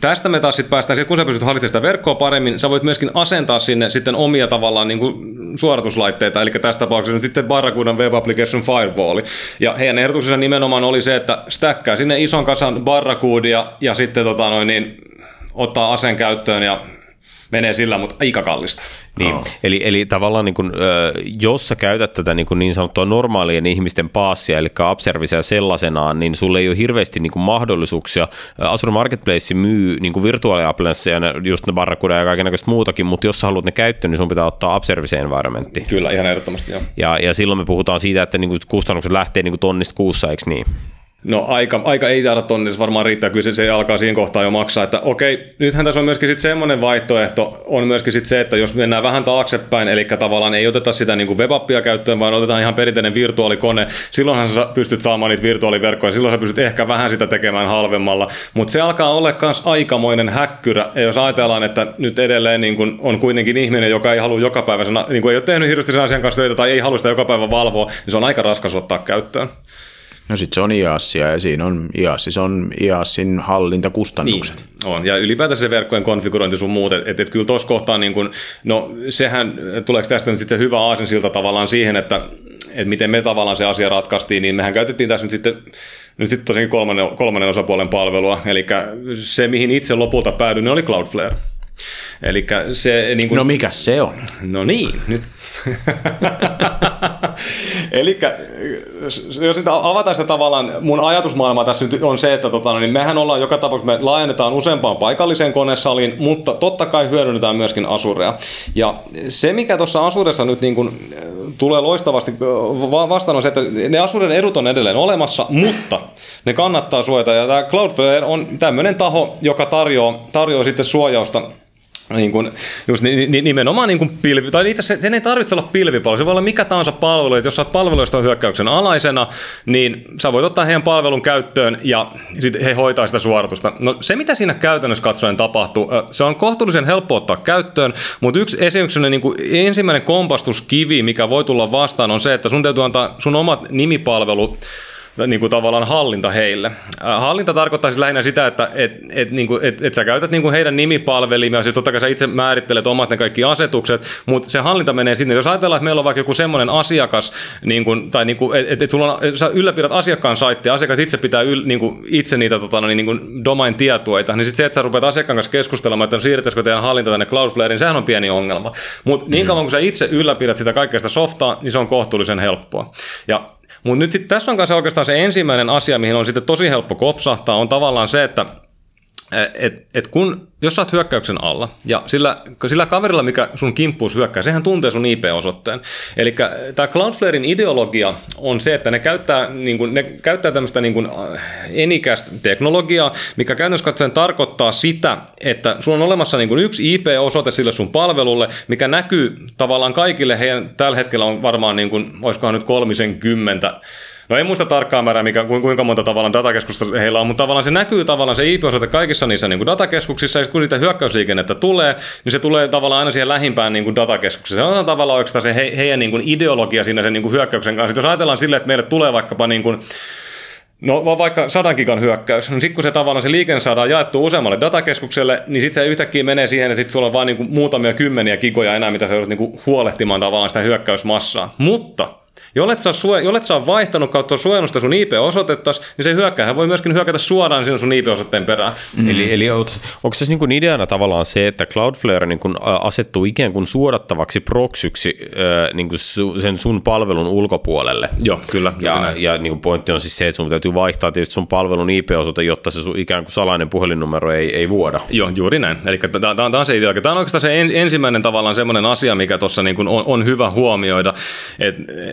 tästä me taas sitten päästään, kun sä pystyt hallitsemaan sitä verkkoa paremmin, sä voit myöskin asentaa sinne sitten omia tavallaan niin kuin suorituslaitteita, eli tässä tapauksessa nyt sitten Barracudan Web Application Firewall, Ja heidän ehdotuksensa nimenomaan oli se, että stäkkää sinne ison kasan barracudia ja sitten tota noin, niin, ottaa aseen käyttöön ja menee sillä, mutta aika kallista. Niin, oh. eli, eli tavallaan niin kuin, jos sä käytät tätä niin, kuin niin sanottua normaalien ihmisten paassia, eli Upservicea sellaisenaan, niin sulle ei ole hirveästi niin kuin mahdollisuuksia. Azure Marketplace myy niin kuin virtuaaliapplensseja, just ne Barracuda ja kaikenlaista muutakin, mutta jos sä haluat ne käyttöön, niin sun pitää ottaa Upservice environmentti. Kyllä, ihan ehdottomasti joo. Ja, ja silloin me puhutaan siitä, että niin kuin kustannukset lähtee niin kuin tonnista kuussa, eikö niin? No aika, aika ei taida tonnissa varmaan riittää, kyllä se, se alkaa siinä kohtaa jo maksaa, että okei, nythän tässä on myöskin sitten semmoinen vaihtoehto, on myöskin sitten se, että jos mennään vähän taaksepäin, eli tavallaan ei oteta sitä niin webappia käyttöön, vaan otetaan ihan perinteinen virtuaalikone, silloinhan sä pystyt saamaan niitä virtuaaliverkkoja, silloin sä pystyt ehkä vähän sitä tekemään halvemmalla, mutta se alkaa olla myös aikamoinen häkkyrä, ja jos ajatellaan, että nyt edelleen niin kuin on kuitenkin ihminen, joka ei halua joka päivä, niin kuin ei ole tehnyt hirveästi sen asian kanssa töitä tai ei halua sitä joka päivä valvoa, niin se on aika raskas ottaa käyttöön. No sitten se on IASia ja siinä on IASis on IASin hallintakustannukset. Niin, on. Ja ylipäätänsä se verkkojen konfigurointi sun muut, että et, et kyllä tuossa kohtaa, niin kun, no sehän, tuleeko tästä nyt sitten se hyvä aasinsilta tavallaan siihen, että et miten me tavallaan se asia ratkaistiin, niin mehän käytettiin tässä nyt sitten nyt sitten tosiaan kolmannen, kolmannen osapuolen palvelua, eli se mihin itse lopulta päädyin, oli Cloudflare. Eli se, niin kun, no mikä se on? No niin, nyt Eli jos nyt avataan sitä tavallaan, mun ajatusmaailma tässä nyt on se, että tota, niin mehän ollaan joka tapauksessa, me laajennetaan useampaan paikalliseen konesaliin, mutta totta kai hyödynnetään myöskin Asurea. Ja se, mikä tuossa Asuressa nyt niin kuin tulee loistavasti vastaan on se, että ne Asuren edut on edelleen olemassa, mutta ne kannattaa suojata. Ja tämä Cloudflare on tämmöinen taho, joka tarjoaa, tarjoaa sitten suojausta niin kuin, just nimenomaan niin kuin pilvi, tai itse sen ei tarvitse olla pilvipalvelu, se voi olla mikä tahansa palvelu, että jos sä oot palveluista hyökkäyksen alaisena, niin sä voit ottaa heidän palvelun käyttöön ja sitten he hoitaa sitä suoritusta. No se, mitä siinä käytännössä katsoen tapahtuu, se on kohtuullisen helppo ottaa käyttöön, mutta yksi esimerkiksi niin kuin ensimmäinen kompastuskivi, mikä voi tulla vastaan, on se, että sun täytyy antaa sun omat nimipalvelu niin kuin tavallaan hallinta heille. Äh, hallinta tarkoittaa siis lähinnä sitä, että et, et, niin kuin, et, et sä käytät niin kuin heidän nimipalvelimia, ja totta kai sä itse määrittelet omat ne kaikki asetukset, mutta se hallinta menee sinne. Jos ajatellaan, että meillä on vaikka joku semmoinen asiakas, niin kuin, tai niin kuin, että et, et sulla on, sä ylläpidät asiakkaan saittia, asiakas itse pitää yl, niin kuin, itse niitä tota, no niin, niin kuin domain tietoita, niin sitten se, että sä rupeat asiakkaan kanssa keskustelemaan, että siirrettäisikö teidän hallinta tänne Cloudflareen, sehän on pieni ongelma. Mutta niin kauan kun sä itse ylläpidät sitä kaikkea sitä softaa, niin se on kohtuullisen helppoa. Ja mutta nyt sitten tässä on kanssa oikeastaan se ensimmäinen asia, mihin on sitten tosi helppo kopsahtaa, on tavallaan se, että et, et kun, jos sä oot hyökkäyksen alla, ja sillä, sillä kaverilla, mikä sun kimppuus hyökkää, sehän tuntee sun IP-osoitteen. Eli tämä Cloudflarein ideologia on se, että ne käyttää, niin kun, ne käyttää tämmöistä niin enikästä teknologiaa, mikä käytännössä katsoen tarkoittaa sitä, että sulla on olemassa niin yksi IP-osoite sille sun palvelulle, mikä näkyy tavallaan kaikille, heidän tällä hetkellä on varmaan, niin kuin, olisikohan nyt kolmisen kymmentä No ei muista tarkkaan määrää, mikä, kuinka monta tavallaan datakeskusta heillä on, mutta tavallaan se näkyy tavallaan se IP-osoite kaikissa niissä niin kuin datakeskuksissa, ja kun sitä hyökkäysliikennettä tulee, niin se tulee tavallaan aina siihen lähimpään niin kuin datakeskukseen. Se on tavallaan oikeastaan se he, heidän niin kuin ideologia siinä sen niin kuin hyökkäyksen kanssa. Jos ajatellaan sille, että meille tulee vaikkapa niin kuin, No vaikka sadan gigan hyökkäys, niin sitten kun se tavallaan se liikenne saadaan jaettu useammalle datakeskukselle, niin sitten se yhtäkkiä menee siihen, että sitten sulla on vain niinku muutamia kymmeniä gigoja enää, mitä sä joudut niinku huolehtimaan tavallaan sitä hyökkäysmassaa. Mutta Jollet sä, sue, jollet sä vaihtanut kautta suojelusta sun IP-osoitettas, niin se hyökkäähän voi myöskin hyökätä suoraan sinun sun IP-osoitteen perään. Mm. Eli, eli onko, onko se niin ideana tavallaan se, että Cloudflare niin kuin asettuu ikään kuin suodattavaksi proksyksi niin kuin sen sun palvelun ulkopuolelle? Joo, kyllä. Ja, ja niin kuin pointti on siis se, että sun täytyy vaihtaa tietysti sun palvelun IP-osoite, jotta se sun ikään kuin salainen puhelinnumero ei, ei vuoda. Joo, juuri näin. Eli tämä on se idea. Tämä on oikeastaan se ensimmäinen tavallaan semmoinen asia, mikä tuossa niin on, on hyvä huomioida,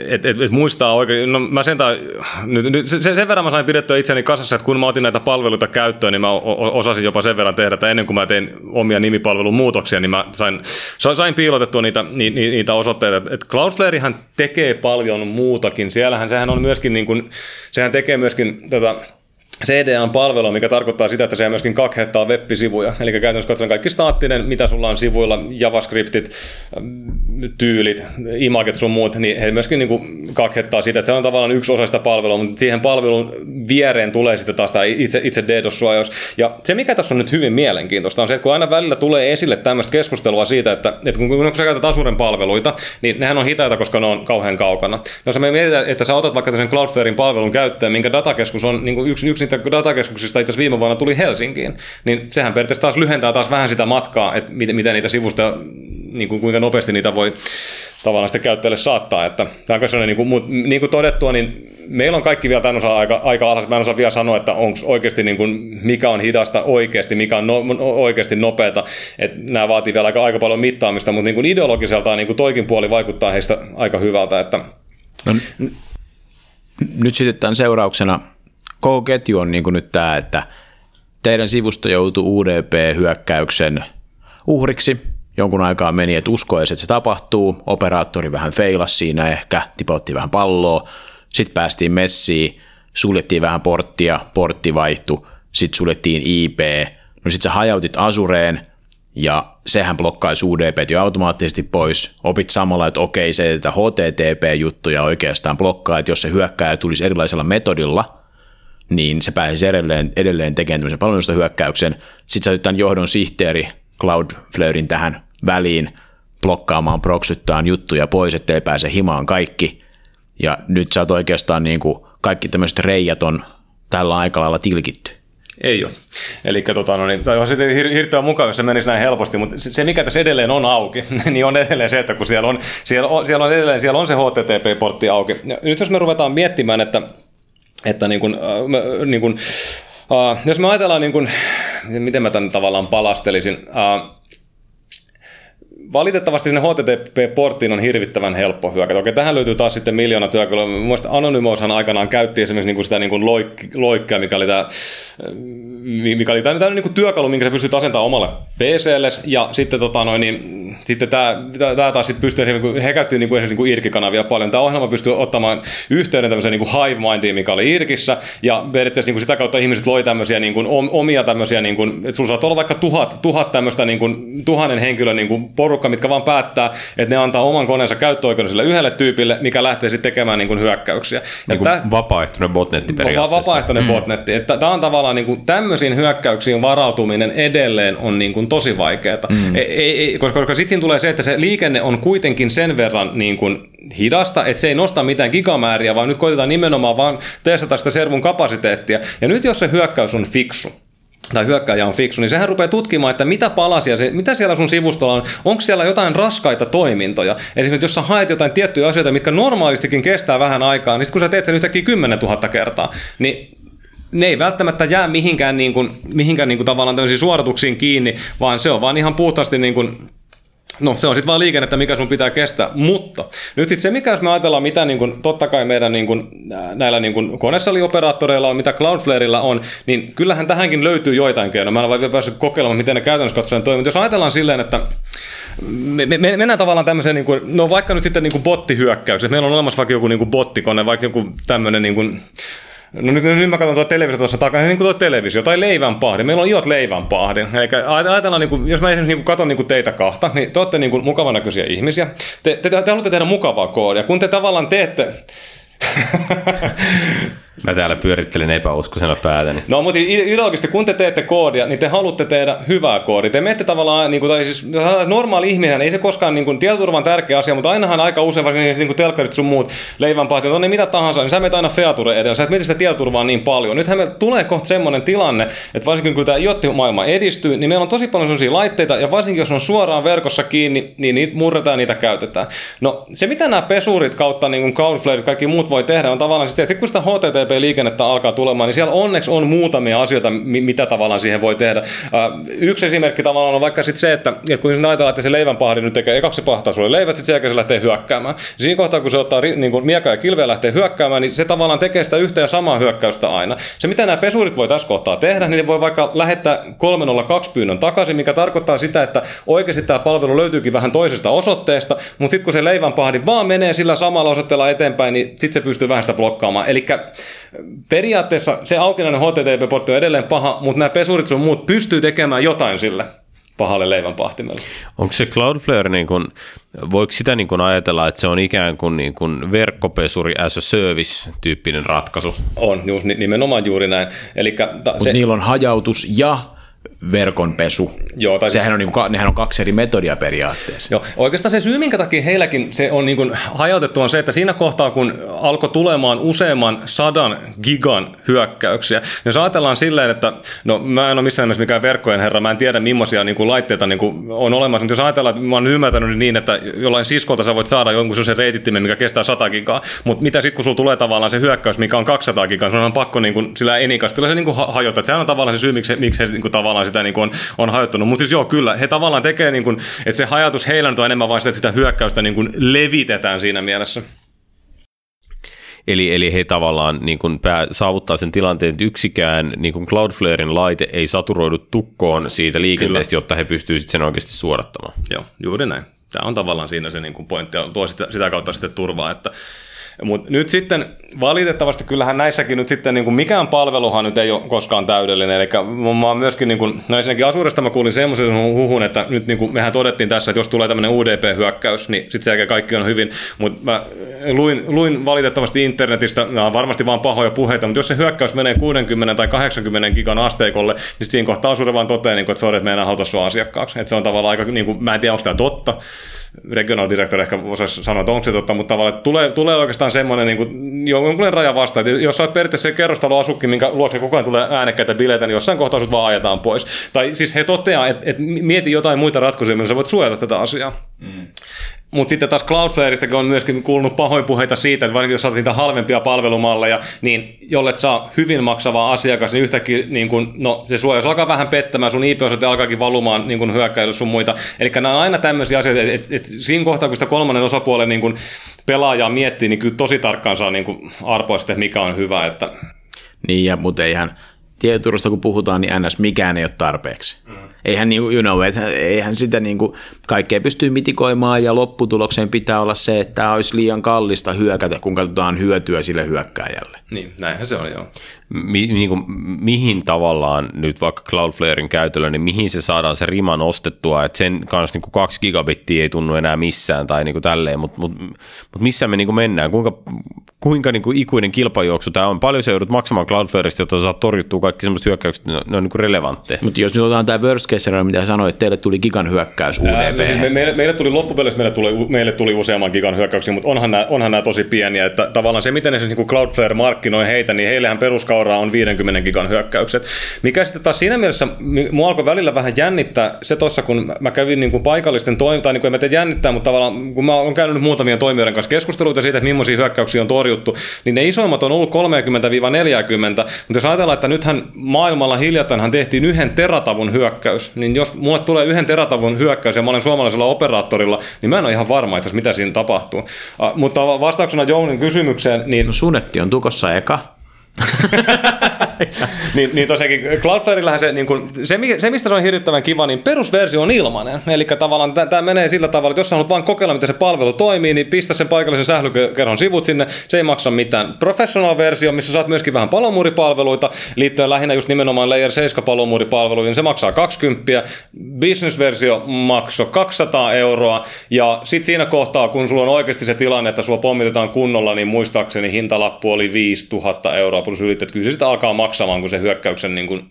että et, et, et muistaa oikein, no mä sen, nyt, nyt, sen, sen verran mä sain pidettyä itseni kasassa, että kun mä otin näitä palveluita käyttöön, niin mä osasin jopa sen verran tehdä, että ennen kuin mä tein omia nimipalvelun muutoksia, niin mä sain, sain piilotettua niitä, ni, niitä osoitteita. Et Cloudflarehan tekee paljon muutakin, siellähän sehän on myöskin niin kuin, sehän tekee myöskin tätä, CDN-palvelu, mikä tarkoittaa sitä, että se myöskin kakhettaa web-sivuja. Eli käytännössä katsoen kaikki staattinen, mitä sulla on sivuilla, JavaScriptit, tyylit, imaget sun muut, niin he myöskin niin kuin kakhettaa sitä, että se on tavallaan yksi osa sitä palvelua, mutta siihen palvelun viereen tulee sitten taas tämä itse, itse DDoS-suojaus. Ja se, mikä tässä on nyt hyvin mielenkiintoista, on se, että kun aina välillä tulee esille tämmöistä keskustelua siitä, että, että kun, kun sä käytät Azuren palveluita, niin nehän on hitaita, koska ne on kauhean kaukana. No se me mietitään, että sä otat vaikka sen Cloudflarein palvelun käyttöön, minkä datakeskus on niin kuin yksi, yksi niitä datakeskuksista itse viime vuonna tuli Helsinkiin, niin sehän periaatteessa taas lyhentää taas vähän sitä matkaa, että miten, miten niitä sivusta, niin kuin, kuinka nopeasti niitä voi tavallaan sitten käyttäjälle saattaa. Että, tämä on niin kuin, niin kuin todettua, niin meillä on kaikki vielä tämän osa aika, aika alhaiset. Mä en osaa vielä sanoa, että onko oikeasti niin kuin, mikä on hidasta oikeasti, mikä on no, oikeasti nopeata. että nämä vaatii vielä aika, aika paljon mittaamista, mutta niin kuin ideologiseltaan niin kuin toikin puoli vaikuttaa heistä aika hyvältä. Että... No, nyt sitten tämän seurauksena koko ketju on niin kuin nyt tämä, että teidän sivusto joutuu UDP-hyökkäyksen uhriksi. Jonkun aikaa meni, että uskoisi, että se tapahtuu. Operaattori vähän feilas siinä ehkä, tipautti vähän palloa. Sitten päästiin messiin, suljettiin vähän porttia, portti vaihtui. Sitten suljettiin IP. No sitten sä hajautit Azureen, ja sehän blokkaisi UDP jo automaattisesti pois. Opit samalla, että okei, se että HTTP-juttuja oikeastaan blokkaa, että jos se hyökkääjä tulisi erilaisella metodilla – niin se pääsisi edelleen, edelleen tekemään tämmöisen palvelusta hyökkäyksen. Sitten sä tämän johdon sihteeri Cloudflarein tähän väliin blokkaamaan, proksyttaan juttuja pois, ettei pääse himaan kaikki. Ja nyt sä oot oikeastaan niin kuin kaikki tämmöiset reijät on tällä aikalailla tilkitty. Ei ole. Eli tota, no niin, on sitten hir- hirveän mukava, jos se menisi näin helposti, mutta se, mikä tässä edelleen on auki, niin on edelleen se, että kun siellä on, siellä on, siellä on edelleen siellä on se HTTP-portti auki. Ja nyt jos me ruvetaan miettimään, että että niin kuin, äh, niin kuin, äh, jos me ajatellaan, niin kuin, miten mä tämän tavallaan palastelisin, äh, valitettavasti sinne HTTP-porttiin on hirvittävän helppo hyökätä. Okei, tähän löytyy taas sitten miljoona työkalua. Mielestäni Anonymoushan aikanaan käytti esimerkiksi niin kuin sitä niin kuin loik- loikkia, mikä oli tämä, mikä oli tämä, niin kuin työkalu, minkä sä pystyt asentamaan omalle PClle. Ja sitten, tota noin, niin, sitten tämä, tämä taas sitten pystyy, he käytti niin kuin, niin kuin IRK-kanavia paljon. Tämä ohjelma pystyy ottamaan yhteyden tämmöiseen niin kuin Hive-mindiin, mikä oli IRKissä. Ja periaatteessa niin kuin sitä kautta ihmiset loi tämmöisiä niin kuin, omia tämmöisiä, niin kuin, että sulla saattaa olla vaikka tuhat, tuhat tämmöistä niin kuin, tuhannen henkilön niin kuin, porukka, mitkä vaan päättää, että ne antaa oman koneensa käyttöoikeuden sille yhdelle tyypille, mikä lähtee sitten tekemään niin kuin hyökkäyksiä. Niin kuin tää, vapaaehtoinen botnetti periaatteessa. Vapaaehtoinen mm. botnetti. Että tämä on tavallaan niin kuin, tämmöisiin hyökkäyksiin varautuminen edelleen on niin kuin, tosi vaikeaa. Mm. Ei, ei, koska, koska sitten tulee se, että se liikenne on kuitenkin sen verran niin kuin, hidasta, että se ei nosta mitään gigamääriä, vaan nyt koitetaan nimenomaan vaan testata sitä servun kapasiteettia. Ja nyt jos se hyökkäys on fiksu, tai hyökkäjä on fiksu, niin sehän rupeaa tutkimaan, että mitä palasia, mitä siellä sun sivustolla on, onko siellä jotain raskaita toimintoja. Eli jos sä haet jotain tiettyjä asioita, mitkä normaalistikin kestää vähän aikaa, niin kun sä teet sen yhtäkkiä 10 000 kertaa, niin ne ei välttämättä jää mihinkään, niin kuin, mihinkään niin kuin tavallaan suorituksiin kiinni, vaan se on vaan ihan puhtaasti niin kuin No se on sitten vaan liikennettä, mikä sun pitää kestää, mutta nyt sitten se, mikä jos me ajatellaan, mitä niin kun, totta kai meidän niin kun, näillä niin kun konesalioperaattoreilla on, mitä Cloudflareilla on, niin kyllähän tähänkin löytyy joitain keinoja. Mä en ole vielä päässyt kokeilemaan, miten ne käytännössä katsoen toimii. Jos ajatellaan silleen, että me, me, me mennään tavallaan tämmöiseen, niin kuin, no vaikka nyt sitten niin kuin bottihyökkäys, meillä on olemassa vaikka joku niin kuin bottikone, vaikka joku tämmöinen niin kuin, No nyt, nyt mä katson tuo televisio tuossa takana, niin kuin tuo televisio tai leivänpahdi. Meillä on iot leivänpahdi. Eli ajatellaan, niin kuin, jos mä esimerkiksi niin kuin katson niin kuin teitä kahta, niin te olette niin kuin mukavan näköisiä ihmisiä. Te, te, te, te haluatte tehdä mukavaa koodia. Kun te tavallaan teette... Mä täällä pyörittelen epäuskoisena päätäni. No, mutta ideologisesti, kun te teette koodia, niin te haluatte tehdä hyvää koodia. Te menette tavallaan, niin kuin, tai siis normaali ihminen, ei se koskaan, niin kuin, tietoturva on tärkeä asia, mutta ainahan aika usein, varsinkin niin kuin telkkarit sun muut, leivänpahtit, on niin mitä tahansa, niin sä menet aina feature edellä, sä et mieti sitä tietoturvaa niin paljon. Nythän me tulee kohta semmoinen tilanne, että varsinkin kun tämä IoT-maailma edistyy, niin meillä on tosi paljon sellaisia laitteita, ja varsinkin jos on suoraan verkossa kiinni, niin niitä murretaan niitä käytetään. No, se mitä nämä pesurit kautta niin Cloudflare kaikki muut voi tehdä, on tavallaan se, että kun sitä HTTP HTTP-liikennettä alkaa tulemaan, niin siellä onneksi on muutamia asioita, mitä tavallaan siihen voi tehdä. Yksi esimerkki tavallaan on vaikka sitten se, että, että kun ajatellaan, että se leivänpahdi nyt tekee ekaksi pahtaa sulle leivät, sitten se lähtee hyökkäämään. Siinä kohtaa, kun se ottaa niin kuin mieka ja kilveä lähtee hyökkäämään, niin se tavallaan tekee sitä yhtä ja samaa hyökkäystä aina. Se, mitä nämä pesurit voi tässä kohtaa tehdä, niin ne voi vaikka lähettää 302 pyynnön takaisin, mikä tarkoittaa sitä, että oikeasti tämä palvelu löytyykin vähän toisesta osoitteesta, mutta sitten kun se leivänpahdi vaan menee sillä samalla osoitteella eteenpäin, niin sitten se pystyy vähän sitä blokkaamaan. Eli periaatteessa se aukinainen HTTP-portti on edelleen paha, mutta nämä pesurit sun muut pystyy tekemään jotain sille pahalle leivän pahtimelle. Onko se Cloudflare, niin kun, voiko sitä niin kun ajatella, että se on ikään kuin, niin kun verkkopesuri as a service-tyyppinen ratkaisu? On, just, nimenomaan juuri näin. Elikkä, ta, se... niillä on hajautus ja verkonpesu. Joo, tai Sehän on, niin kuin, nehän on kaksi eri metodia periaatteessa. Joo, oikeastaan se syy, minkä takia heilläkin se on niin kuin hajautettu, on se, että siinä kohtaa, kun alkoi tulemaan useamman sadan gigan hyökkäyksiä, niin jos ajatellaan silleen, että no mä en ole missään nimessä mikään verkkojen herra, mä en tiedä millaisia niin kuin laitteita niin kuin on olemassa, mutta jos ajatellaan, että mä oon ymmärtänyt niin, että jollain siskolta sä voit saada jonkun sellaisen reitittimen, mikä kestää 100 gigaa, mutta mitä sitten kun sulla tulee tavallaan se hyökkäys, mikä on 200 gigaa, sun on pakko niin kuin, sillä enikastilla se niin kuin hajota. Sehän on tavallaan se syy, miksi, miksi he niin kuin, tavallaan sitä niin kuin on, on hajottanut. Mutta siis joo, kyllä, he tavallaan tekee, niin kuin, että se hajatus heillä on enemmän vain sitä, että sitä hyökkäystä niin kuin levitetään siinä mielessä. Eli, eli he tavallaan niin kuin pää, saavuttaa sen tilanteen, että yksikään niin kuin Cloudflaren laite ei saturoidu tukkoon siitä liikenteestä, Kyllä. jotta he pystyisivät sen oikeasti suodattamaan. Joo, juuri näin. Tämä on tavallaan siinä se niin kuin pointti ja tuo sitä, sitä kautta sitten turvaa, että mutta nyt sitten valitettavasti kyllähän näissäkin nyt sitten niin kuin mikään palveluhan nyt ei ole koskaan täydellinen. Eli mä oon myöskin, niin kuin, no ensinnäkin Asuresta mä kuulin semmoisen huhun, että nyt niin kuin mehän todettiin tässä, että jos tulee tämmöinen UDP-hyökkäys, niin sitten sen kaikki on hyvin. Mutta mä luin, luin valitettavasti internetistä, nämä on varmasti vaan pahoja puheita, mutta jos se hyökkäys menee 60 tai 80 gigan asteikolle, niin siinä kohtaa Asure vaan toteaa, niin kuin, että sorry, että me enää sua asiakkaaksi. Että se on tavallaan aika, niin kuin, mä en tiedä, onko tämä totta, regional director ehkä osaisi sanoa, että onko se totta, mutta tavallaan tulee, tulee oikeastaan semmoinen niin kuin, jonkunlainen raja vastaan, että jos sä oot periaatteessa se kerrostaloasukki, minkä luokse koko ajan tulee äänekkäitä bileitä, niin jossain kohtaa sut vaan ajetaan pois. Tai siis he toteaa, että, että mieti jotain muita ratkaisuja, millä sä voit suojata tätä asiaa. Mm. Mutta sitten taas Cloudflareistakin on myöskin kuulunut pahoin puheita siitä, että varsinkin jos saat niitä halvempia palvelumalleja, niin jollet saa hyvin maksavaa asiakas, niin yhtäkkiä niin kun, no, se suojaus alkaa vähän pettämään, sun IP-osoite alkaakin valumaan niin kun hyökkäily sun muita. Eli nämä on aina tämmöisiä asioita, että et, et siinä kohtaa, kun sitä kolmannen osapuolen niin kun pelaajaa miettii, niin kyllä tosi tarkkaan saa niin kun arpoa sitten, mikä on hyvä. Että... Niin, ja, mutta eihän tietoturvasta kun puhutaan, niin ns. mikään ei ole tarpeeksi. Mm. Eihän, you know, eihän sitä niin kuin, kaikkea pystyy mitikoimaan ja lopputulokseen pitää olla se, että tämä olisi liian kallista hyökätä, kun katsotaan hyötyä sille hyökkääjälle. Niin, näinhän se on joo. Mi, niin kuin, mihin tavallaan nyt vaikka Cloudflaren käytöllä, niin mihin se saadaan se rima nostettua, että sen kanssa niin kuin kaksi gigabittiä ei tunnu enää missään tai niin kuin tälleen, mutta mut, mut missä me niin kuin mennään, kuinka, kuinka niin kuin ikuinen kilpajuoksu tämä on, paljon se joudut maksamaan Cloudflareista, jotta saat torjuttua kaikki sellaiset hyökkäykset, ne on, ne on niin kuin relevantteja. Mutta jos nyt otetaan tämä worst case mitä sanoit, että teille tuli gigan hyökkäys UDP. Ää, no siis me, meille, meille, tuli loppupeleissä, meille tuli, meille tuli useamman gigan hyökkäyksiä, mutta onhan nämä, onhan nämä tosi pieniä, että tavallaan se, miten ne siis niin Cloudflare markkinoi heitä, niin heillehän peruskauraa on 50 gigan hyökkäykset. Mikä sitten taas siinä mielessä, mua alkoi välillä vähän jännittää se tuossa, kun mä kävin niin kuin paikallisten toimintaan, niin kuin en mä jännittää, mutta tavallaan kun mä olen käynyt nyt muutamien toimijoiden kanssa keskusteluita siitä, että millaisia hyökkäyksiä on torjuttu, niin ne isoimmat on ollut 30-40, mutta jos ajatellaan, että nythän maailmalla hiljattainhan tehtiin yhden teratavun hyökkäys, niin jos mulle tulee yhden teratavun hyökkäys ja mä olen suomalaisella operaattorilla, niin mä en ole ihan varma, että mitä siinä tapahtuu. Uh, mutta vastauksena Jounin kysymykseen, niin... No sunetti on tukossa eka. niin, niin tosiaankin Cloudflareillähän se, niin kun, se, se, mistä se on hirvittävän kiva, niin perusversio on ilmainen. Eli tavallaan tämä menee sillä tavalla, että jos haluat vain kokeilla, miten se palvelu toimii, niin pistä sen paikallisen sählykerhon sivut sinne, se ei maksa mitään. Professional-versio, missä saat myöskin vähän palomuuripalveluita, liittyen lähinnä just nimenomaan Layer 7 palomuuripalveluihin, se maksaa 20. Business-versio maksoi 200 euroa, ja sitten siinä kohtaa, kun sulla on oikeasti se tilanne, että sua pommitetaan kunnolla, niin muistaakseni hintalappu oli 5000 euroa plus ylittää, kyllä se sitten alkaa maksamaan, kun se hyökkäyksen niin kuin,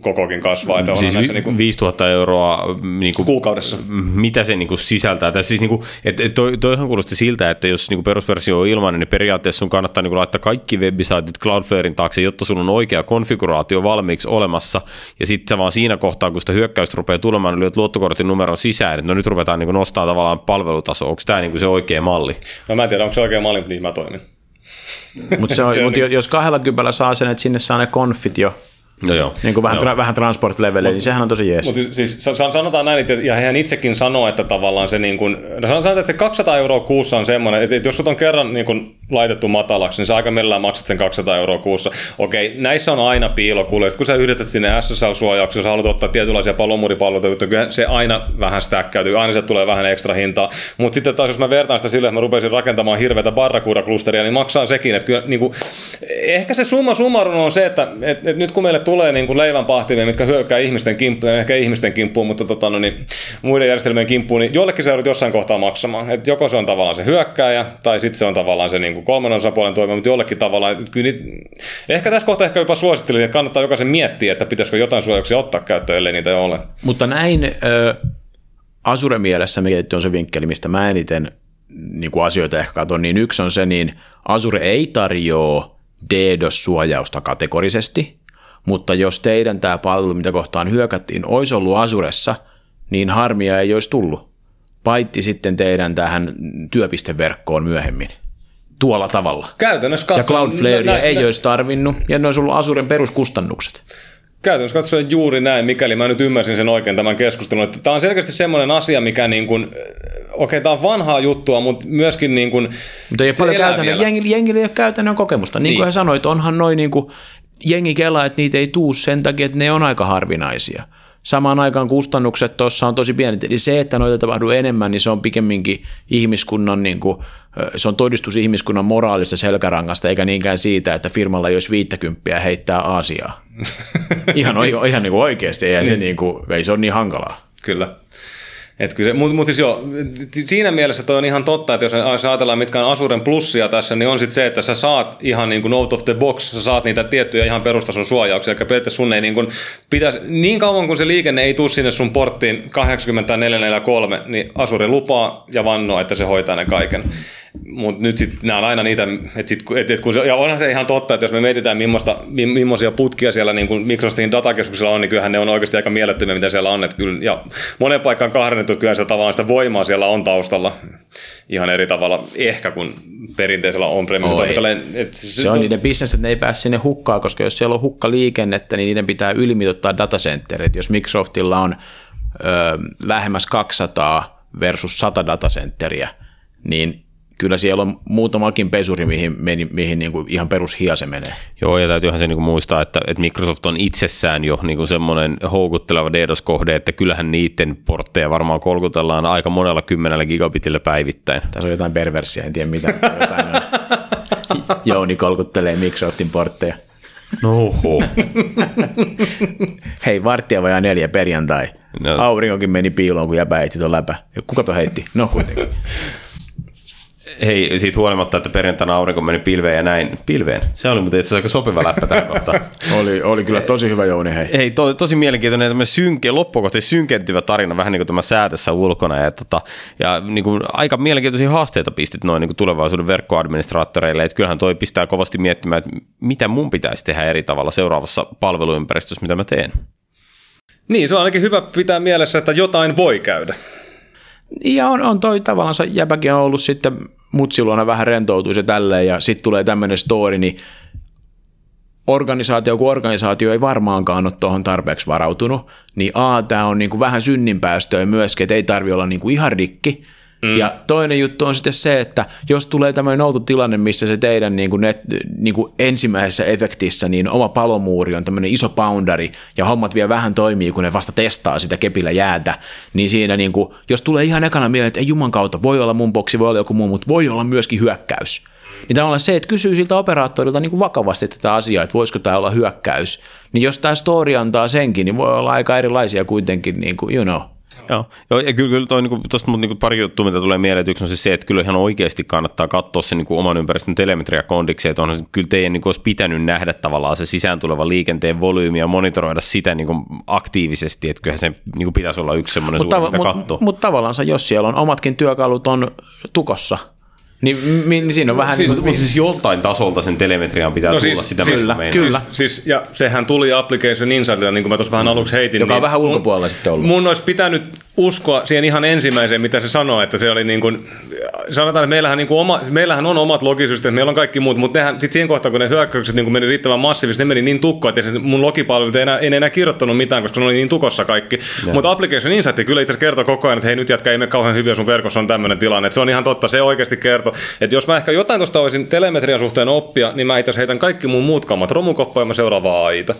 kokokin kasvaa. Että siis näissä, niin kuin, 5000 euroa niin kuin, kuukaudessa. Mitä se niin kuin, sisältää? Tai siis, niin kuin, et, et toi, toihan kuulosti siltä, että jos niin kuin perusversio on ilmainen, niin periaatteessa sun kannattaa niin kuin, laittaa kaikki webisaitit Cloudflarein taakse, jotta sun on oikea konfiguraatio valmiiksi olemassa. Ja sitten vaan siinä kohtaa, kun sitä hyökkäystä rupeaa tulemaan, niin lyöt luottokortin numeron sisään, että no nyt ruvetaan niin kuin, nostaa tavallaan palvelutaso. Onko tämä niin kuin, se oikea malli? No mä en tiedä, onko se oikea malli, mutta niin mä toimin. Mutta mut jos kahdella kypällä saa sen, että sinne saa ne konfit jo No joo. Niin kuin vähän, joo. Tra- vähän transport level, niin sehän on tosi jees. Mutta siis sanotaan näin, että, ja hän itsekin sanoo, että tavallaan se niin kuin, no sanotaan, että se 200 euroa kuussa on semmoinen, että, jos sut on kerran niin kuin laitettu matalaksi, niin sä aika millään maksat sen 200 euroa kuussa. Okei, näissä on aina piilokuljetus. Kun sä yhdetät sinne SSL-suojauksessa, sä haluat ottaa tietynlaisia palomuuripalveluita, kyllä se aina vähän stäkkäytyy, aina se tulee vähän ekstra hintaa. Mutta sitten taas, jos mä vertaan sitä sille, että mä rupesin rakentamaan hirveätä barracuda-klusteria, niin maksaa sekin. Että kyllä, niin kuin, ehkä se summa summarum on se, että et, et nyt kun meille tulee niin kuin leivänpahtimia, mitkä hyökkää ihmisten kimppuun, ehkä ihmisten kimppuun, mutta tota, no, niin, muiden järjestelmien kimppuun, niin jollekin se joudut jossain kohtaa maksamaan. Et joko se on tavallaan se hyökkääjä, tai sitten se on tavallaan se niin kuin kolmannen osapuolen toimi, mutta jollekin tavalla. Kyllä niitä, ehkä tässä kohtaa ehkä jopa suosittelin, että kannattaa jokaisen miettiä, että pitäisikö jotain suojauksia ottaa käyttöön, ellei niitä ole. Mutta näin ö, Azure-mielessä mietitty on se vinkkeli, mistä mä eniten niin kuin asioita ehkä katson, niin yksi on se, niin Azure ei tarjoa DDoS-suojausta kategorisesti, mutta jos teidän tämä palvelu, mitä kohtaan hyökättiin, olisi ollut Azuressa, niin harmia ei olisi tullut. Paitti sitten teidän tähän työpisteverkkoon myöhemmin tuolla tavalla. Käytännössä Ja katsoen... Cloudflarea nä- ei nä- olisi tarvinnut, ja ne olisi ollut Azuren peruskustannukset. Käytännössä katsoen juuri näin, mikäli mä nyt ymmärsin sen oikein tämän keskustelun, että tämä on selkeästi semmoinen asia, mikä niin kuin, okei, tämä on vanhaa juttua, mutta myöskin niin kuin, Mutta ei ole paljon käytännön, jengillä ei ole käytännön kokemusta. Niin, Niin. kuin hän sanoi, että onhan noin niin kuin, jengi kelaa, että niitä ei tuu sen takia, että ne on aika harvinaisia. Samaan aikaan kustannukset tuossa on tosi pienet. Eli se, että noita tapahtuu enemmän, niin se on pikemminkin ihmiskunnan, niin kuin, se on todistus ihmiskunnan moraalista selkärangasta, eikä niinkään siitä, että firmalla ei olisi 50 heittää Aasiaa. ihan, ihan niin kuin oikeasti, ei, se, niin kuin, ei se ole niin hankalaa. Kyllä. Mutta mut siis joo, siinä mielessä toi on ihan totta, että jos, ajatellaan mitkä on Asuren plussia tässä, niin on sitten se, että sä saat ihan niin kuin out of the box, sä saat niitä tiettyjä ihan perustason suojauksia, eli periaatteessa sun ei niin kuin pitäisi, niin kauan kun se liikenne ei tule sinne sun porttiin 8443, niin Asure lupaa ja vannoo, että se hoitaa ne kaiken. Mutta nyt sitten nämä on aina niitä, että sit, et, et kun se, ja onhan se ihan totta, että jos me mietitään millaista, mi, millaisia putkia siellä niin kuin Microsoftin datakeskuksella on, niin kyllähän ne on oikeasti aika mielettömiä, mitä siellä on. Et kyllä, ja monen paikkaan kahdennettu, kyllä se tavallaan sitä voimaa siellä on taustalla ihan eri tavalla ehkä kuin perinteisellä toimintalla. Et Se on niiden bisnes, että ne ei pääse sinne hukkaan, koska jos siellä on hukkaliikennettä, niin niiden pitää ylimitottaa datacenterit. Jos Microsoftilla on ö, lähemmäs 200 versus 100 datacenteriä, niin kyllä siellä on muutamakin pesuri, mihin, mihin, mihin niin kuin ihan perushiase menee. Joo, ja täytyyhän se niinku muistaa, että, että Microsoft on itsessään jo niinku semmoinen houkutteleva DDoS-kohde, että kyllähän niiden portteja varmaan kolkutellaan aika monella kymmenellä gigabitillä päivittäin. Tässä on jotain perversiä, en tiedä mitä. Jotain on. Jouni kolkuttelee Microsoftin portteja. No oho. Hei, varttia vajaa neljä perjantai. No. Aurinkokin meni piiloon, kun jäbä heitti tuon läpä. Kuka to heitti? No kuitenkin. Hei, siitä huolimatta, että perjantaina aurinko meni pilveen ja näin. Pilveen? Se oli muuten itse asiassa aika sopiva läppä tähän kohtaan. Oli, oli kyllä tosi hyvä Jouni, hei. Hei, to, tosi mielenkiintoinen tämmöinen synke, loppukohti synkentyvä tarina, vähän niin kuin tämä säätössä ulkona. Ja, tota, ja niin kuin, aika mielenkiintoisia haasteita pistit noin niin kuin tulevaisuuden verkkoadministraattoreille. Että kyllähän toi pistää kovasti miettimään, että mitä mun pitäisi tehdä eri tavalla seuraavassa palveluympäristössä, mitä mä teen. Niin, se on ainakin hyvä pitää mielessä, että jotain voi käydä. Ja on, on toi tavallaan, jäbäkin on ollut sitten mutsiluna vähän rentoutuu se tälleen ja sitten tulee tämmöinen story, niin organisaatio kuin organisaatio ei varmaankaan ole tuohon tarpeeksi varautunut, niin A, tämä on niinku vähän synninpäästöä myöskin, että ei tarvi olla niinku ihan rikki. Mm. Ja toinen juttu on sitten se, että jos tulee tämmöinen outo tilanne, missä se teidän niin kuin net, niin kuin ensimmäisessä efektissä, niin oma palomuuri on tämmöinen iso boundary, ja hommat vielä vähän toimii, kun ne vasta testaa sitä kepillä jäätä, niin siinä niin kuin, jos tulee ihan ekana mieleen, että ei juman kautta, voi olla mun boksi, voi olla joku muu, mutta voi olla myöskin hyökkäys. Niin tavallaan se, että kysyy siltä operaattorilta niin kuin vakavasti tätä asiaa, että voisiko tämä olla hyökkäys, niin jos tämä story antaa senkin, niin voi olla aika erilaisia kuitenkin, niin kuin, you know. Joo, Joo ja kyllä, kyllä toi, niinku, tosta mut niinku pari juttua, mitä tulee mieleen, että yksi on siis se, että kyllä ihan oikeasti kannattaa katsoa se niinku oman ympäristön telemetriakondiksi, että onhan se, kyllä teidän niinku olisi pitänyt nähdä tavallaan se sisään tuleva liikenteen volyymi ja monitoroida sitä niinku aktiivisesti, että kyllähän se niinku pitäisi olla yksi semmoinen Mutta suuri, tava- mitä mut, katsoa. mut tavallaan jos siellä on omatkin työkalut on tukossa, niin, mi- niin siinä on vähän Siis, niin kuin, mutta siis joltain tasolta sen telemetrian pitää no tulla siis- sitä, siis- kyllä, meinaa. kyllä. Siis, ja sehän tuli Application Insightilta, niin kuin mä tuossa vähän aluksi heitin. joka niin on vähän ulkopuolella sitten ollut. Mun olisi pitänyt uskoa siihen ihan ensimmäiseen, mitä se sanoo, että se oli niin kuin, sanotaan, että meillähän, niin kuin oma, meillähän on omat logisysteemit, meillä on kaikki muut, mutta nehän, sit siihen kohtaan, kun ne hyökkäykset niin kuin meni riittävän massiivisesti, ne meni niin tukkoa, että mun logipalvelut ei enää, ei enää kirjoittanut mitään, koska ne oli niin tukossa kaikki. Mutta Application Insight kyllä itse asiassa kertoo koko ajan, että hei nyt jätkä ei mene kauhean hyvin, sun verkossa on tämmöinen tilanne. Että se on ihan totta, se oikeasti kertoo. Että jos mä ehkä jotain tuosta olisin telemetrian suhteen oppia, niin mä itse heitän kaikki mun muut kammat romukoppaan ja mä seuraavaan aita.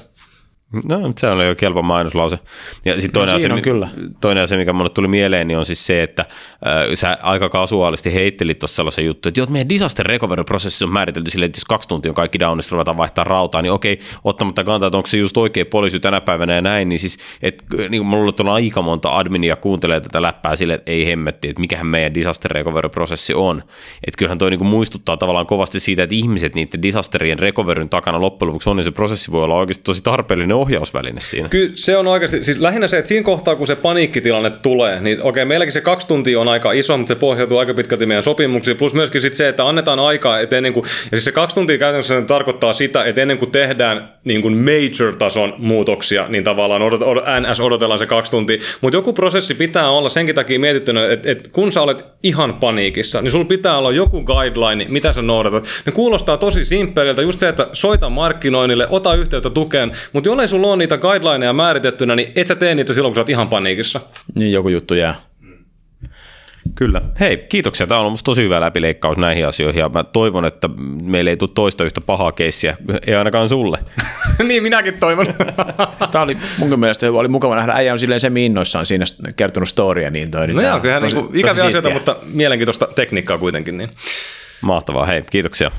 No, se on jo kelpo mainoslause. Ja sitten toinen, no, asia, on kyllä. toinen asia, mikä mulle tuli mieleen, niin on siis se, että äh, sä aika kasuaalisti heittelit tuossa sellaisen juttu, että joo, meidän disaster recovery-prosessi on määritelty silleen, että jos kaksi tuntia on kaikki downista, ruvetaan vaihtaa rautaa, niin okei, ottamatta kantaa, että onko se just oikea poliisi tänä päivänä ja näin, niin siis, että niin mulla on aika monta adminia kuuntelee tätä läppää silleen, että ei hemmetti, että mikähän meidän disaster recovery-prosessi on. Että kyllähän toi niin muistuttaa tavallaan kovasti siitä, että ihmiset niiden disasterien recoveryn takana loppujen lopuksi on, niin se prosessi voi olla oikeasti tosi tarpeellinen ohjausväline siinä. Kyllä se on oikeasti, siis lähinnä se, että siinä kohtaa kun se paniikkitilanne tulee, niin okei, meilläkin se kaksi tuntia on aika iso, mutta se pohjautuu aika pitkälti meidän sopimuksiin, plus myöskin sit se, että annetaan aikaa, että ennen kuin, ja siis se kaksi tuntia käytännössä tarkoittaa sitä, että ennen kuin tehdään niin kuin major-tason muutoksia, niin tavallaan odot, odot, NS odotellaan se kaksi tuntia, mutta joku prosessi pitää olla senkin takia mietittynä, että, että kun sä olet ihan paniikissa, niin sulla pitää olla joku guideline, mitä sä noudatat. Ne kuulostaa tosi simppeliltä, just se, että soita markkinoinnille, ota yhteyttä tukeen, mutta jollei sulla on niitä guidelineja määritettynä, niin et sä tee niitä silloin, kun sä oot ihan paniikissa. Niin joku juttu jää. Kyllä. Hei, kiitoksia. Tämä on ollut tosi hyvä läpileikkaus näihin asioihin ja mä toivon, että meille ei tule toista yhtä pahaa keissiä, ei ainakaan sulle. niin, minäkin toivon. Tämä oli mun mielestä oli mukava nähdä. Äijä on silleen se innoissaan siinä kertonut storia. Niin toi, niin no joo, kyllähän tosi, niin ikäviä asioita, mutta mielenkiintoista tekniikkaa kuitenkin. Niin. Mahtavaa. Hei, kiitoksia.